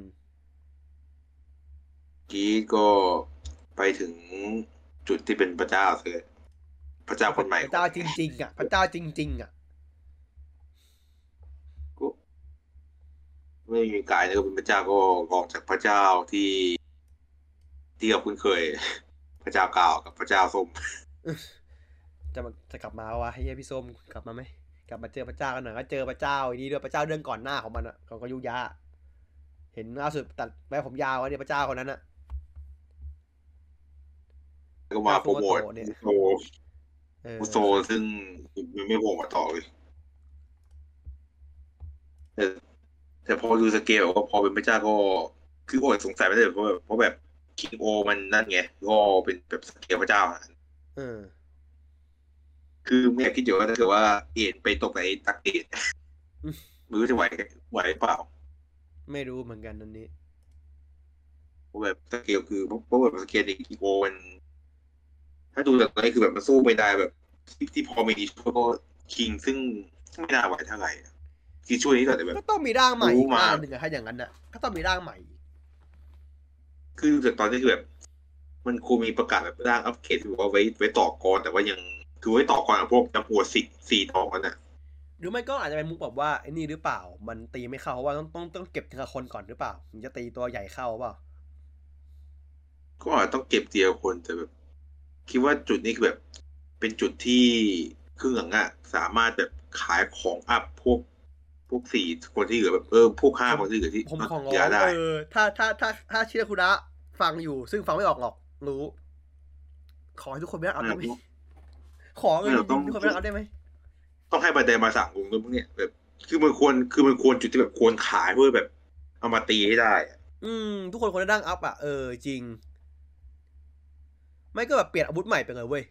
กี้ก็ไปถึงจุดที่เป็นพระเจ้าเลยพระเจ้าคนใหม่พระเจ้าจริงๆอะพระเจ้าจริง ๆ อะก็ไม่มีกายนะก็เป็นพระเจ้าก็ออกจากพระเจ้าที่ที่เราคุ้นเคย พระเจ้ากาวกับพระเจ้าส้ม จะมาจะกลับมาวะให้ยพี่ส้มกลับมาไหมกลับมาเจอพระเจ้ากันหน่อยก็เจอพระเจ้าอีกนี้ด้วยพระเจ้าเรื่องก่อนหน้าของมันอะของก็ยุยะเห็นล่าสุดตัดแม่ผมยาววะเนี่ยพระเจ้าคนนั้นอะแล้วก็มาโปรโมทโมโตเนี่ยโซเออมุโซซึ่งมันไม่โผล่มาต่อเลยแต่แต่พอดูสเกลก็พอเป็นพระเจ้าก็คือโอ้ยสงสัยไม่ได้เพราะแบบเพราะแบบคิงโอมันนั่นไงก็เป็นแบบสเกลพระเจ้าอะเออ คือไม่อยากคิดอยู่ว่าถ้าเกิดว่าเอ็นไปตกในตักเอ็นอืมมือจะไหวไหวเปล่า ไม่รู้เหมือนกันนันนี้เพราะแบบสเกลคือเพราะแบบสเกลในคิงโอมัน ถ้าดูจากนี้คือแบบมันสู้ไม่ได้แบบที่ที่พอมีช่วยก็คิงซึ่งไม่น่าไหวเท่าไหร่อะคือช่วยนี้แต่แบบก็ต้องมีร่างใหม่รู้อีกมาร่างหนึ่งอะถ้าอย่างนั้นน่ะก็ต้องมีร่างใหม่อีกคือดูจากตอนนี้คือแบบ มันคงมีประกาศแบบร่างอัปเกรดที่บอกว่าไว้ไว้ต่อกรแต่ว่ายัง คือไว้ต่อกรกับพวกจำหัวสิสี่ต่อกันน่ะหรือไม่ก็อาจจะเป็นมุกแบบว่าไอ้นี่หรือเปล่า มันตีไม่เข้าเพราะว่าต้องต้องต้องเก็บทีละคนก่อนหรือเปล่าถึงจะตีตัวใหญ่เข้าเปล่าก็อาจต้องเก็บเดียวคนแต่แบบ คิดว่าจุดนี้คือแบบ เป็นจุดที่เครื่องหลังอะสามารถแบบขายของอัพพวกพวกสี่คนที่เหลือแบบเออพวกห้าคนที่เหลือที่ผมของยาได้เออถ้าถ้าถ้าถ้าชิราคุระฟังอยู่ ซึ่งฟังไม่ออกหรอกรู้ ขอให้ทุกคนไม่ต้องเอาได้ไหม ขอเงินจริงๆทุกคนไม่ต้องเอาได้ไหมต้องให้บันไดมาสั่งวงด้วยพวกเนี้ยแบบ คือมันควรคือมันควรจุดที่แบบควรขายเพื่อแบบ เอามาตีให้ได้อะอืม ทุกคนควรจะดั้งอัพอะเออจริง ไม่ก็แบบเปลี่ยนอาวุธใหม่ไปเลยเว้ย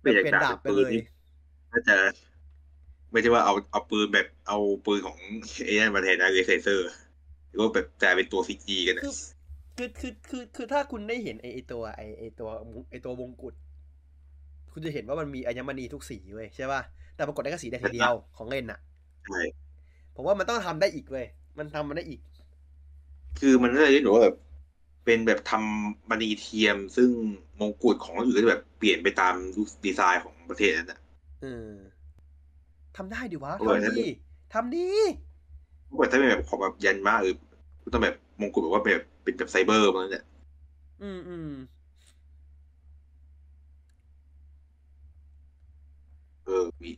ไม่อยากเปลี่ยนด่าดาบไปปืเลนยนี่น่าจะไม่ใช่ว่าเอาเอาปืนแบบเอาปืนของเอเนมาแทนนะเรเซอร์หรือว่าแบบแต่เป็นตัวซีจีกันนะ คือคือคือคือคือถ้าคุณได้เห็นไอไอตัวไอไอตัวไอตัววงกุฎคุณจะเห็นว่ามันมีอัญมณีทุกสีเว้ยใช่ป่ะแต่ปรากฏได้แค่สีแดงทีเดียวของเล่นน่ะใช่ผมว่ามันต้องทำได้อีกเว้ยมันทำมันได้อีก คือมันน่าจะได้หนูว่าแบบเป็นแบบทำมณีเทียม ซึ่งมงกุฎของคนอื่นก็จะแบบเปลี่ยนไปตามดีไซน์ของประเทศนั้นนะเออทำได้ดิวะเออทำดีทำดีเพราะว่าถ้าเป็นแบบของแบบยันมาเออต้องแบบมงกุฎแบบว่าแบบ เป็นแบบไซเบอร์มันเนี่ยอืมอืมเออมี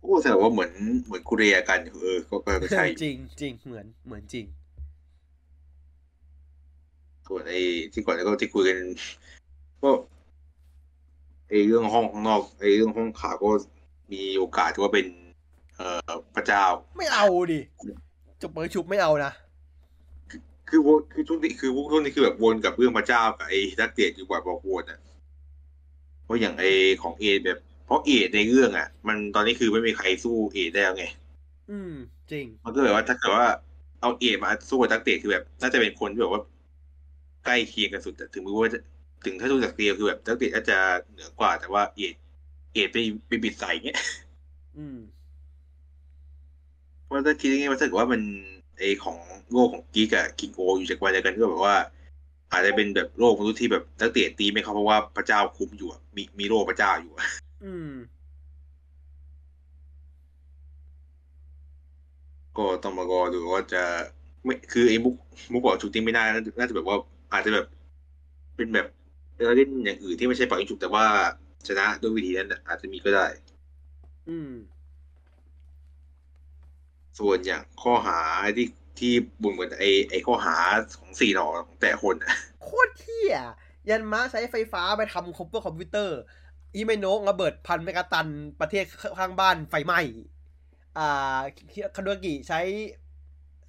โอ้แสดงว่าเหมือนเหมือนคุเรียกันเออก็ก็ก็ใช่อยู่จริงจริงเหมือนเหมือนจริงส่วนไอ้ที่ก่อนแล้วก็ที่คุยกันก็ไอ้เรื่องห้องข้างนอกไอ้เรื่องห้องขาก็มีโอกาสที่ว่าเป็น เอ่อพระเจ้า ไม่เอาดิจบเปิดชุบไม่เอานะ คือวนคือช่วงนี้คือพวกช่วงนี้คือแบบวนกับเรื่องพระเจ้ากับไอ้นักเตะอยู่บ่อยบอกวนอะเพราะอย่างไอ้ของเอแบบ เพราะเอในเรื่องอะ มันตอนนี้คือไม่มีใครสู้เอได้แล้วไง อืม จริง มันก็แบบว่าถ้าเกิดว่าเอาเอมาสู้กับนักเตะคือแบบ น่าจะเป็นคนที่แบบว่าใกล้เคียงกันสุดแต่ถึงไม่ว่าจะถึงถ้าดูจากเตียคือแบบนักเตะอาจจะเหนือกว่า แต่ว่าเอเอไปไปบิดใส่เงี้ยอืมเพราะถ้าคิดง่ายๆว่าถ้าเกิดว่ามัน ไอของโลกของกีกับกิงโกอยู่จากวันเดียวกันก็แบบว่า อาจจะเป็นแบบโลกมนุษย์ที่แบบนักเตะตีไม่เข้าเพราะว่าพระเจ้าคุ้มอยู่อะมีมีโลกพระเจ้าอยู่อะอืม ก็ต้องมารอดูว่าจะไม่คือไอ้มุกมุกบอกชุดนี้ไม่ได้น่าจะน่าจะแบบว่า อาจจะแบบ เป็นแบบเล่นอย่างอื่นที่ไม่ใช่ปล่อยจุกแต่ว่าชนะด้วยวิธีนั้นน่ะอาจจะมีก็ได้ อืม ส่วนอย่างข้อหาที่ที่บุญเหมือนไอ้ไอ้ข้อหาของสี่หนอของแต่คนอะโคตรเที่ยยันม้าใช้ไฟฟ้าไปทำคอมเพื่อคอมพิวเตอร์ อีเมโนะระเบิดพันเมกะตันประเทศข้างบ้านไฟไหม้อ่าคาโดกิใช้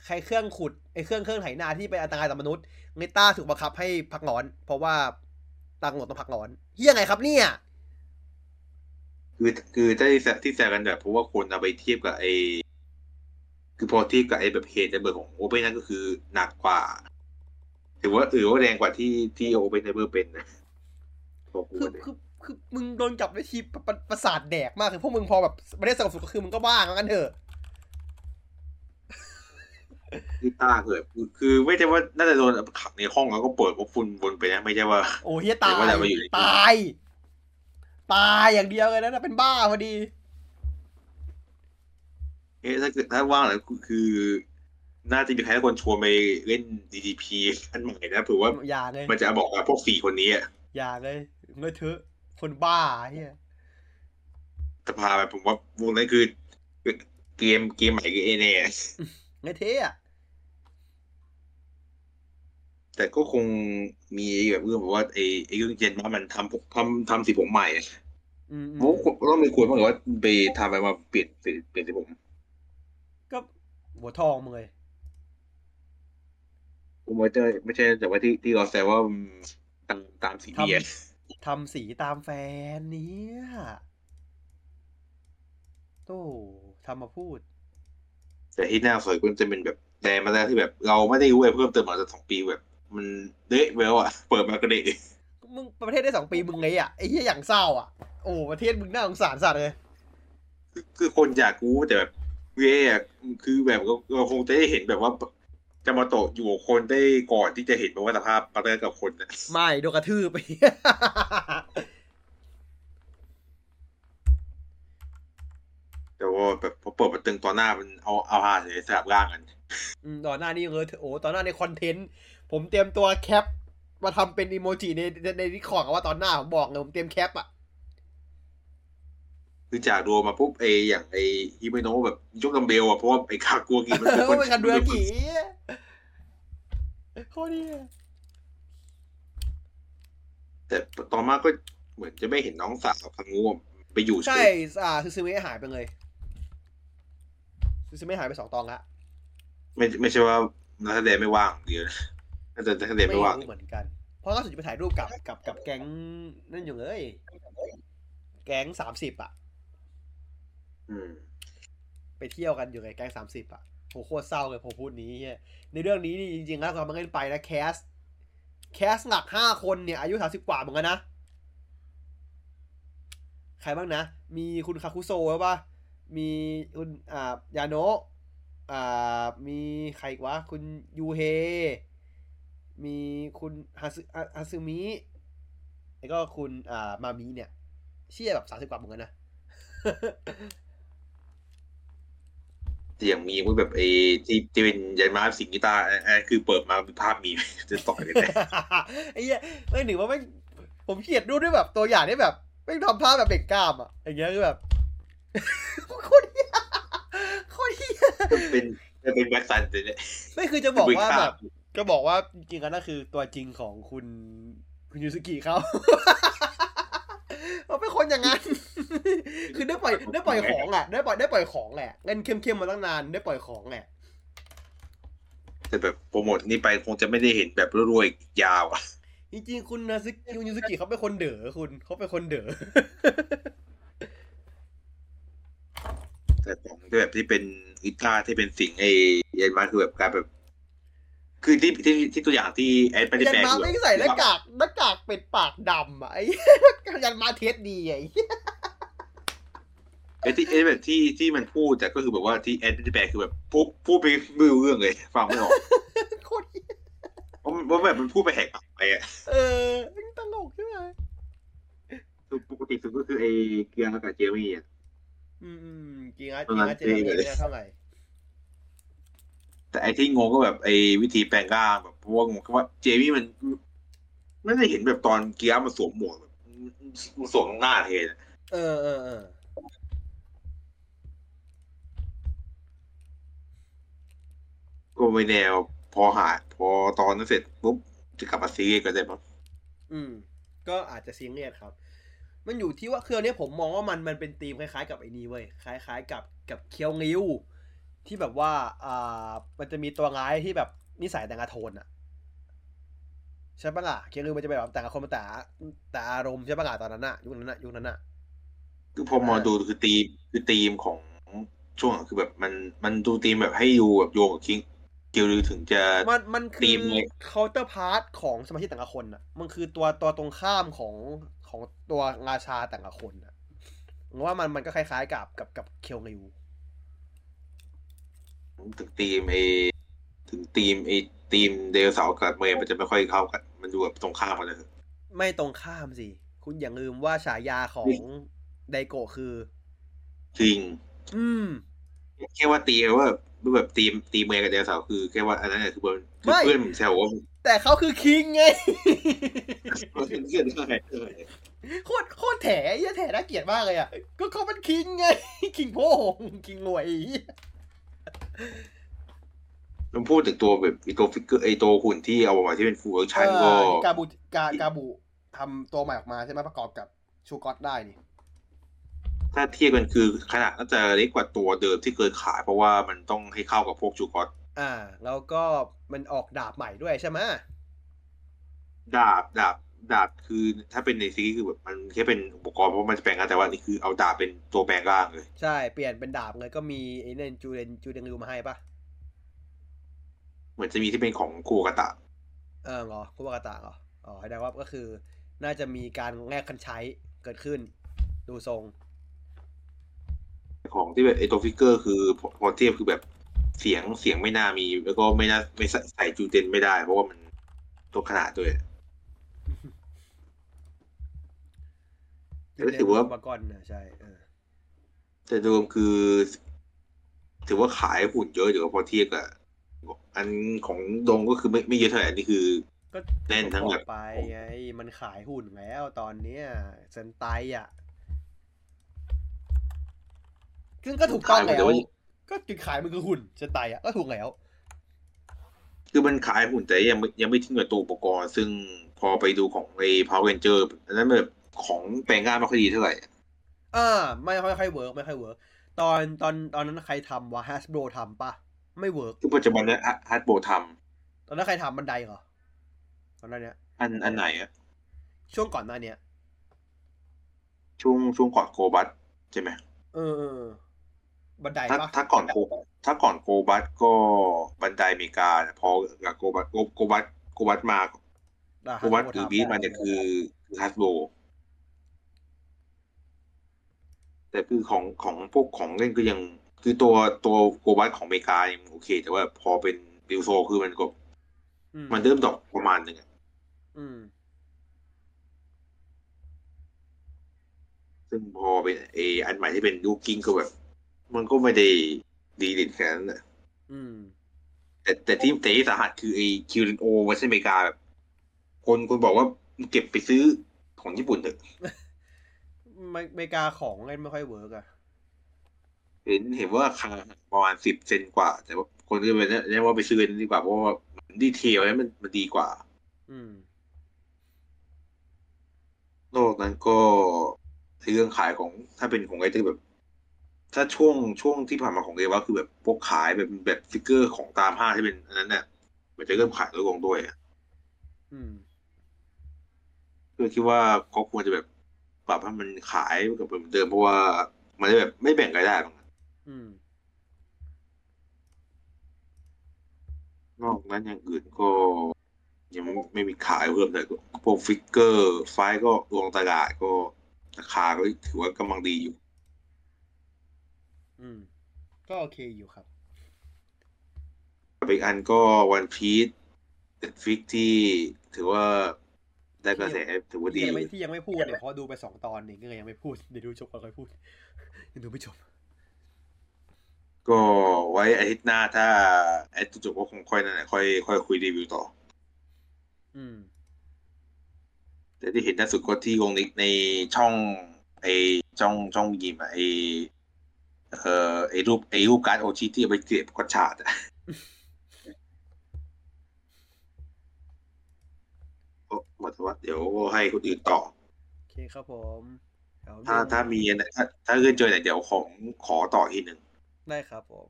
ใช้เครื่องขุดไอเครื่องเครื่องไถนาที่เป็นอันตรายต่อมนุษย์เงต้าถูกบังคับให้พักร้อน เพราะว่าตังหมดต้องพักร้อนเฮียไงครับเนี่ยคือคือถ้าที่แซที่แซวกันแบบเพราะว่าคนเอาไปเทียบกับไอ้ คือพอเทียบกับไอ้แบบเหตุระเบิดของโอเปนนั่นก็คือหนักกว่า ถือว่าถือว่าแรงกว่าที่ที่โอเปนระเบิดเป็นนะพอกูคือเนี่ยคือคือมึงโดนจับด้วยทีประประประสาทแดกมากคือพวกมึงพอแบบประเทศสงบสุขก็คือมึงก็บ้างั้นเถอะที่ต้าเกิดคือคือไม่ใช่ว่าน่าจะโดนขังในห้องแล้วก็เปิดว่าฝุ่นวนไปนะไม่ใช่ว่า โอ้เฮียตายเดี๋ยวว่าแต่ว่าอยู่ในที่ตาย ตายอย่างเดียวเลยนะเป็นบ้าพอดี เอ๊ะถ้าเกิดถ้าว่างแล้วคือ น่าจะมีใครสักคนชวนไปเล่น DDP อันใหม่นะเผื่อว่าอย่าเลยมันจะบอกว่าพวกสี่คนนี้อะอย่าเลยเงยเถอะคนบ้าเฮียจะพาไปผมว่าวงนั้นคือ เกมเกมใหม่คือเอเน่เงยเทอะแต่ก็คงมีแบบเรื่องแบบว่าไอ้ไอ้เรื่องเจนว่ามันทำทำทำสีผมใหม่อืมอืมผมก็ต้องมีควรบ้างหรือว่าไปทำไปมาเปลี่ยนเปลี่ยนเปลี่ยนสีผมก็ หัวทองมึงเลยผมว่าจะไม่ใช่แต่ว่าที่ที่เราแซวว่ามันตามตามสีเบียร์ทำสีตามแฟนเนี่ยโต้ทำมาพูด แต่ที่น่าสวยก็จะเป็นแบบแดงมาแล้วที่แบบ เราไม่ได้รู้อะไรเพิ่มเติมมาจากสองปีแบบ มันเละไปแล้วอะ เปิดมาก็เละมึงประเทศได้สองปีมึงไงอะไอ้เหี้ยอย่างเศร้าอะ โอ้ประเทศมึงน่าสงสารสัตว์เลย คือคือคนอยากรู้แต่แบบ เว้ยอะคือแบบเราเราคงจะได้เห็นแบบว่าจะมาโตะอยู่กับคนได้ก่อนที่จะเห็นแบบว่าสภาพปาร์เตอร์กับคนนะไม่โดนกระทืบไปแต่ว่าแบบพอเปิดมาตึงตอนหน้ามันเอาเอาฮาเสียสลับร่างกันอืมตอนหน้านี้เออโอ้ตอนหน้าในคอนเทนต์ผมเตรียมตัวแคปมาทำเป็นอีโมจิในในในดิคอร์ดว่าตอนหน้าผมบอกเลยผมเตรียมแคปอะ คือจากรวมมาปุ๊บไออย่างไอฮิเมโนะแบบยกดัมเบลอะเพราะว่าไอคากัวกิมันเอเป็นอคนเป็นกันดูอากิโคตรดีแต่ต่อมาก็เหมือนจะไม่เห็นน้องสาวคังงูไปอยู่เฉใช่ยอ่าซูซูเมะหายไปเลยซูซูเมะหายไปสองตองละไม่ไม่ใช่ว่านักแสดงไม่ว่างเดียวนะน่าจะนักแสดงไม่ไม่ว่างรู้เหมือนกัน เพราะล่าสุดจะไปถ่ายรูปกับกับกับแก๊งนั่นอยู่เลย แก๊งสามสิบอะอืม ไปเที่ยวกันอยู่ไงแก๊งสามสิบอะโหโคตรเศร้าเลยผมพูดนี้เหี้ยในเรื่องนี้นี่จริงๆแล้วเรามาเล่นไปนะแคส แคสหลักห้าคนเนี่ย อายุสามสิบกว่าเหมือนกันนะ ใครบ้างนะ มีคุณคาคุโซใช่ปะมีคุณอ่ายาโนะอ่ามีใครอีกวะ คุณยูเฮ มีคุณฮาซึอะฮาซึมิแล้วก็คุณอ่ามามิเนี่ย เชี่ยแบบสามสิบกว่าเหมือนกันนะ อย่างมีพวกแบบไอที่ที่เป็นยันมาสิงกีตาร์อันอันคือเปิดมาเป็นภาพมีจะต่อยกันเลยไอ้เหี้ยไม่หนึ่งว่าไม่งผมเกลียดดูด้วยแบบตัวอย่างที่แบบไม่งทำท่าแบบเบ่งกล้ามอะอย่างเงี้ยคือแบบโคตรเหี้ยโคตรเหี้ยเป็นเป็นแบ็คซันเลยเนี่ยไม่คือจะบอกว่าเป็นภาพแบบก็บอกว่าจริงๆแล้วนั่นคือตัวจริงของคุณคุณยูสกิเขาเขาเป็นคนอย่างนั้น คือได้ปล่อยได้ปล่อยของอะ ได้ปล่อยได้ปล่อยของแหละเงินเข้มๆมาตั้งนานได้ปล่อยของแหละแต่แบบโปรโมทนี่ไปคงจะไม่ได้เห็นแบบรวยๆอีกยาวอะจริงๆคุณนาซึคุณยูสกิเขาเป็นคนเด๋อคุณเขาเป็นคนเด๋อแต่ของที่แบบที่เป็นกีตาร์ที่เป็นสิ่งไอ้ยันมาคือแบบการแบบ คือที่ที่ที่ตัวอย่างที่แอดไม่ได้ยันแปลงมาอยู่ไม่อะใส่หน้ากากหน้ากากเป็ดปากดำอะไอ้ยันมาเทสดีอะไอ้ ไอ้ที่ไอ้แบบที่ที่มันพูดแต่ก็คือแบบว่าที่แอดไม่ได้แปลคือแบบพูดพูดไปไม่รู้เรื่องเลยฟังไม่ออกโคตรเหี้ยเพราะเพราะแบบมันพูดไปแหกปากไปอะเออตลกใช่ไหมคือปกติสุดก็คือไอ้เกียร์กับเจมี่อะอืมอืมจริงอะจตอนริงนั้อะนเจอเท่ไม่เลยได้เท่าไหร่แต่ไอ้ที่งงก็แบบไอ้วิธีแปลงร่างแบบเพราะว่างงว่าเจมี่มันไม่ได้เห็นแบบตอนเกียร์มันสวมหมวกแบบมันสวมตรงหน้าเทนอะเออเออเออ ก็ไม่แนว พอหาพอตอนนั้นเสร็จปุ๊บจะกลับมาซีรีส์กันได้ปะอืม ก็อาจจะซีเรียสครับ มันอยู่ที่ว่าเครื่องนี้ผมมองว่ามันมันเป็นธีมคล้ายๆกับไอ้นี่เว้ยคล้าย ๆ กับกับเคียวงิวที่แบบว่า อ่า มันจะมีตัวร้ายที่แบบนิสัยแต่งกระโทนอะใช่ปะล่ะเคียวงิวมันจะแบบแต่งกับคนมาแต่แต่อารมณ์ใช่ปะล่ะตอนนั้นอะยุคนั้นอะยุคนั้นอะคือพอมาดูคือธีมคือธีมของช่วงคือแบบมันมันดูธีมแบบให้ดูแบบโยงกับคิง เกียวหรือถึงจะมันมันคืธีอมเลย counterpart ของสมาชิกแต่ละคนอะ มันคือตัวตัวตรงข้ามของของตัวราชาแต่ละคนอะผมว่ามันมันก็คล้ายๆกับกับกับเคียวงิวถึงธีมไอถึงธีมไอธีมเดลเสาร์กับเมย์มันจะไม่ค่อยเข้ากัน มันดูแบบตรงข้ามกันเลยไม่ตรงข้ามสิ คุณอย่าลืมว่าฉายาของไดโกะคือจริง อืมแค่ว่าตีว่า แบบตีมตีเมย์กับเดลเสาร์คือแค่ว่าอันนั้นคือเพื่อนคือไม่เพื่อนผมแซวว่าแต่เขาคือ king ไงเพื่อนเพื่อนได้โคตรโคตรแถไอ้เหี้ยแถน่าเกลียดมากเลยอะ ก็เขาเป็น king ไง king โพง king รวยไอ้เหี้ยเราพูดถึงตัวแบบไอตัว figure ไอตัวหุ่นที่เอาออกมาที่เป็น full version ก็เออที่กาบูกากาบูทำตัวใหม่ออกมาใช่ไหมประกอบกับชูกอตได้นี่ ถ้าเทียบกันคือขนาดน่าจะเล็กกว่าตัวเดิมที่เคยขาย เพราะว่ามันต้องให้เข้ากับพวกจูกอตอ่า แล้วก็มันออกดาบใหม่ด้วยใช่ไหมดาบดาบดาบคือถ้าเป็นในซีรีส์คือแบบมันแค่เป็นอุปกรณ์เพราะมันจะแปลงร่างแต่ว่านี่คือเอาดาบเป็นตัวแปลงร่างเลย ใช่เปลี่ยนเป็นดาบเลยก็มีไอ้เนนจูเรนจูเดนริวมาให้ปะเหมือนจะมีที่เป็นของคูกาตะ เออเหรอคุบากาตะเหรออ๋อแสดงว่าก็คือ น่าจะมีการแลกคันใช้เกิดขึ้น ดูทรง ของที่แบบไอตัวฟิกเกอร์คือพอพอเทียบคือแบบเสียงเสียงไม่น่ามี แล้วก็ไม่น่าไม่ใส่ใส่จูเทนไม่ได้ เพราะว่ามันตัวขนาดด้วยแต่ถือว่าบากอนนะใช่เออแต่รวมคือ ถือว่าขายหุ่นเยอะเดี๋ยวพอเทียบกับอันของดงก็คือไม่ไม่เยอะเท่าไหร่อันนี้คือก็แน่นทั้งบแบอบกไปไงมันขายหุ่นแล้วตอนเนี้ยเซนไตอะ ซึ่งก็ถูกต้องขายหมดแล้แต่วว่า ก็จุดขายมันคือหุ่นสไตล์อะก็ถูกแล้ว คือมันขายหุ่นแต่ยังไม่ยังไม่ทิ้งกับตัวอุปกรณ์ ซึ่งพอไปดูของไอ้ Power Ranger อันนั้นแบบของแปลงง่ายไม่ค่อยดีเท่าไหร่อ่าไม่ค่อยค่อยเวิร์กไม่ค่อยเวิร์กตอนตอนตอนนั้นใครทำวะ Hasbro ทำปะไม่เวิร์กคือปัจจุบันเนี้ฮาร์ดโบทตอนนั้นใครทำบันไดเหรอตอนนั้นเนี้ยำอันอันไหนอะช่วงก่อนหน้าเนี้ยช่วงช่วงก่อนโกบัสใช่ไหมเออเออเออ บันไดถ้าปะถ้าก่อนโกถ้าก่อนโกบัสก็บันไดอเมริกาเนี่ยพอกับโกบัสโกโกบัสโกบัสมาอะโกบัส Hasbro หรือทำบีทมาเนี่ยคือคือฮัสโบแต่คือของของพวกของเล่นก็ยัง คือตัวตัวโกบัสของอเมริกายังโอเค แต่ว่าพอเป็นบิลโซคือมันก็อืมมันเริ่มดรอกประมาณหนึ่งอะอืมซึ่งพอเป็นเออันใหม่ที่เป็นลูกกิ้งก็แบบ มันก็ไม่ได้ดีเด่นขนาดนั้นนะอืมแต่แต่ที่แต่ที่สาหัสคือไอคิวรินโอเวอร์ชันอเมริกาแบบคนคนบอกว่าเก็บไปซื้อของญี่ปุ่นเถอะไม่อเมริกาของเล่นไม่ค่อย work อะเห็นเห็นว่าราคาประมาณสิบเซนกว่า แต่ว่าคนก็ไปแนะว่าไปซื้อกันดีกว่าเพราะว่า detail นั้นมันมันดีกว่า อืมนอกนั้นก็เรื่องขายของถ้าเป็นของไอเตอร์แบบ ถ้าช่วงช่วงที่ผ่านมาของเอว่าคือแบบพวกขายแบบแบบ figure ของตามห้างที่เป็นอันนั้นเนี่ยมันจะเริ่มขายลดลงด้วยอะอืมก็คิดว่าเขาควรจะแบบปรับให้มันขายกับเหมือนเดิมเพราะว่ามันจะแบบไม่แบ่งรายได้ตรงนั้นอืมนอกนั้นอย่างอื่นก็ ยังไม่ไม่มีขายเพิ่มเลยพวก figure ไฟล์ก็ลงตลาดก็ราคาก็ถือว่ากำลังดีอยู่ อืม ก็โอเคอยู่ครับกับอีกอันก็วันพีซเด็ดฟิกที่ถือว่าได้กระแสถือว่าดีที่ยังไม่ที่ยังไม่พูดเนี่ยเพราะดูไปสองตอนเองก็เลยยังไม่พูดเดี๋ยวดูจบก่อนค่อยพูดยังดูไม่จบ ก็ไว้อาทิตย์หน้าถ้าไอ้จบก็คงค่อยนั่นแหละค่อยค่อยคุยรีวิวต่อ อืม แต่ที่เห็นล่าสุดก็ที่วงนิกในช่องไอช่องช่องยิมอะไอ เอ่อไอรูปไอรูปการ์ดโอชิที่เอาไปเก็บกระชาดอะก็หมดว่าเดี๋ยวให้คนอื่นต่อโอเคครับผมเดี๋ยวถ้าเรื่องถ้ามีอันไหนถ้าถ้าเกิดเจอไหนเดี๋ยวของขอต่อทีหนึ่งได้ครับผม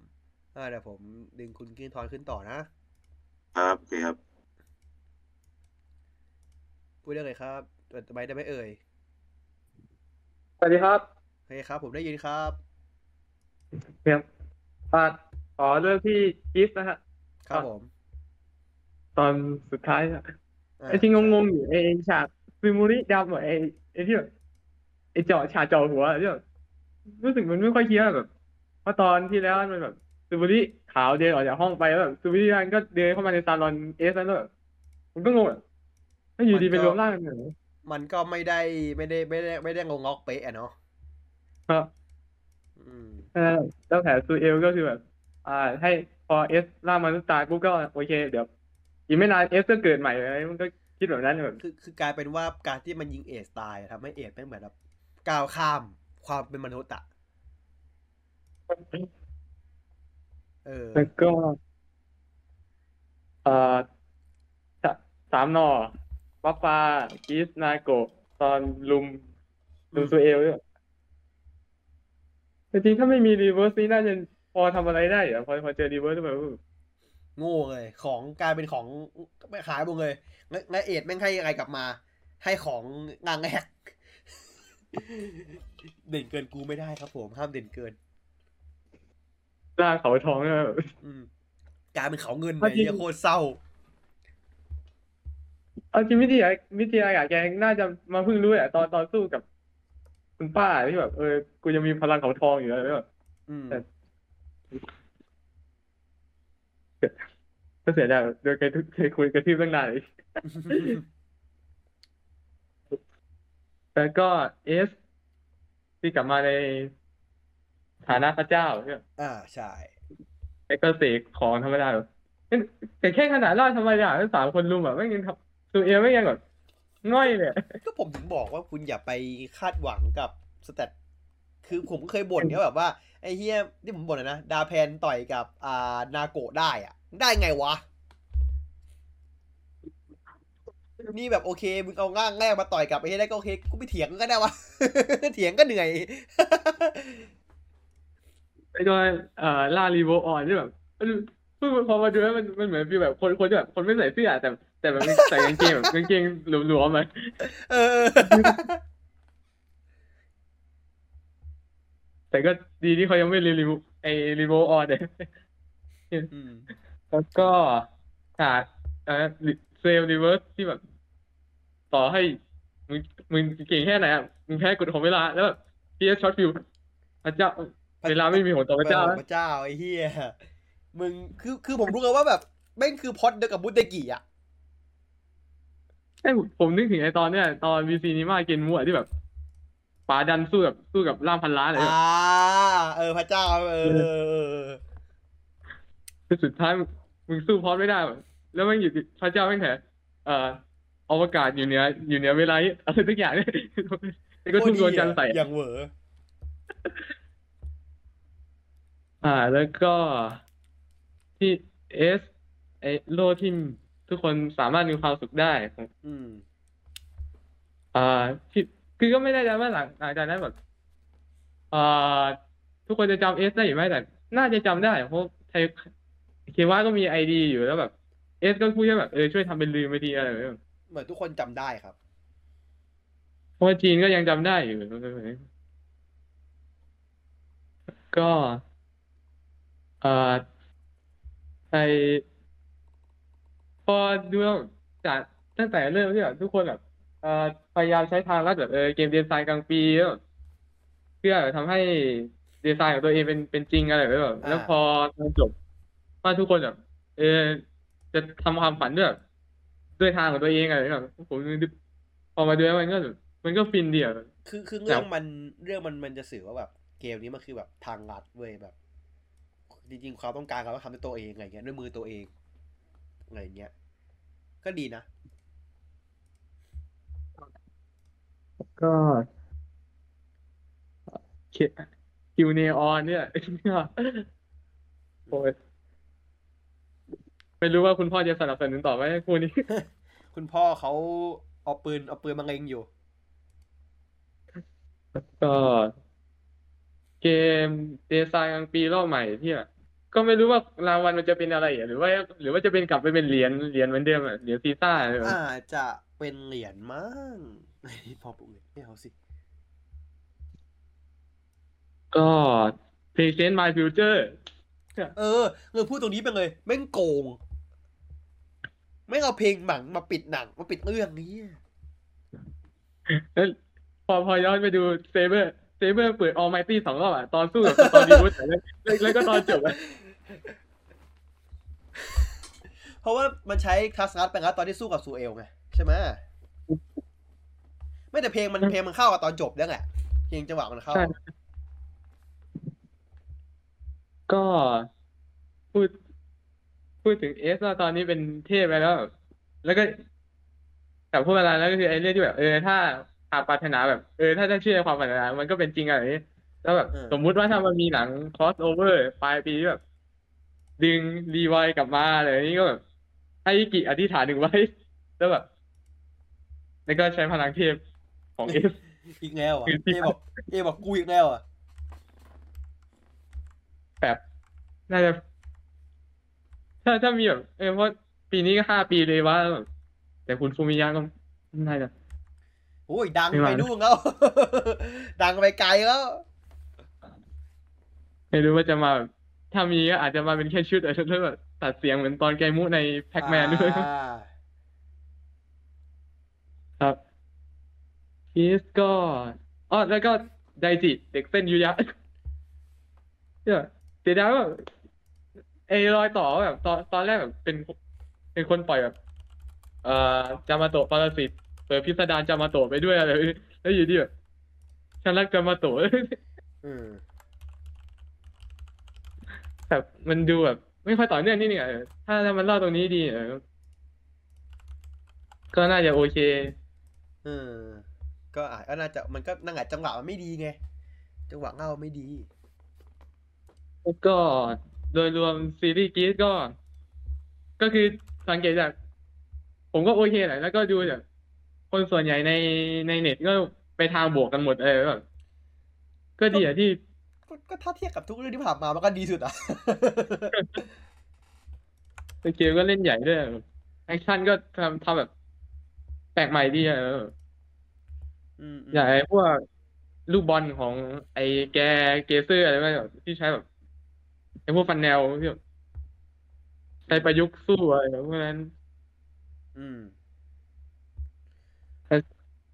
อ่าเดี๋ยวผมดึงคุณกินทอนขึ้นต่อนะครับโอเคครับพูดได้เลยครับเปิดไมค์ได้ไหมเอ่ยสวัสดีครับโอเคครับ ผมได้ยินครับ เพียงอ่าขอเริ่มที่กิฟต์นะฮะครับอะผม ตอนสุดท้ายอะอ่าไอ้ที่งงๆอยู่ไอ้ฉากซูมูริดำอะไอ้ไอ้ที่แบบไอ้เจาะฉากเจาะหัวที่แบบรู้สึกมันไม่ค่อยเคลียร์แบบเพราะตอนที่แล้วมันแบบซูมูริขาวเดินออกจากห้องไปแล้วแบบซูมูรินั่นก็เดินเข้ามาในซาลอนเอสแล้วแบบผมก็งงอะถ้าอยู่ดีไปรวมร่างกันเหรอมันก็ไม่ได้ไม่ได้ไม่ได้ไม่ได้งงงอกเป๊ะอะเนาะครับอืม เออแล้วแผลซูเอลก็คือแบบ อ่า ให้พอเอสร่างมนุษย์ตายปุ๊บก็โอเค เดี๋ยวอีกไม่นานเอสก็เกิดใหม่อะไรมันก็คิดแบบนั้นแบบคือคือกลายเป็นว่าการที่มันยิงเอสตายอะทำให้เอสไม่งเหมือนแบบก้าวข้ามความเป็นมนุษย์อะเออแล้วก็เอ่อสะสามหนอวัฟฟากิสนาโกะตอนลุมลุมซูเอลด้วย แต่จริงถ้าไม่มีรีเวิร์สนี่น่าจะพอทำอะไรได้เหรอพอพอเจอรีเวิร์สแบบโง่เลย ของกลายเป็นของไม่ขายบุงเลยแล้วแล้วเอดแม่งให้อะไรกลับมา ให้ของงางแงกเด่นเกินกูไม่ได้ครับผมห้ามเด่นเกินร่างเขาทองเนี่ยแบบ อืมกลายเป็นเขาเงินเอาเนี่ยจริง เหี้ยโคตรเศร้า เอาจริงวิทยาวิทยาอยากแกน่าจะมาเพิ่งรู้อะตอนตอนสู้กับ คุณป้าที่แบบ เออ กูยังมีพลังเขาทองอยู่แล้วแบบอืมแต่ก็เสียดายโดยเคยเคยคุยกับที่ตั้งนานเลยแล้วก็เอสที่กลับมาในฐานะพระเจ้าเนี่ยอ่าใช่แล้วก็เสกของธรรมดาแบบแต่แค่ขนาดร่างธรรมดาทั้งสามคนรุมแบบไม่ยังทำตัวเองไม่ยังแบบ ง่อยเลยก็ผมถึงบอกว่าคุณอย่าไปคาดหวังกับสเตตคือผมก็เคยบ่นเนี่ยแบบว่าไอ้เฮียที่ผมบ่นอะนะดาแพนต่อยกับอ่านาโกะได้อะได้ไงวะ นี่แบบโอเคมึงเอาง่างแรกมาต่อยกับไอ้เฮียได้ก็โอเคกูไม่เถียงก็ได้วะเถียงก็เหนื่อยไอ้ตัวเอ่อล่า Revolve On ที่แบบมันพอมาดูแล้วมันมันเหมือน feel แบบคนคนที่แบบคนไม่ใส่เสื้อแต่ แต่แบบใส่กางเกงแบบกางเกงหลวมๆมันเออ แต่ก็ดีที่เขายังไม่รีวิวไอ้ Revolve On เนี่ยอืมแล้วก็ฉากเอ่อเซลรีเวิร์สที่แบบ ต่อให้ มึงมึงเก่งแค่ไหนอะมึงแค่กดของเวลา แล้วแบบพีเอสช็อตฟิวพระเจ้า เวลาไม่มีผลต่อพระเจ้าเออพระเจ้าไอ้เฮียมึงคือคือผมรู้กันว่าแบบแม่งคือพล็อดเดียวกับบุตเตกิอะ ไอ้ยผมนึกถึงไอ้ตอนเนี้ยตอนวีซีนิมาเกนมัวที่แบบป๋าดันสู้กับสู้กับล่ามพันล้านอะไรอ่าแบบเออพระเจ้าเออเออเออคือสุดท้ายมึงมึงสู้พอสไม่ได้แบบแล้วมันอยู่ที่พระเจ้าแม่งแถเอ่ออวกาศอยู่เหนืออยู่เหนือเวลาอะไรทุกอย่างเนี่ยแล้วก็ทุ่มดวงจันทร์ใส่อย่างเหวออ่า แล้วก็ที่เอสไอโลที่ ทุกคนสามารถมีความสุขได้ของอืมอ่าที่คือก็ไม่ได้ใจว่าหลังหลังจากนั้นแบบอ่าทุกคนจะจำเอสได้อยู่ไหมแต่น่าจะจำได้เพราะไทยเคว่าก็มีไอดีอยู่แล้วแบบเอสก็พูดแค่แบบเออช่วยทำเป็นลืมไปทีอะไรแบบนี้เหมือนทุกคนจำได้ครับ เพราะว่าจีนก็ยังจำได้อยู่ก็เอ่อไอ พอดูแล้วจากตั้งแต่เริ่มที่แบบทุกคนแบบเอ่อพยายามใช้ทางลัดแบบเออเกมดีไซน์กลางปีแล้วแบบเพื่อทำให้ดีไซน์ของตัวเองเป็นเป็นจริงอะไรแบบนี้แบบแล้วอ่า พอตอนจบว่าทุกคนแบบ เออจะทำความฝันด้วยแบบด้วยทางของตัวเองอะไรแบบนี้แบบผมนึกพอมาดูแล้วมันก็แบบมันก็ฟินดีอะคือคือคเรื่รัอบงมันเรื่องมันมันจะสื่อว่าแบบเกมนี้มันคือแบบทางลัดเว้ยแบบ จริงๆความต้องการเขาก็ทำด้วยตัวเองอะไรเงี้ยด้วยมือตัวเอง อะไรเงี้ย ก็ดีนะ ก็คิคิวเนออนเนี่ยโอ้ยไม่รู้ว่าคุณพ่อจะสนับสนุนต่อไหมคู่นี้ คุณพ่อเขาเอาปืนเอาปืนมาเล็งอยู่ ก็เกมดีไซน์กลางปีรอบใหม่ที่แบบ ก็ไม่รู้ว่ารางวัลมันจะเป็นอะไรอะหรือว่า หรือว่าจะเป็นกลับไปเป็นเหรียญเหรียญเหมือนเดิมอะเหรียญซีซ่าอะไรแบบนั้นอาจจะเป็นเหรียญมั้งพอปุ๊บเลยไม่เอาสิ ก็ Present My Future เออเงยพูดตรงนี้ไปเลยแม่งโกง ไม่งเอาเพลงหนังมาปิดหนัง มาปิดเรื่องนี้แล้วพอพอย้อนไปดูเซเบอร์เซเบอร์เปิด Almighty สองรอบอะ ตอนสู้กับตอนดีวุฒแล้วแล้วแล้วก็ตอนจบอะเพราะว่ามันใช้คลาสนัทเป็นงัดตอนที่สู้กับซูเอลไงใช่ไหมไม่แต่เพลงมันเพลงมันเข้ากับตอนจบด้วยแหละเพลงจังหวะมันเข้าใช่ก็พูดพูดถึงเอสว่าตอนนี้เป็นเทพไปแล้ว แล้วก็แต่พูดอะไรแล้วก็คือไอ้เรื่องที่แบบเออถ้า หากปรารถนาแบบเออถ้าจะเชื่อในความปรารถนา มันก็เป็นจริงอะไรอย่างนี้แล้วแบบเออสมมุติว่าถ้ามันมีหนัง crossover ปลายปีที่แบบ ดึงรีไวล์กลับมาอะไรอย่างนี้ก็แบบให้อิกิอธิษฐานหนึ่งไว้ แล้วแบบ แล้วก็ใช้พลังเทพของเอสอีกแล้วอะคือเอบอกเอบอกกูอีกแล้วอะแบบน่าจะถ้าถ้ามีแบบเออเพราะปีนี้ก็ห้าปีเลยว่าแบบแต่คุณฟูมิยะก็น่าจะโอ้ยดังไม่ไปไหวนู่นแล้ว ดังไปไกลแล้วไม่รู้ว่าจะมาแบบถ้ามีก็อาจจะมาเป็นแค่ชุดแต่ชุดแบบตัดเสียงเหมือนตอนไกมุในแพ็กแมนด้วยอ่าครับพีสก็อ๋อแล้วก็ไดจิเด็กเส้นยูยะเนี่ยเสียดายว่าแบบไอ้รอยต่อแบบ ตอนตอนแรกแบบเป็นเป็นคนปล่อยแบบ เอ่อจามาโตะปรสิตเปิดพิสดารจามาโตะไปด้วยอะไรแบบนี้แล้วอยู่ดีแบบฉันรักจามาโตะอืมแบบมันดูแบบ ไม่ค่อยต่อเนื่องนิดนึงอะเออถ้าถ้ามันเล่าตรงนี้ดีเออก็น่าจะโอเคเออก็อาจก็น่าจะมันก็นั่งอาจจังหวะมันไม่ดีไง จังหวะเง่าไม่ดีแล้วก็โดยรวมซีรีส์กรีซก็ ก็คือสังเกตจาก ผมก็โอเคแหละแล้วก็ดูจาก คนส่วนใหญ่ในในเน็ตก็ไปทางบวกกันหมดเออแบบก็ดีอะที่ก็ก็ถ้าเทียบกับทุกเรื่องที่ผ่านมามันก็ดีสุดอะสเกลก็เล่นใหญ่ด้วย action ก็ทำทำแบบ แปลกใหม่ดีอะเอออืมอย่างไอ้พวกลูกบอลของไอ้แกเกเซอร์อะไรแบบที่ใช้แบบไอ้พวก funnel ที่แบบใช้ประยุกต์สู้อะไรแบบพวกนั้น อืม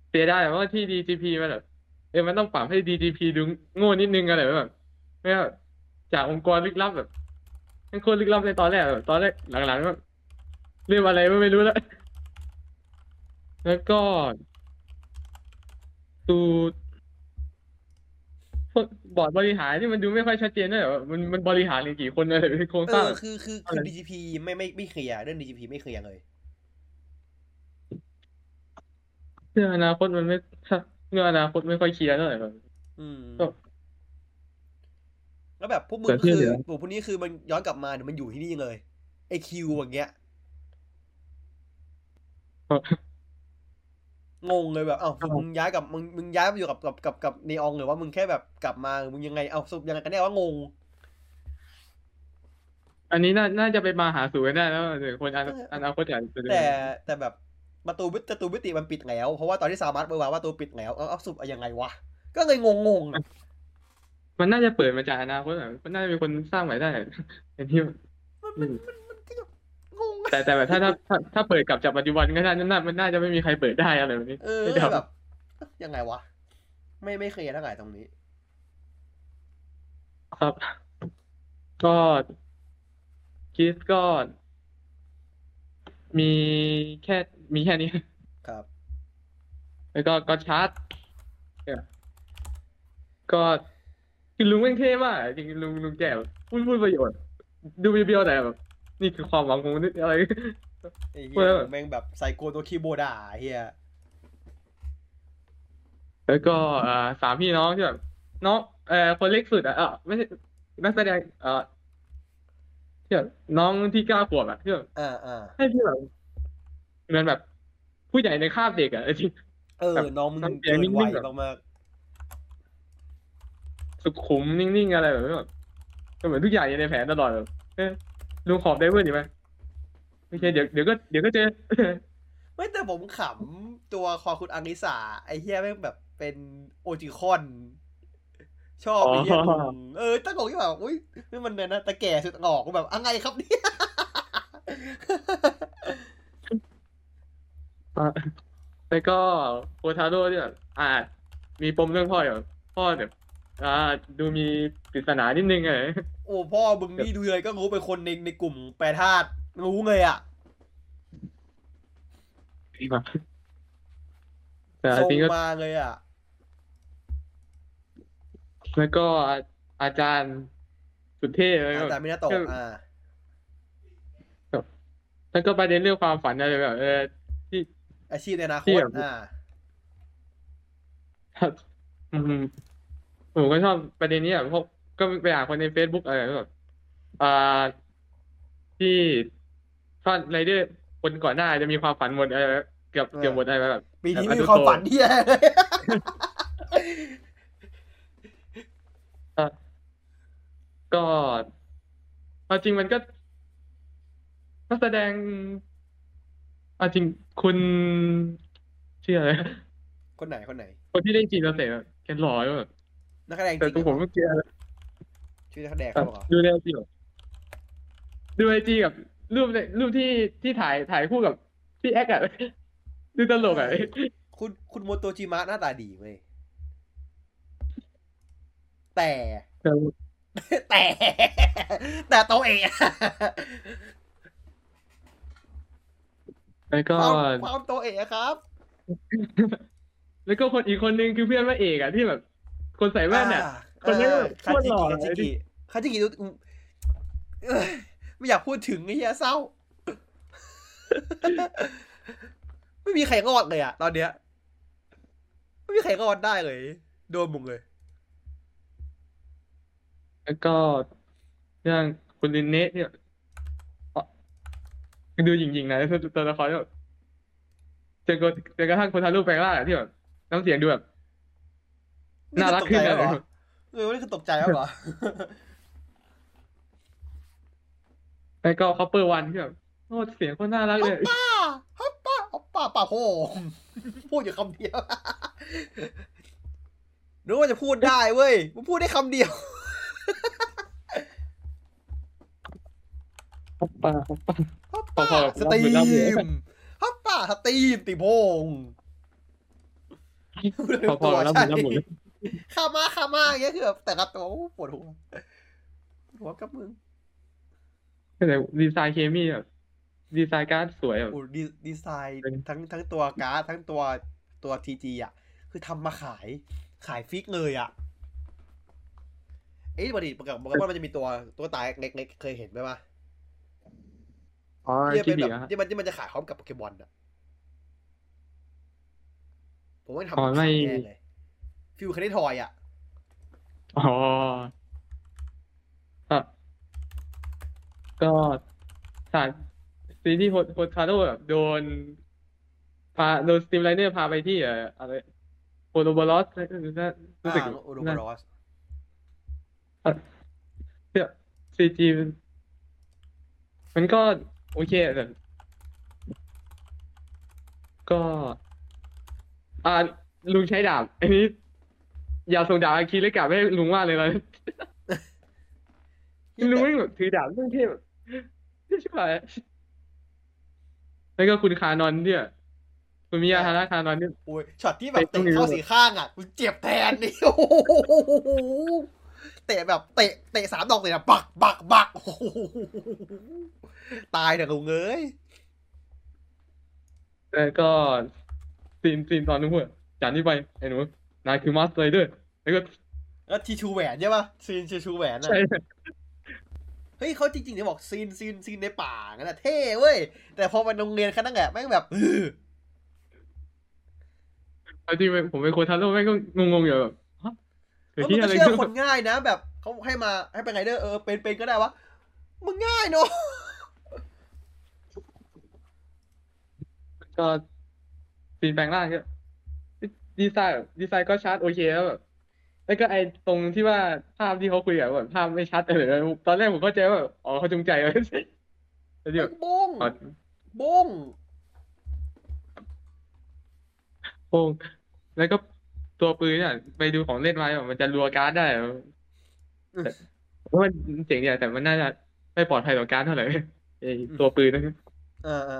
เสียดายว่าที่ DGP มันแบบเออมันต้องปรับให้ DGP ดูโง่นิดนึงอะไรแบบไม่ว่าจากองค์กรลึกลับแบบมันโคตรลึกลับในตอนแรกแบบตอนแรกหลังๆก็เรื่องอะไรก็ไม่รู้แล้ว แล้วก็ดูพวกบอร์ดบริหารที่มันดูไม่ค่อยชัดเจนด้วยแบบมันมันบริหารกันกี่คนอะไรเป็นโครงเอสร้างอ คือคือคืออะไร DGP ไม่ไม่ไม่เคลียร์เรื่อง DGP ไม่เคลียร์เลย เรื่องอนาคตมันไม่เรื่องอนาคตไม่ค่อยเคลียร์เท่าไหร่แบบอืมก็ แล้วแบบพวกมึงแต่ก็ที่คือเหลือ พวกพวกนี้คือมันย้อนกลับมาเนี่ยมันอยู่ที่นี่เลยไอคิวอย่างเงี้ย งงเลยแบบเอ้าครับ มึงย้ายกับมึงมึงย้ายมาอยู่กับกับกับกับนีอองหรือว่ามึงแค่แบบกลับมาหรือมึงยังไงเอาสรุปยังไงกันแน่ว่างง อันนี้น่าน่าจะไปมาหาสู่กันได้แล้วเดี๋ยวคนอนาอนาคตอาจจะแต่แต่แบบ ประตูวิประตูวิติมันปิดแล้ว เพราะว่าตอนที่สามัตเบอร์ว่าว่าประตูปิดแล้ว เอาเอาสรุปเอายังไงวะ ก็เลยงงงๆอะมันน่าจะเปิดมาจากอนาคตอะมันน่าจะมีคนสร้างใหม่ได้อันที่มันมันมันมันก็แบบงงแต่แต่แบบถ้าถ้าถ้าถ้าเปิดกลับจากปัจจุบันก็น่าน่ามันน่าจะไม่มีใครเปิดได้อะไรแบบนี้เออไม่ได้แบบยังไงวะ ไม่ไม่เคลียร์เท่าไหร่ตรงนี้ ครับ ก็คิดก็มีแค่ มีแค่นี้ ครับ แล้วก็ก็ชาร์จเนี่ยก็คือลุงแม่งเท่มากอะจริงๆลุงลุงแก่แบบพูดพูดประโยชน์ ดูเบียวๆแต่แบบ นี่คือความหวังของมนุษย์อะไร ไอ้เหี้เว้ยยแม่งแบบไซโกตัวคีย์บอร์ดอะไอ้เฮียแล้วก็เอ่อสามพี่น้องที่แบบน้องเอ่อคนเล็กสุดอะเออไม่ใช่นักแสดงเอ่อที่แบบน้องที่เก้าขวบอะที่แบบอ่าอ่าให้พี่แบบเห มือนแบบผู้ใหญ่ในคาบเด็กอะจริงเออแบบน้องมึงน้ำเสียเกิงนนิ่งๆวัยแบบมากสุขุมนิ่งๆอะไรแบบนี้แบบก็เหมือนทุกอย่างอยู่ในแผนตลอดแบบเออลุงขอบได้เพื่อนดีไหมไม่ใช่เดี๋ยวเดี๋ยวก็เดี๋ยวก็เจอๆไม่แต่ผมขำตัวคอคุณอังนิสาไอ้เฮียแม่งแบบเป็นโอจิคอน ชอบไอ้เฮียอ๋อลุงเออตั้งงงที่แบบอุ้ยนี่มันเนี่ยนะตะแก่สุดออกแบบอะไรครับเนี่ยอะ แล้วก็โคทาโร่ที่แบบอ่ามีปมเรื่องพ่ออยู่พ่อแบบอ่าดูมีปริศนานิดนึงอะโอ้พ่อมึงนี่ดูเลยก็รู้เป็นคนในในกลุ่มแปรธาตุรู้เลยอะแต่ทรงจริงก็มาเลยอะ แล้วก็อาอาจารย์สุดเท่เลยอาจารย์มินาโตะอ่า แล้วก็ประเด็นเรื่องความฝันอะไรแบบเออที่ อาชีพในอนาคที่ตแบบอ่าอืมผมก็ชอบประเด็นนี้อะเพราะก็ไปอ่านคนใน Facebook อะไรแบบอ่าที่ถ้าไรเดอร์คนก่อนหน้าจะมีความฝันหมดอะไรแบบเกือบเออเกือบหมดอะไรแบบปีนี้แบบไม่มีความฝันที่แย่เลยอะก็เอาจริงมันก็นักแสดงเอาจริงคุณชื่ออะไรคนไหนคนไหน คนที่เล่นจีนเราเตะแกหล่อแบบนักแสดงจแต่ริงตัวผมเมื่อกี้ชื่อนักแสดงเขาบอกเหรอดูในไอจีดูไอจีกับรูปในรูปที่ที่ถ่ายถ่ายคู่กับพี่แอ๊กอะดูตลกอะคุณคุณโมโตจิมะหน้าตาดีเว้ยแต่ แต่แต่โตเอง แล้วก็ความความโตเองครับ แล้วก็คนอีกคนนึงคือเพื่อนพระเอกอะที่แบบ คนใส่แว่นอะคนนี้อ่าโคคาตรจิหล่อกิเลยคาจิกิคาจิกิดูเอ้ยไม่อยากพูดถึงไอ้เหี้ยเศร้า ไม่มีใครรอดเลยอะตอนเนี้ย ไม่มีใครรอดได้เลย โดนมุงเลย แล้วก็เรื่องคุณลินเนะเนี่ยอ๋อ ดูหยิ่งๆนะตัวละครที่แบบจนกระจนกระทั่งคนทารุแปลงร่างอะที่แบบน้ำเสียงดูแบบน่ารักขึ้นนี่อะคือตกใจแล้วเหรอเออนี่คือตกใจแล้วเหรอ แล้วก็คอปเปอร์วันที่แบบโอ้เสียงคนน่ารักเลย ป้าฮับป้าฮับป้าป้าโหพูดอยู่คำเดียว นึกว่าจะพูดได้เว้ยมันพูดได้คำเดียวคอปป้าคอปป้าฮับป้า พอๆกับสตรีรับเหมือนรับเหมือนมฮับป้าสตรีมติโพงพอๆกับรับหมุนรับหมุนข้ามาข้ามาอย่างเงี้ยคือแบบแต่ละตัวโอ้ปวดหัวปวดหัวกับมึงแต่ดีไซน์เคมีแบบดีไซน์การ์ดสวยแบบโอ้ดีดีไซน์เป็นทั้งทั้งตัวการ์ดทั้งตัวตัวทีจีอะ คือทำมาขายขายฟิกเลยอะเอ้ยปกติปกติปกติมันจะมีตัวตัวตายเล็กๆเคยเห็นไหมวะ อ๋อที่คิเป็ดนดีแบบอะที่มันที่มันจะขายพร้อมกับโปเกมอนอะผมว่าทำอ๋อมาไม่ขายแน่เลยฟิวคานิทอยอะอ๋ออะก็สารซีที่โฮโฮคาโดแบบโดน พาโดนสตีมไลเนอร์พาไปที่เอ่ออะไรโอโลบอลอสน่ารู้สึกอ่าโอโดบน่ารอสเนี่ยซีจีมันก็ โอเคแต่ก็ อ่า ลุงใช้ดาบ อันนี้ อย่าส่งดาบอาคีเลยกลับให้ลุงว่าเลยนะลุงไม่แบบถือดาบเรื่องเทพแบบใช่ไหมแล้วก็คุณคานอนเนี่ยคุณมิยาฮาระคานอนเนี่ยโอ้ยช็อตที่แบบเตะตรงเตะนี้เข้าสีข้างอะกูเจ็บแทนนี่โอ้โหเตะแบบเตะเตะสามดอกเลยนะบักบักบักโอ้โห ตายเถอะลุงเอ้ยแล้วก็ scene scene ตอนนู้นอะจากนี้ไปไอ้หนูนายคือ master ด้วยแล้วก็แล้วทีชูแหวนใช่ปะ scene ทีชูแหวนอะใช่เฮ้ยเขาจริงๆเนี่ยบอก scene scene scene ในป่างั้นอะเท่เว้ย แต่พอมาโรงเรียนแค่นั้นแหละแม่งแบบเออเอาจริงๆผมเป็นโฮทาโร่แม่งก็งงๆอยู่แบบฮะเกิดแล้วที่มันอะไรก็เชื่อขึ้นคนง่ายนะ แบบเขาให้มาให้เป็นไงเดอร์เออเป็นเป็นก็ได้วะมึงง่ายเนาะ ก็ scene แปลงร่างก็ดีไซน์แบบดีไซน์ก็ชัดโอเคแล้วแบบแล้วก็ไอ้ตรงที่ว่าภาพที่เขาคุยอะแบบภาพไม่ชัดเลยตอนแรกผมเข้าใจว่าแบบอ๋อเขาจงใจไว้แล้วเดี๋ยวบ้งอ๋อบ้งโป้งแล้วก็ตัวปืนเนี่ยไปดูของเล่นมาแบบมันจะรัวการ์ดได้อะแต่เพราะมันเจ๋งดีอะแต่มันน่าจะไม่ปลอดภัยต่อการ์ดเท่าไหร่ไอ้ตัวปืนนะเออเออ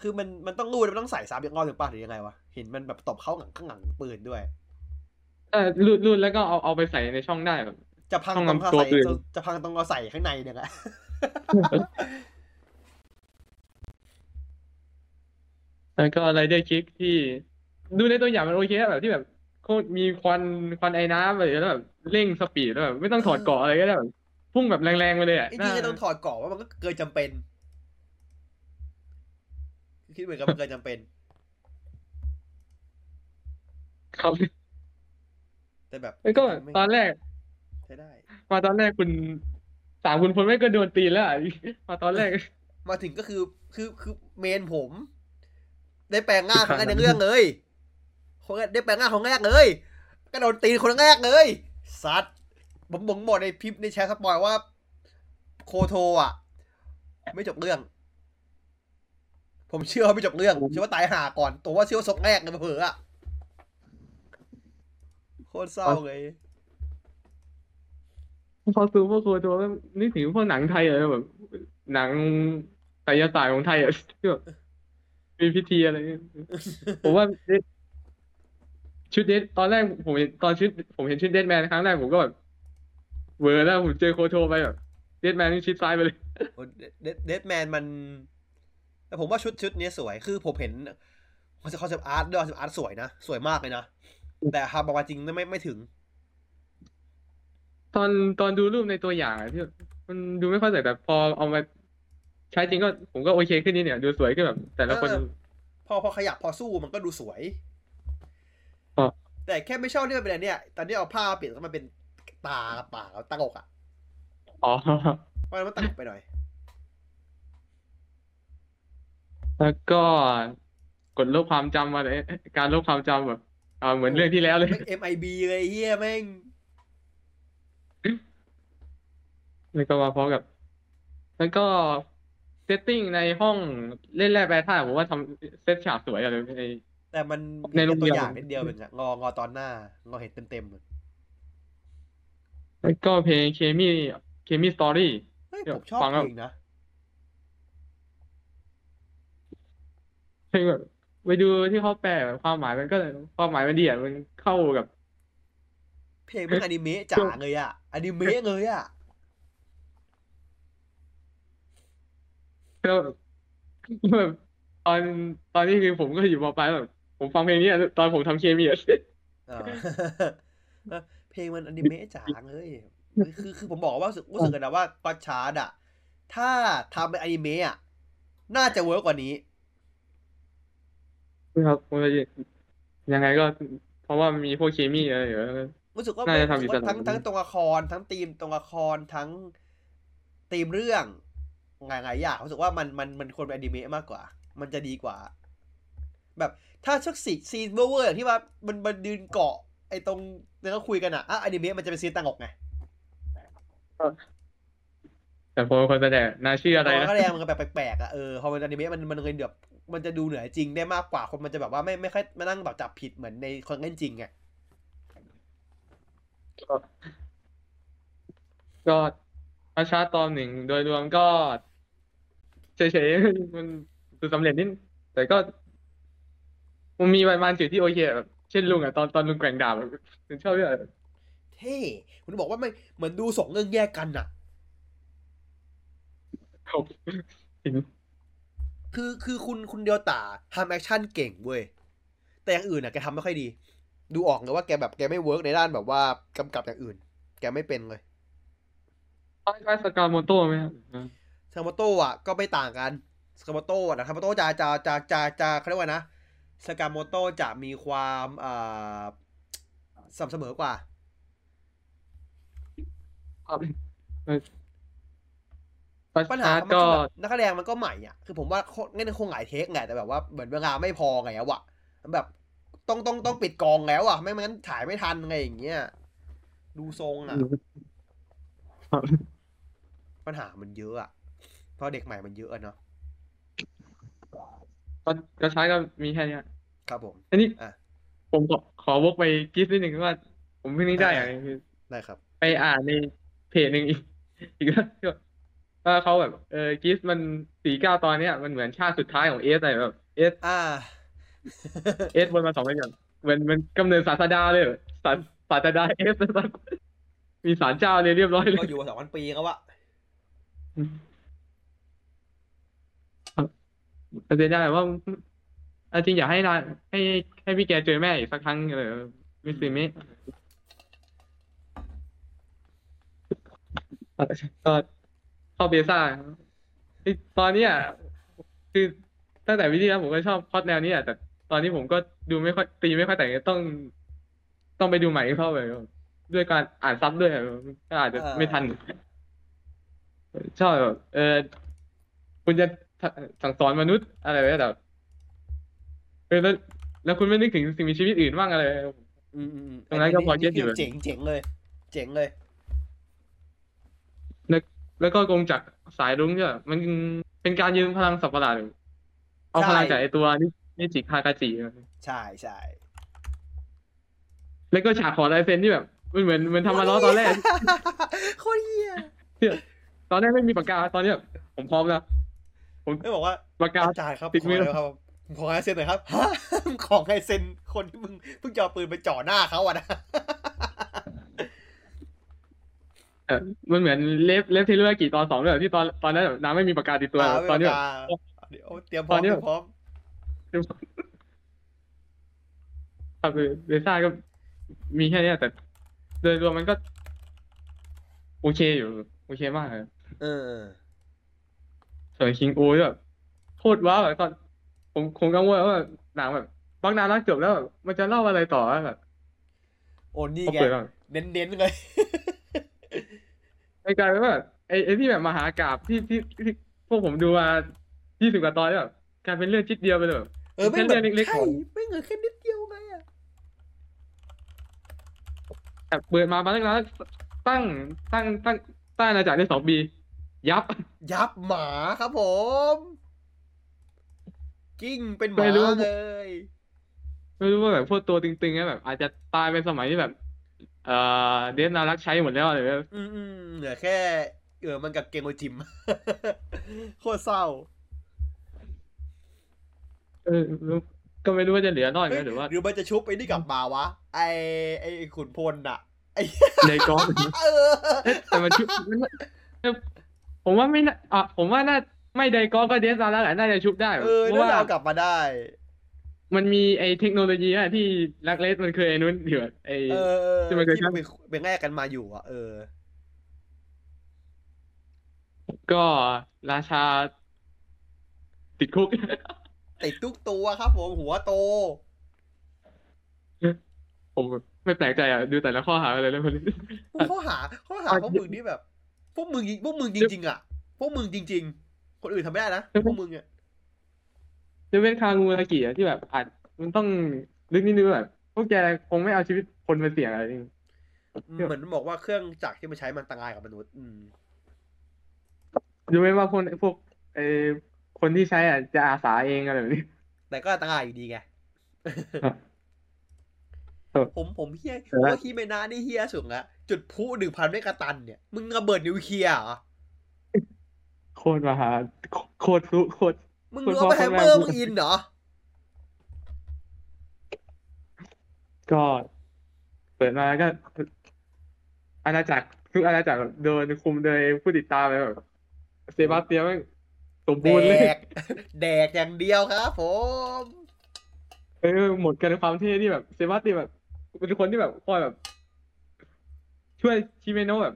คือมันมันต้องรูดมันต้องใส่ซ้ำยังงอหรือเปล่าหรือยังไงวะเห็นมันแบบตบเข้าหลังข้างหลังปืนด้วย เออรูดรูดแล้วก็เอาเอาไปใส่ในช่องได้แบบจะพังต้องตรงนำเขาตัวใส่ปืนจะพังตรงเราใส่ข้างในเนี่ยแหละแล้วก็ Rider Kick ที่ดูในตัวอย่างมันโอเคอะแบบที่แบบโคตรมีควันควันไอน้ำอะไรแล้วแบบเร่ง speed แล้วแบบไม่ต้องถอดเกราะอะไรก็ได้แบบพุ่งแบบแรงๆไปเลยอะจริงน่าๆก็ต้องถอดเกราะว่ามันก็เกินจำเป็น คิดเหมือนกับมันเกินจำเป็น ครับแต่แบบแล้วก็ตอนแรก ใช้ได้ มาตอนแรกคุณสามคุณพลไม่ก็โดนตีแล้วอะมาตอนแรก มาถึงก็คือคือคือเมนผม ได้แปลงง่างของในเรื่องเลยคนแรกได้แปลงง่างของแรกเลยก็โดนตีคนแรกเลยซัดผมบอกบอกในพิมพ์ในแชทสปอยว่า โคโทอะ ไม่จบเรื่อง ผมเชื่อว่าไม่จบเรื่องเชื่อว่าตายห่าก่อน ตัวว่าเชื่อว่าซกแรกเลยเผลอๆอะโคตรเศร้าเลยพอซูพวกโคตัวก็นึกถึงพวกหนังไทยอะแบบหนังไสยศาสตร์ของไทยอะที่แบบมีพิธีอะไรเงี้ยผมว่าชุดเดทตอนแรกผมเห็นตอนชุดผมเห็นชุดเดทแมนครั้งแรกผมก็แบบเวอร์แล้วผมเจอโคโทไปแบบDeadman นี่ชิดซ้ายไปเลย Deadman มัน แต่ผมว่าชุดชุดนี้สวยคือผมเห็น concept concept art ด้วย concept art สวยนะ สวยมากเลยนะ แต่ทำออกมาจริงไม่ไม่ถึง ตอนตอนดูรูปในตัวอย่างอะที่มันดูไม่ค่อยสวยแต่พอเอามาใช้จริงก็ผมก็โอเคขึ้นนี่เนี่ย ดูสวยขึ้นแบบ แต่ละคนเออพอพอขยับพอสู้มันก็ดูสวยอ๋อแต่แค่ไม่ชอบที่มันเป็นอะไรเนี่ย ตอนนี้เอาผ้าเปลี่ยนแล้วมันเป็นตากับปากกับตั้งอกอะ อ๋อเพราะฉะนั้นมันตั้งอกไปหน่อย แล้วก็กดลบความจำมาเลยการลบความจำแบบอ่าเหมือนเรื่องที่แล้วเลย แม่ง MIB เลยเฮียแม่งแล้วก็มาพร้อมกับ แล้วก็เซตติ้งในห้องเล่นแร่แปรธาตุผมว่าทำเซตฉากสวยอะเลยใน แต่มันในโรงแค่ตัวเรียนอย่างนิดเดียวเองอะงองอตอนหน้างอเห็นเต็มๆเลยแล้วก็เพลงเคมีเคมีสตอรี่ เฮ้ยเดี๋ยวผมชอบฟังแล้ว เพลงนะ เพ ลงแบบไปดูที่เขาแปลความหมายมันก็ความหมายมันดีอะมันเข้ากับ เพลงเป็นอนิเมะจ๋าเลยอะอนิเมะเลยอะก็แบบตอนตอนนี้คือผมก็อยู่มปลายแบบผมฟังเพลงนี้อะตอนผมทำเคมีอะอ่าแล้วเพลงมันอนิเมะจ๋าเลยคือคือผมบอกว่ารู้สึกรู้สึกกันนะว่า Gotchard อะถ้าทำเป็นอนิเมะอะน่าจะ work กว่านี้ ครับผมจะยังไงก็ เพราะว่ามีพวกเคมีอะไรอยู่แล้ว รู้สึกว่าน่าจะรู้สึกว่าทำอิสระ ทั้งทั้งตัวละครทั้งธีมตัวละครทั้งธีมเรื่องหลายๆอย่างรู้สึกว่ามันมันมันควรเป็นอนิเมะมากกว่า มันจะดีกว่า แบบถ้าชักซี scene เวอร์ๆอย่างที่ว่ามันมันยืนเกาะ ไอ้ตรงแล้วก็คุยกันอะอะอนิเมะมันจะเป็น scene ตังอกไงแต่ผมเป็นคนแสดงน่าชื่ออะไรพอนะก็แรงมันก็แบบแปลกๆอะเออพอมันอนิเมะมันมันเลยแบบ มันจะดูเหนือจริงได้มากกว่าคนมันจะแบบว่าไม่ไม่ค่อยมานั่งแบบจับผิดเหมือนในคนเล่นจริงไงGotchard ตอนหนึ่งโดยรวมก็เฉยๆมันคือสำเร็จนิดแต่ก็มันมีประมาณจุดที่โอเคแบบเช่นลุงอะตอนตอนลุงแกว่งดาบอะผมชอบด้วยเท่คุณบอกว่าไม่เหมือนดูสองเรื่องแยกกันอะ ครับเห็นคือคือคุณคุณเรียวตะทำ action เก่งเว้ย แต่อย่างอื่นอะแกทำไม่ค่อยดี ดูออกเลยว่าแกแบบแกไม่ work ในด้านแบบว่ากำกับอย่างอื่น แกไม่เป็นเลยคล้ายๆซากาโมโต้ไหมครับซากาโมโตะอะก็ไม่ต่างกันซากาโมโตะนะซากาโมโตะจะจะจะจะจะเขาเรียกว่านะซากาโมโตะจะมีความอ่าสม่ำเสมอกว่าครับ ปัญหา Gotchard มันก็คือแบบนักแสดงมันก็ใหม่อะคือผมว่าเล่นคงหลาย take ไงแต่แบบว่าเหมือนเวลาไม่พอไงอะวะแบบต้องต้องต้องปิดกองแล้วอะ ไม่งั้นถ่ายไม่ทันไงอย่างเงี้ยดูทรงอะครับปัญหามันเยอะอะเพราะเด็กใหม่มันเยอะอะเนาะก็ก็ชาร์ตก็มีแค่เนี้ยครับผม อันนี้อะผมขอขอวกไปกิฟต์นิดหนึ่งว่า ผมเพิ่งนึกได้อย่างหนึงคือได้ครับ ไปอ่านในเพจหนึ่งอีกอีกแล้วที่ ว่าเขาแบบเออกิฟต์มันสี่เก้าตอนเนี้ยมันเหมือนชาติสุดท้ายของเอสอะไรแบบเอสอ่าเอสวนมาสองเรื่องก่อนเหมือนมันกำเนิดศาสดาเลยศาสศาสดาเอสมีศาลเจ้าเลยเรียบร้อยเลก็ยอยู่มาสองพันปีแล้ววะแต่เสียดายว่าเอาจริงอยากให้นานให้ให้พี่แกเจอแม่อีกสักครั้งเลยมิสซิเมะก็ เข้าเบซ่าตอนเนี้ยคือตั้งแต่วิธีแล้วผมก็ชอบพล็อตแนวนี้อะแต่ตอนนี้ผมก็ดูไม่ค่อยตีไม่ค่อยแต่งต้อง ต้องไปดูใหม่เข้าไปด้วยการอ่านซับด้วยก็อาจจะไม่ทัน ชอบแบบเออคุณจะสั่งสอนมนุษย์อะไรแบบแบบเออแล้วแล้วคุณไม่นึกถึงสิ่งมีชีวิตอื่นบ้างอะไรอืมอืมอืมตรงนั้นก็พอเก็ตอยู่เจ๋งเจ๋งเลย เจ๋งเลย แล้วแล้วก็กงจากรสายรุ้งเนี่ยมันเป็นการยืมพลังสัตว์ประหลาดเอาพลังจากไอตัวนินิจิคากาจิใช่ใช่แล้วก็ฉากขอลายเซ็นที่แบบมันเหมือนเหมือนทำมาล้อตอนแรกโคตรเหี้ยตอนแรกไม่มีปากกาตอนเนี้ยผมพร้อมแล้วไม่บอกว่าปากกาอาจารย์ครับติดมือขอหน่อยครับขอให้เซ็นหน่อยครับฮะของให้เซ็นคนที่มึงเพิ่งจะเอาปืนไปจ่อหน้าเขาอะนะ เออมันเหมือนเลฟเลฟเทเลอร์กี่ตอนสองเลยที่ตอนตอนนั้นแบบน้ำไม่มีปากกาติดตัวอ่าไม่ตอนนี้ปแบระบกาศเดี๋ยวเตรียมพร้อมตอนนี้เตรียมพร้อมครับคือเบซ่าก็มีแค่เนี้ยแต่โดยรวมมันก็ โอเคอยู่ โอเคมากเลยเออส่วนคิงโอ้ยแบบโคตรว้าวแบบตอน ผมคงกังวลว่าหนังแบบบางนานรักจบแล้วแบบมันจะเล่าอะไรต่อแบบโอ้นี่เขาไงเปิดแบบเน้นๆเลย ไอ้กลายเป็นว่าแบบไอ้ไอ้ที่แบบมหากาบที่ที่ที่พวกผมดูมายี่สิบกว่าตอนแล้วแบบกลายเป็นเรื่องชิดเดียวไปเลยแบบ เออไม่แค่แบเรื่อบงเล็กๆใช่ของ ไม่เงินแค่นิดเดียวไงอะแบบเปิดมามาตั้งนานตั้งตั้งตั้งตั้งอาณาจักรได้สองปียับ ยับหมาครับผมกิ้งเป็นหไม่มารู้ เลย ไม่รู้ว่าแบบพวกตัวตึงๆเนี่ยแบบ อาจจะตายเป็นสมัยที่แบบ เอ่อเดนนารักใช้หมดแล้วอะไรแบบอืมอืมเหลือแค่ เออมันกับเกงโอจิม โคตรเศร้า เออก็ไม่รู้ว่าจะเหลือรอดไหมเฮ้ยหรือว่าหรือมันจะชุบไอ้นี่กลับมาวะ ไอไอขุนพลอะไอในกองเออเอ๊ะแต่มันชุบมันเอ้ยผมว่าไม่น่าอะผมว่าน่าไม่ไดกอนก็เดนนารักอะน่าจะชุบได้ เออเพน่าราะว่าจะเอากลับมาได้ มันมีไอ้เทคโนโลยีอะที่ลักเลสมันเคยไอ้นู้นอยู่อะไอ้เออเออที่มันเคยที่มันเป็นเป็นแง่กันมาอยู่อะเออ ก็ราชา ติดคุก ติดทุกตัวครับผมหัวโต ผมไม่แปลกใจอะ ดูแต่ละข้อหาอะไรแล้วมันข้อหาข้อหาอะพวกมึงนี่แบบ พวกมึงพวกมึงจริง ๆ อะ พวกมึงจริง ๆ คนอื่นทำไม่ได้นะพวกมึงอะ จะเป็นคางูรากิอะที่แบบอาจมันต้องลึกนิดนึงแบบพวกแกคงไม่เอาชีวิตคนมาเสี่ยงอะไรนี่เหมือนบอกว่าเครื่องจักรที่มันใช้มันอันตรายกับมนุษย์ อืมดูไหมว่าพวกพวกไอ้คนที่ใช้อะจะอาสาเองอะไรแบบนี้ แต่ก็อันตรายอยู่ดีไงครับผมผมเฮียแต่ผมว่าว่าฮิเมนะนี่เฮียสุดละจุดพลุหนึ่งพันเมกะตันเนี่ย มึงระเบิดนิวเคลียร์เหรอ โคตรมหาโคตรพลุโคตร มึงคุณรู้พ่อว่าแฮมเมอคุณแม่ร์มึงอินเหรอ ก็เปิดมาก็อาณาจักรทุกอาณาจักรโดนคุมโดยผู้ติดตามเลยแบบเซบาสเตียนแม่งสมแดบูรณ์เลยกแดกอย่างเดียวครับผมเออหมดกันในความเท่ที่แบบเซบาสเตียนแบบเป็นคนที่แบบคอยแบบ ช่วยฮิเมโนะแบบ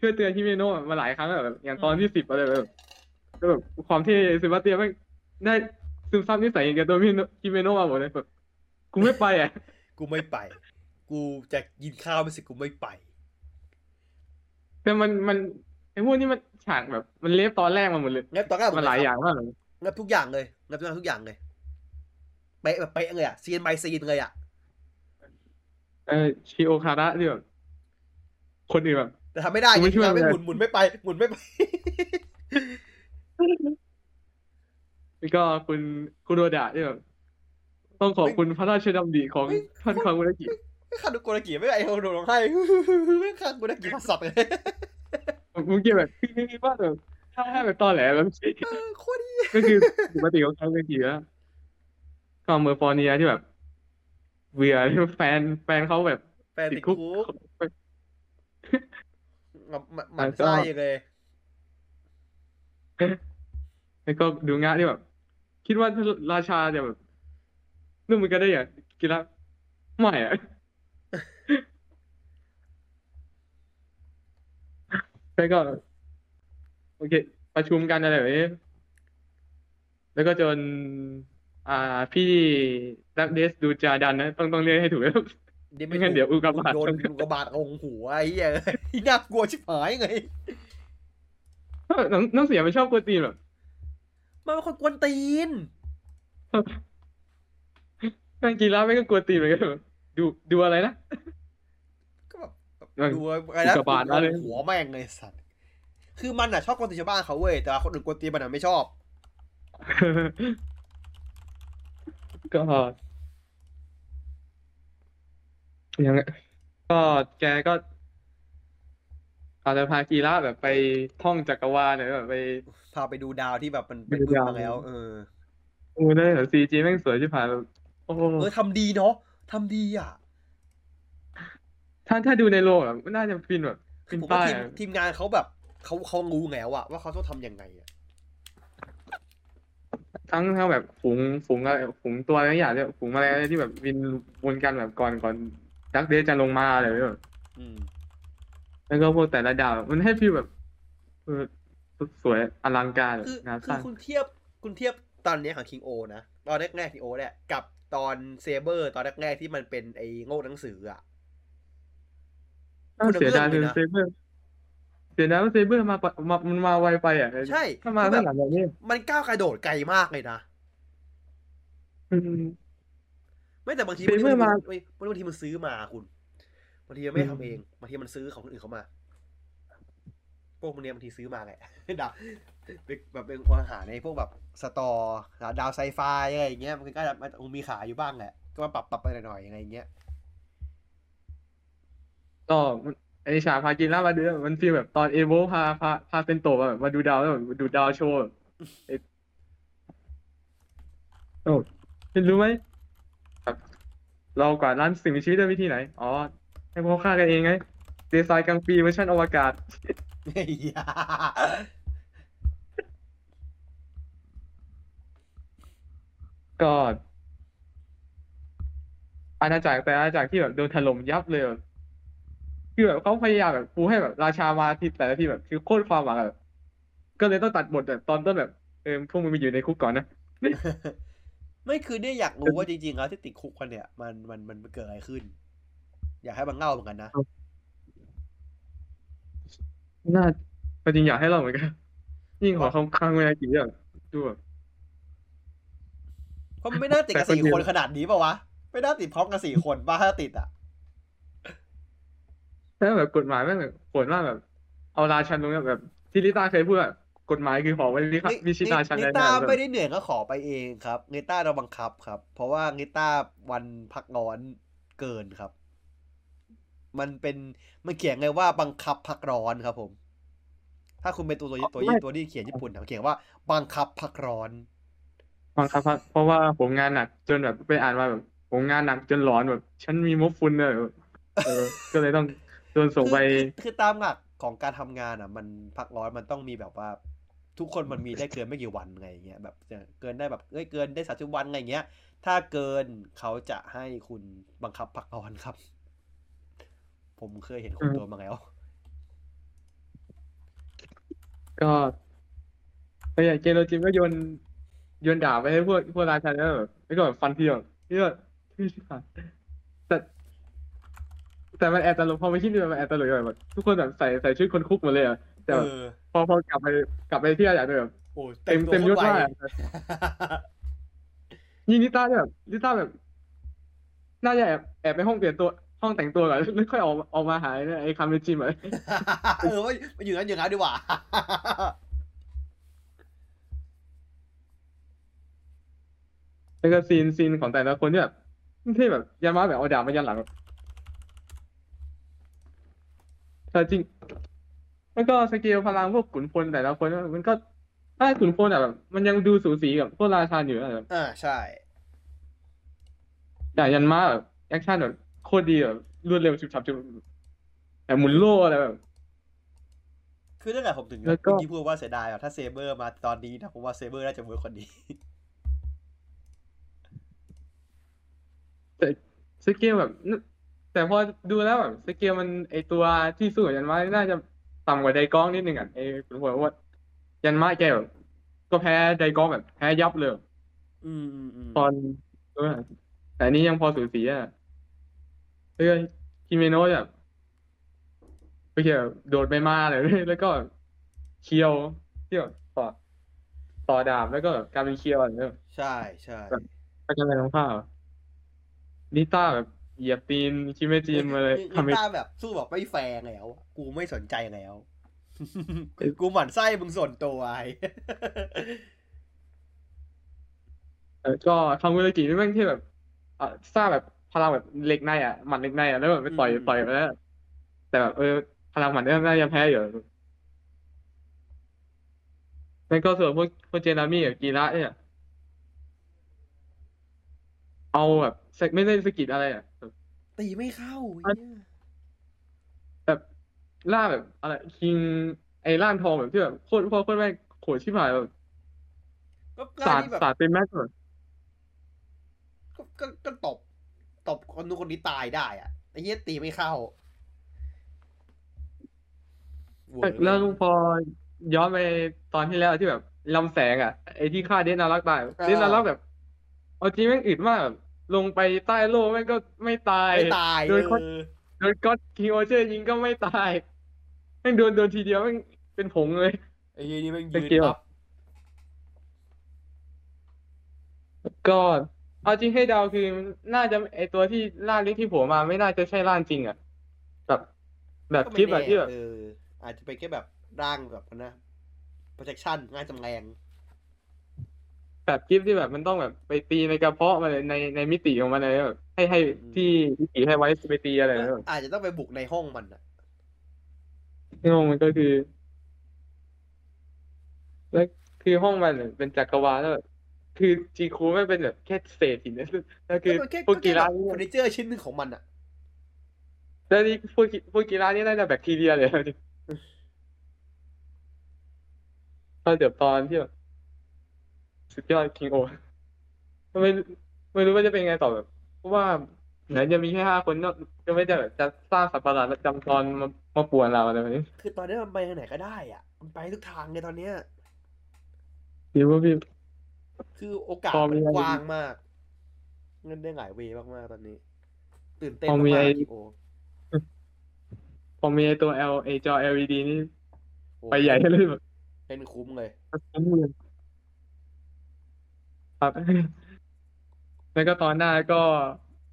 ช่วยเตือนฮิเมโนะมาหลายครั้งแล้วแบบอย่างตอนที่สิบอะไรแบบก็แบบความเท่เซบาสเตียนแม่ง ได้ซึมซับนิสัยอย่างกับตัวฮิเมโนะมาหมดเลยแบบกูไม่ไปอะ กูไม่ไป กูจะกินข้าวไม่สิกูไม่ไป แต่มันมันไอ้พวกนี้มันฉากแบบ มันเล็บตอนแรกมาหมดเลยงับตอนแรกมันหลายอย่างมากเลยงับทุกอย่างเลยงับทุกอย่างทุกอย่างเลยเป๊ะแบบเป๊ะเลยอะซีนบายซีนเลยอะเออชิโอคาระที่แบบคนอื่นแบบแต่ทำไม่ได้กูไม่ยังช่วยทำไม่เลยหมุนหมุนไม่ไปหมุนไม่ไป แล้วก็คุณคุโรดะที่แบบต้องขอบคุณพระราชดำริของเฮ้ยท่านคามุรากิไม่คันดูโกรากิไม่ไอ้โดนร้องไห้ไม่คันโกรากิพัสัตว์เลยมึงเกี่ยวแบบว่าแบบถ้าให้แบบตอแหลแบบเออโคตรดีก็คือปกติของคามุรากิแล้วก็เมอร์ฟอร์เนียที่แบบเบื่อที่แฟนแฟนเขาแบบแฟนติติดดคุคุกกหมันหมันหมันไส้เลย แล้วก็ดูงะที่แบบ คิดว่าถ้าราชาจะแบบนุ่มมันก็ได้อย่างกินละไม่อะแล้วก็ โอเค ประชุมกันอะไรแบบนี้แล้วก็จน อ่าพี่ดักเดสดูจาดันนะ ต้องต้องเรียกให้ถูกแล้วไม่งั้นเดี๋ยวอุกกาบาตโดนอุกกาบาตองหัวไอ้เหี้ยที่น่ากลัวชิบหายไงน้องน้องเสียมันชอบกวนตีนแบบ มันเป็นคนกวนตีนแม่งกีฬาไม่งก็กวนตีนเหมือนกันแบบดูดูอะไรนะ ก็แบบแบบเออดูอะไรนะอุกกาบาตนะเลย หัวแม่งเลยสัตว์คือมันอะชอบกวนตีนชาวบ้านเขาเว้ยแต่ว่าคนอื่นกวนตีนมันอะไม่ชอบ ก็ยังไงก็แกก็ อาจจะพากีฬาแบบไปท่องจักรวาลหรือแบบไป พาไปดูดาวที่แบบมันไปเป็นดูบึ้มดาวมาแล้ว เออโอ้ได้แบบซีจีแม่งสวยชิบหายแบบโอ้โหเออทำดีเนาะทำดีอะ ถ้าถ้าดูในโลกอะมันน่าจะฟินแบบคืฟิอนผมว่าป้ายทีมอะทีมงานเขาแบบเขาเขารู้ไงว่าว่าเขาต้องทำยังไงอะทั้งทั้งแบบฝูงฝูงอะไรฝูงตัวอะไรอย่างเนี่ยฝูงอะไรที่แบบบินวนกันแบบก่อนก่อนดักเดย์จะลงมาอะไรแบบอืม แล้วก็พวกแต่ละดาว มันให้ฟีลแบบเออสวยอลังการแบบคืองานคืสอร้างคุณเทียบคุณเทียบตอนเนี้ยของคิงโอนะ ตอนแรกๆคิงโอเนี่ยกับตอนเซเบอร์ ตอนแรกๆที่มันเป็นไอ้โง่หนังสืออะน่าเสียดายคนละเรื่เซองเลยนะนเซเบอร์เดี๋ยวนะเซเบอร์มาปะมามันมาไวไปอะใช่ถ้ามาคือแบบข้างหลังแบบนี้ มันก้าวกระโดดไกลมากเลยนะอืมไม่แต่บางทีเซเบอร์มาบางทีบางทีมันซื้อมาคุณ บางทีมันไม่อืมทำเองบางทีมันซื้อของคนอื่นเขามาพวกมันเนี้ยบางทีซื้อมาแหละดาวเป็นแบบเป็นอาหารในพวกแบบสตอดาวไซไฟอะไรอย่างเงี้ยมันก็จะมันคงมีขายอยู่บ้างแหละ ก็มาปรับปรับไปหน่อยๆอะไรอย่างเงี้ยก็มันไอฉากพากินล่ามาเดือมันฟีลแบบตอนเอโวพาพาพาเซนโตะแบบมาดูดาวแล้วแบบมาดูดาวโชว์แบบไอ้โอ้คุณรู้ไหมแบบเรากวาดล้านสิ่งมีชีวิตด้วยวิธีไหน อ๋อ ให้พวกเขาฆ่ากันเองไงดีไซน์กลางปีเวอร์ชันอวกาศ เฮ้ยก็อาณาจักรแต่อาณาจักรที่แบบโดนถล่มยับเลยแบบคือแบบเขาพยายามแบบปูให้แบบ ราชามาทีแต่ละทีแบบ คือโคตรความหวังแบบก็เลยต้องตัดบทแบบตอนต้นแบบเออพวกมึงไปอยู่ในคุกก่อนนะ ไม่คือเนี่ยอยากรู้ว่าจริงๆแล้วที่ติดคุกกันเนี่ย มันมันมันเกิดอะไรขึ้น อยากให้มันเล่าเหมือนกันนะ น่าจริงอยากให้เราเหมือนกันยิ่งขอคำค้างเวลากี่แบบดูแบบเพราะมันไม่น่าติดกันแต่คนสี่เดียวคนขนาดนี้ป่าวะ ไม่น่าติดพร้อมกันสี่คนบ้าถ้าติดอะถ้าแบบกฎหมายแม่งแบบโหดมากแบบ เอาราชันตรงเนี้ยแบบที่ลิต้าเคยพูดแบบกฎหมายคือของไว้วิวิชิตราชันนิได้ต้าแบบไม่ได้เหนื่อยก็ขอไปเองครับนิต้าเราบังคับครับ เพราะว่านิต้าวันพักร้อนเกินครับ มันเป็นมันเขียนไงว่าบังคับพักร้อนครับผม ถ้าคุณเป็นตัวตัวตัวตัวที่เขียนญี่ปุ่นนะมันเขียนว่าบังคับพักร้อนบังคับครับเพราะว่าผมงานหนักจนแบบไปอ่านมาแบบผมงานหนักจนหลอนแบบ ฉันมีมบฟุนเลยแบบเออก็เลยต้องโดนส่งไปคือคือคือตามหลักของการทำงานอะ มันพักร้อนมันต้องมีแบบว่า ทุกคนมันมีได้เกินไม่กี่วันไงอย่างเงี้ยแบบเกินได้แบบเอ้ยเกินได้สามสิบวันไงอย่างเงี้ย ถ้าเกินเขาจะให้คุณบังคับพักร้อนครับ ผมเคยเห็นคนตัวมาแล้ว ก็ก็อย่างเกโรจิมก็โยนโยนดาบไปให้พวกพวกราชันแล้วแบบแล้วก็แบบฟันทีแบบที่แบบที่ชิบหายแต่แต่มันแอบตลกพอไปคิดดูมันแอบตลกแบบทุกคนแบบใส่ใส่ชุดคนคุกหมดเลยอะแต่เอแบบอพอพอกลับไปกลับไปที่อาจารย์แบบโอ้ยเต็มตัวเต็มยศโคตรมากไวอะยิ่งนิต้าเนี่ยแบบนิต้าแบบน่าจะแอบแอบไปห้องเปลี่ยนตัว ห้องแต่งตัวก่อนแล้วค่อยออกออกมาหาไอ้คำในจิมอะเออว่ามันอยู่นั้นอย่างนั้นดีกว่า แล้วก็ scene scene ของแต่ละคนที่แบบที่แบบยามาแบบเอาดาบมายันหลังแต่จริง แล้วก็สเกลพลังพวกขุนพลแต่ละคนมันก็ถ้าขุนพลอะแบบ มันยังดูสูสีกับพวกราชาอยู่นะแบบอ่าใช่แต่ยันมาแบบ action แบบ โคตรดีแบบรวดเร็วฉุบฉับฉุบแบบหมุนโล่อะไรแบบ คือตั้งแต่ผมถึงแล้วก็เมื่อกี้พูดว่าเสียดายอะถ้าเซเบอร์มาตอนนี้นะผมว่าเซเบอร์น่าจะ work กว่านี้แต่สเกลแบบนแต่พอดูแล้วแบบสเกลมันไอตัวที่สู้กับยันมาน่าจะต่ำกว่าไดกองนิดนึงอะไอขุนพลเพราะว่า ยันมาแกแบบก็แพ้ไดกองแบบแพ้ยับเลยอืมอืมอืมตอนเออแต่อันนี้ยังพอสูสีอะ เออคิเมโนะแบบไปเขี่ยโดดไปมาเลย แล้วก็เคียวที่แบบต่อต่อดาบแล้วก็แบบกลายเป็นเคียวอะไรเงี้ยใช่ใช่ก็จะเป็นน้องข้าวนิต้าแบบเหยียบตีนคิเมจิมมาเลยนิทำให้ต้าแบบสู้แบบไม่แฟร์แล้ว กูไม่สนใจแล้ว กูหมั่นไส้มึงส่วนตัวไอ้เออก็ทำเวลากี่นี่แม่งที่แบบอะสร้างแบบ พลังแบบเหล็กในอะหมัดเหล็กในอะแล้วแบบไปต่อยต่อยไปแล้วแต่แบบเออพลังหมัดเนี่ยน่าจะแพ้อยู่แล้วก็ส่วนพวกพวกเจนามี่กับกีระเนี่ยเอาแบบสกไม่ได้สะกิดอะไรอะแบบตีไม่เข้าอันเหี้ยแบบล่าแบบอะไรคิงไอ้ล่านทองแบบที่แบบโคตรโคตรโคตรแม่งโขดชิบหายแบบก็สาดที่แบบสาดเป็นแม็กแบบก็ก็ก็ตบ ตบคนนู้นคนนี้ตายได้อะไอ้เหี้ยตีไม่เข้าเวอร์แล้วพอย้อนไปตอนที่แล้วที่แบบลำแสงอะไอ้ที่ฆ่าเดนนารักตายเดนนารักแบบเอาจริงแม่งอึดมากแบบลงไปใต้โลกแม่งก็ไม่ตายไม่ตายโดยเอคนอโดยก็อดคิงโอเชอร์ยิงก็ไม่ตายแม่งโดนโดนทีเดียวแม่งเป็นผงเลยไอ้ยี่นี่แม่งเป็นยืนเกลียวปั๊บก็ เอาจริงให้เดาคือน่าจะไอตัวที่ล่าลิกที่โผมมาไม่น่าจะใช่ล่านจริงอะแบบแบบก็คลิไม่ปอะแน่ที่แบบเอออาจจะเป็นแค่แบบร่างแบบนะ protection ง่ายจำแรงแบบคลิปที่แบบมันต้องแบบไปตีในกระเพาะมันเลยในในมิติของมันเลยแบบให้ให้ที่มิติให้ไว้ไปตีอะไรแบบอาจจะต้องไปบุกในห้องมันอะงงมันก็คือ แล้วคือห้องมันเป็นจักรวาลแล้วแบบ คือจีคูไม่เป็นแบบแค่เศษหินนะแล้วคือก็มันแค่พวกกีฬาเฟอร์นิเจอร์ชิ้นหนึ่งของมันอะแล้วนี่พวกกีพวกกีฬานี่น่าจะแบคทีเรียเลยจริงก็เดี๋ยวตอนที่แบบสุดยอดคิงโอไม่ไม่รู้ว่าจะเป็นไงต่อแบบเพราะว่าไหนจะมีแค่ห้าคนเนอะก็ไม่ได้แบบจะสร้างสัตว์ประหลาดประจำตอนมามาป่วนเราอะไรแบบนี้ คือตอนนี้มันไปทางไหนก็ได้อะ มันไปทุกทางเลยตอนเนี้ยหรือว่าพี่ คือโอกาสพอมัมีนอะไรกว้างมาก เงินได้หลายเวย์มากๆตอนนี้ ตื่นเต้นพอมีมากไอ้ๆโอ้พอมีไอ้ตัว L ไอจอ LED นี่โอ้ไปใหญ่เลยแบบเล่นคุ้มเลยครับแล้วก็ตอนหน้าก็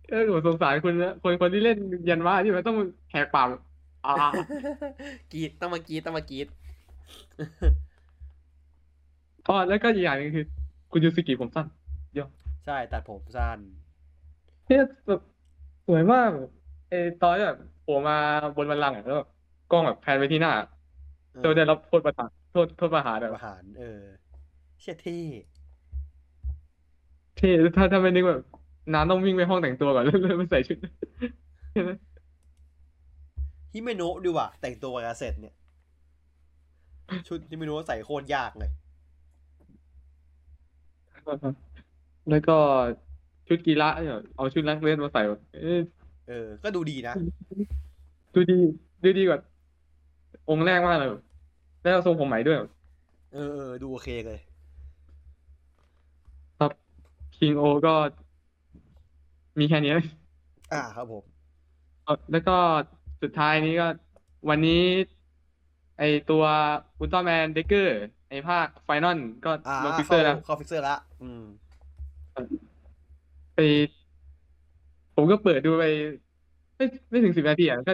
เออผมสงสารคุณนะคนคนที่เล่นยันว่าที่มันต้องแหกปากอ่ากรีดต้องมากรีดต้องมากรีดอ๋อแล้วก็อีกอย่างหนึงคือ คุณยูสกิผมสั้นใช่ตัดผมสั้นเนี่ยแบบสวยมากไอตอนที่แบบโผล่มาบนบัลลังก์อะแล้วแบบกล้องแบบแพนไปที่หน้าเออโดยได้รับโทษประหารโทษโทษประหารแบบประหาร เออ เชี่ยเท่ที่ถ้าถ้าไม่นึกแบบน้าต้องวิ่งไปห้องแต่งตัวก่อนแล้วแล้วมาใส่ชุดใช่ไหมฮิเมโนะดีว่ะแต่งตัวกับอาเซตเนี่ย ชุดฮิเมโนะใส่โคตรยากเลย แล้วก็ชุดกีฬาเนี่ยเอาชุดนักเรียนมาใส่แบบเอ๊ะเออ ก็ดูดีนะ ดูดีดูดีกว่าองค์แรกมากเลยแบบแล้วทรงผมใหม่ด้วย เออเออดูโอเคเลย ครับคิงโอก็ มีแค่นี้ อ่าครับผมเอ่อแล้วก็สุดท้ายนี้ก็ วันนี้ ไอตัวอุลตร้าแมนเดกเกอร์ ไอภาคไฟนอลก็อ่าลงฟิกเซอเข้าร์แล้วเข้าฟิกเซอร์ละ อืม ไป ผมก็เปิดดูไป ไม่ไม่ถึงสิบนาทีอะก็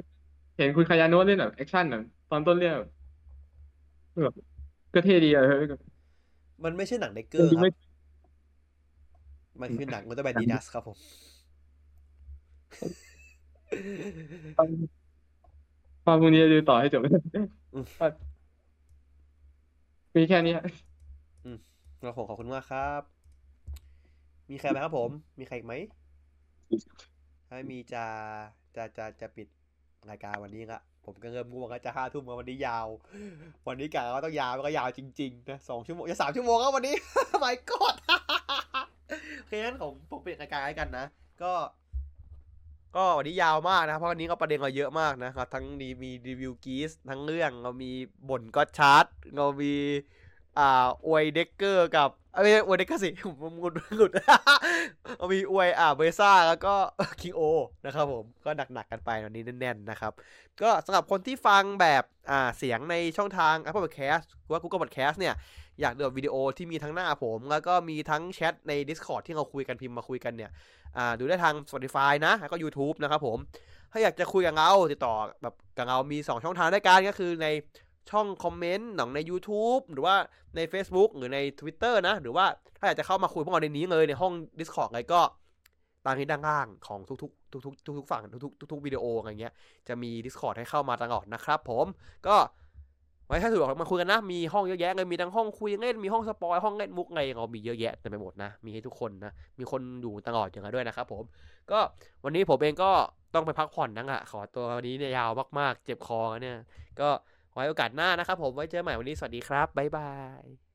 เห็นคุณคายาโนะเล่นแบบแอคชั่นแบบตอนต้นเรื่องแบบแบบก็เท่ดีอะเฮ้ยมันไม่ใช่หนังเด็กเกอร์คไม่รับ มันคือหนังอุลตร้าแมนดีนัสครับผมฟังพวกนี้ดูต่อให้จบอืมมีแค่นี้ฮะเราผมขอบคุณมากครับ มีใครไหมครับผม มีใครอีกไหมถ้ามีจะจะจะจะปิดรายการวันนี้ละผมก็เริ่มง่วงแล้วจะห้าทุ่มวันนี้ยาว วันนี้กะว่าต้องยาวแล้วก็ยาวจริงๆนะสองชั่วโมงจะสามชั่วโมงแล้ววันนี้ my god โอเคงั้นผมผมปิดรายการให้กันนะ ก็ ก็วันนี้ยาวมากนะ เพราะวันนี้ก็ประเด็นเราเยอะมากนะครับ ทั้งมีมีรีวิวกีสทั้งเรื่องเรามีบ่นกอทชาร์ดเรามีอ่าอวยเด็กเกอร์กับ เอ้ยไม่ใช่อวยเด็กเกอร์สิผมงุดงุดเอามีอวยอ่าเบซ่าแล้วก็คิงโอนะครับผมก็หนักๆกันไปวันนี้แน่นๆนะครับ ก็สำหรับคนที่ฟังแบบอ่าเสียงในช่องทาง Apple Podcast หรือว่า Google Podcast เนี่ย อยากดูวิดีโอที่มีทั้งหน้าผม แล้วก็มีทั้งแชทใน Discord ที่เราคุยกันพิมพ์มาคุยกันเนี่ยอ่าดูได้ทาง Spotify นะ แล้วก็ YouTube นะครับผม ถ้าอยากจะคุยกับเราติดต่อแบบกับเรามี 2 ช่องทางด้วยกันก็คือใน ช่องคอมเมนต์หนังใน YouTube หรือว่าใน Facebook หรือใน Twitter นะ หรือว่าถ้าอยากจะเข้ามาคุยพวกเราในนี้เลยในห้อง Discord อะไรก็ตามที่ด้านล่างของทุกๆทุกๆทุกๆฝั่งทุกๆทุกๆวิดีโออะไรเงี้ยจะมี Discord ให้เข้ามาตลอดนะครับผมก็ไว้ถ้าสะดวกมาคุยกันนะ มีห้องเยอะแยะเลย มีทั้งห้องคุยเล่น มีห้องสปอย ห้องเล่นมุกไงเรามีเยอะแยะเต็มไปหมดนะ มีให้ทุกคนนะ มีคนอยู่ตลอดอย่างนั้นด้วยนะครับผม ก็วันนี้ผมเองก็ต้องไปพักผ่อนนะอะขอตัววันนี้เนี่ยยาวมากๆ เจ็บคอเนี่ย ก็ ไว้โอกาสหน้านะครับผมไว้เจอใหม่วันนี้สวัสดีครับบ๊ายบาย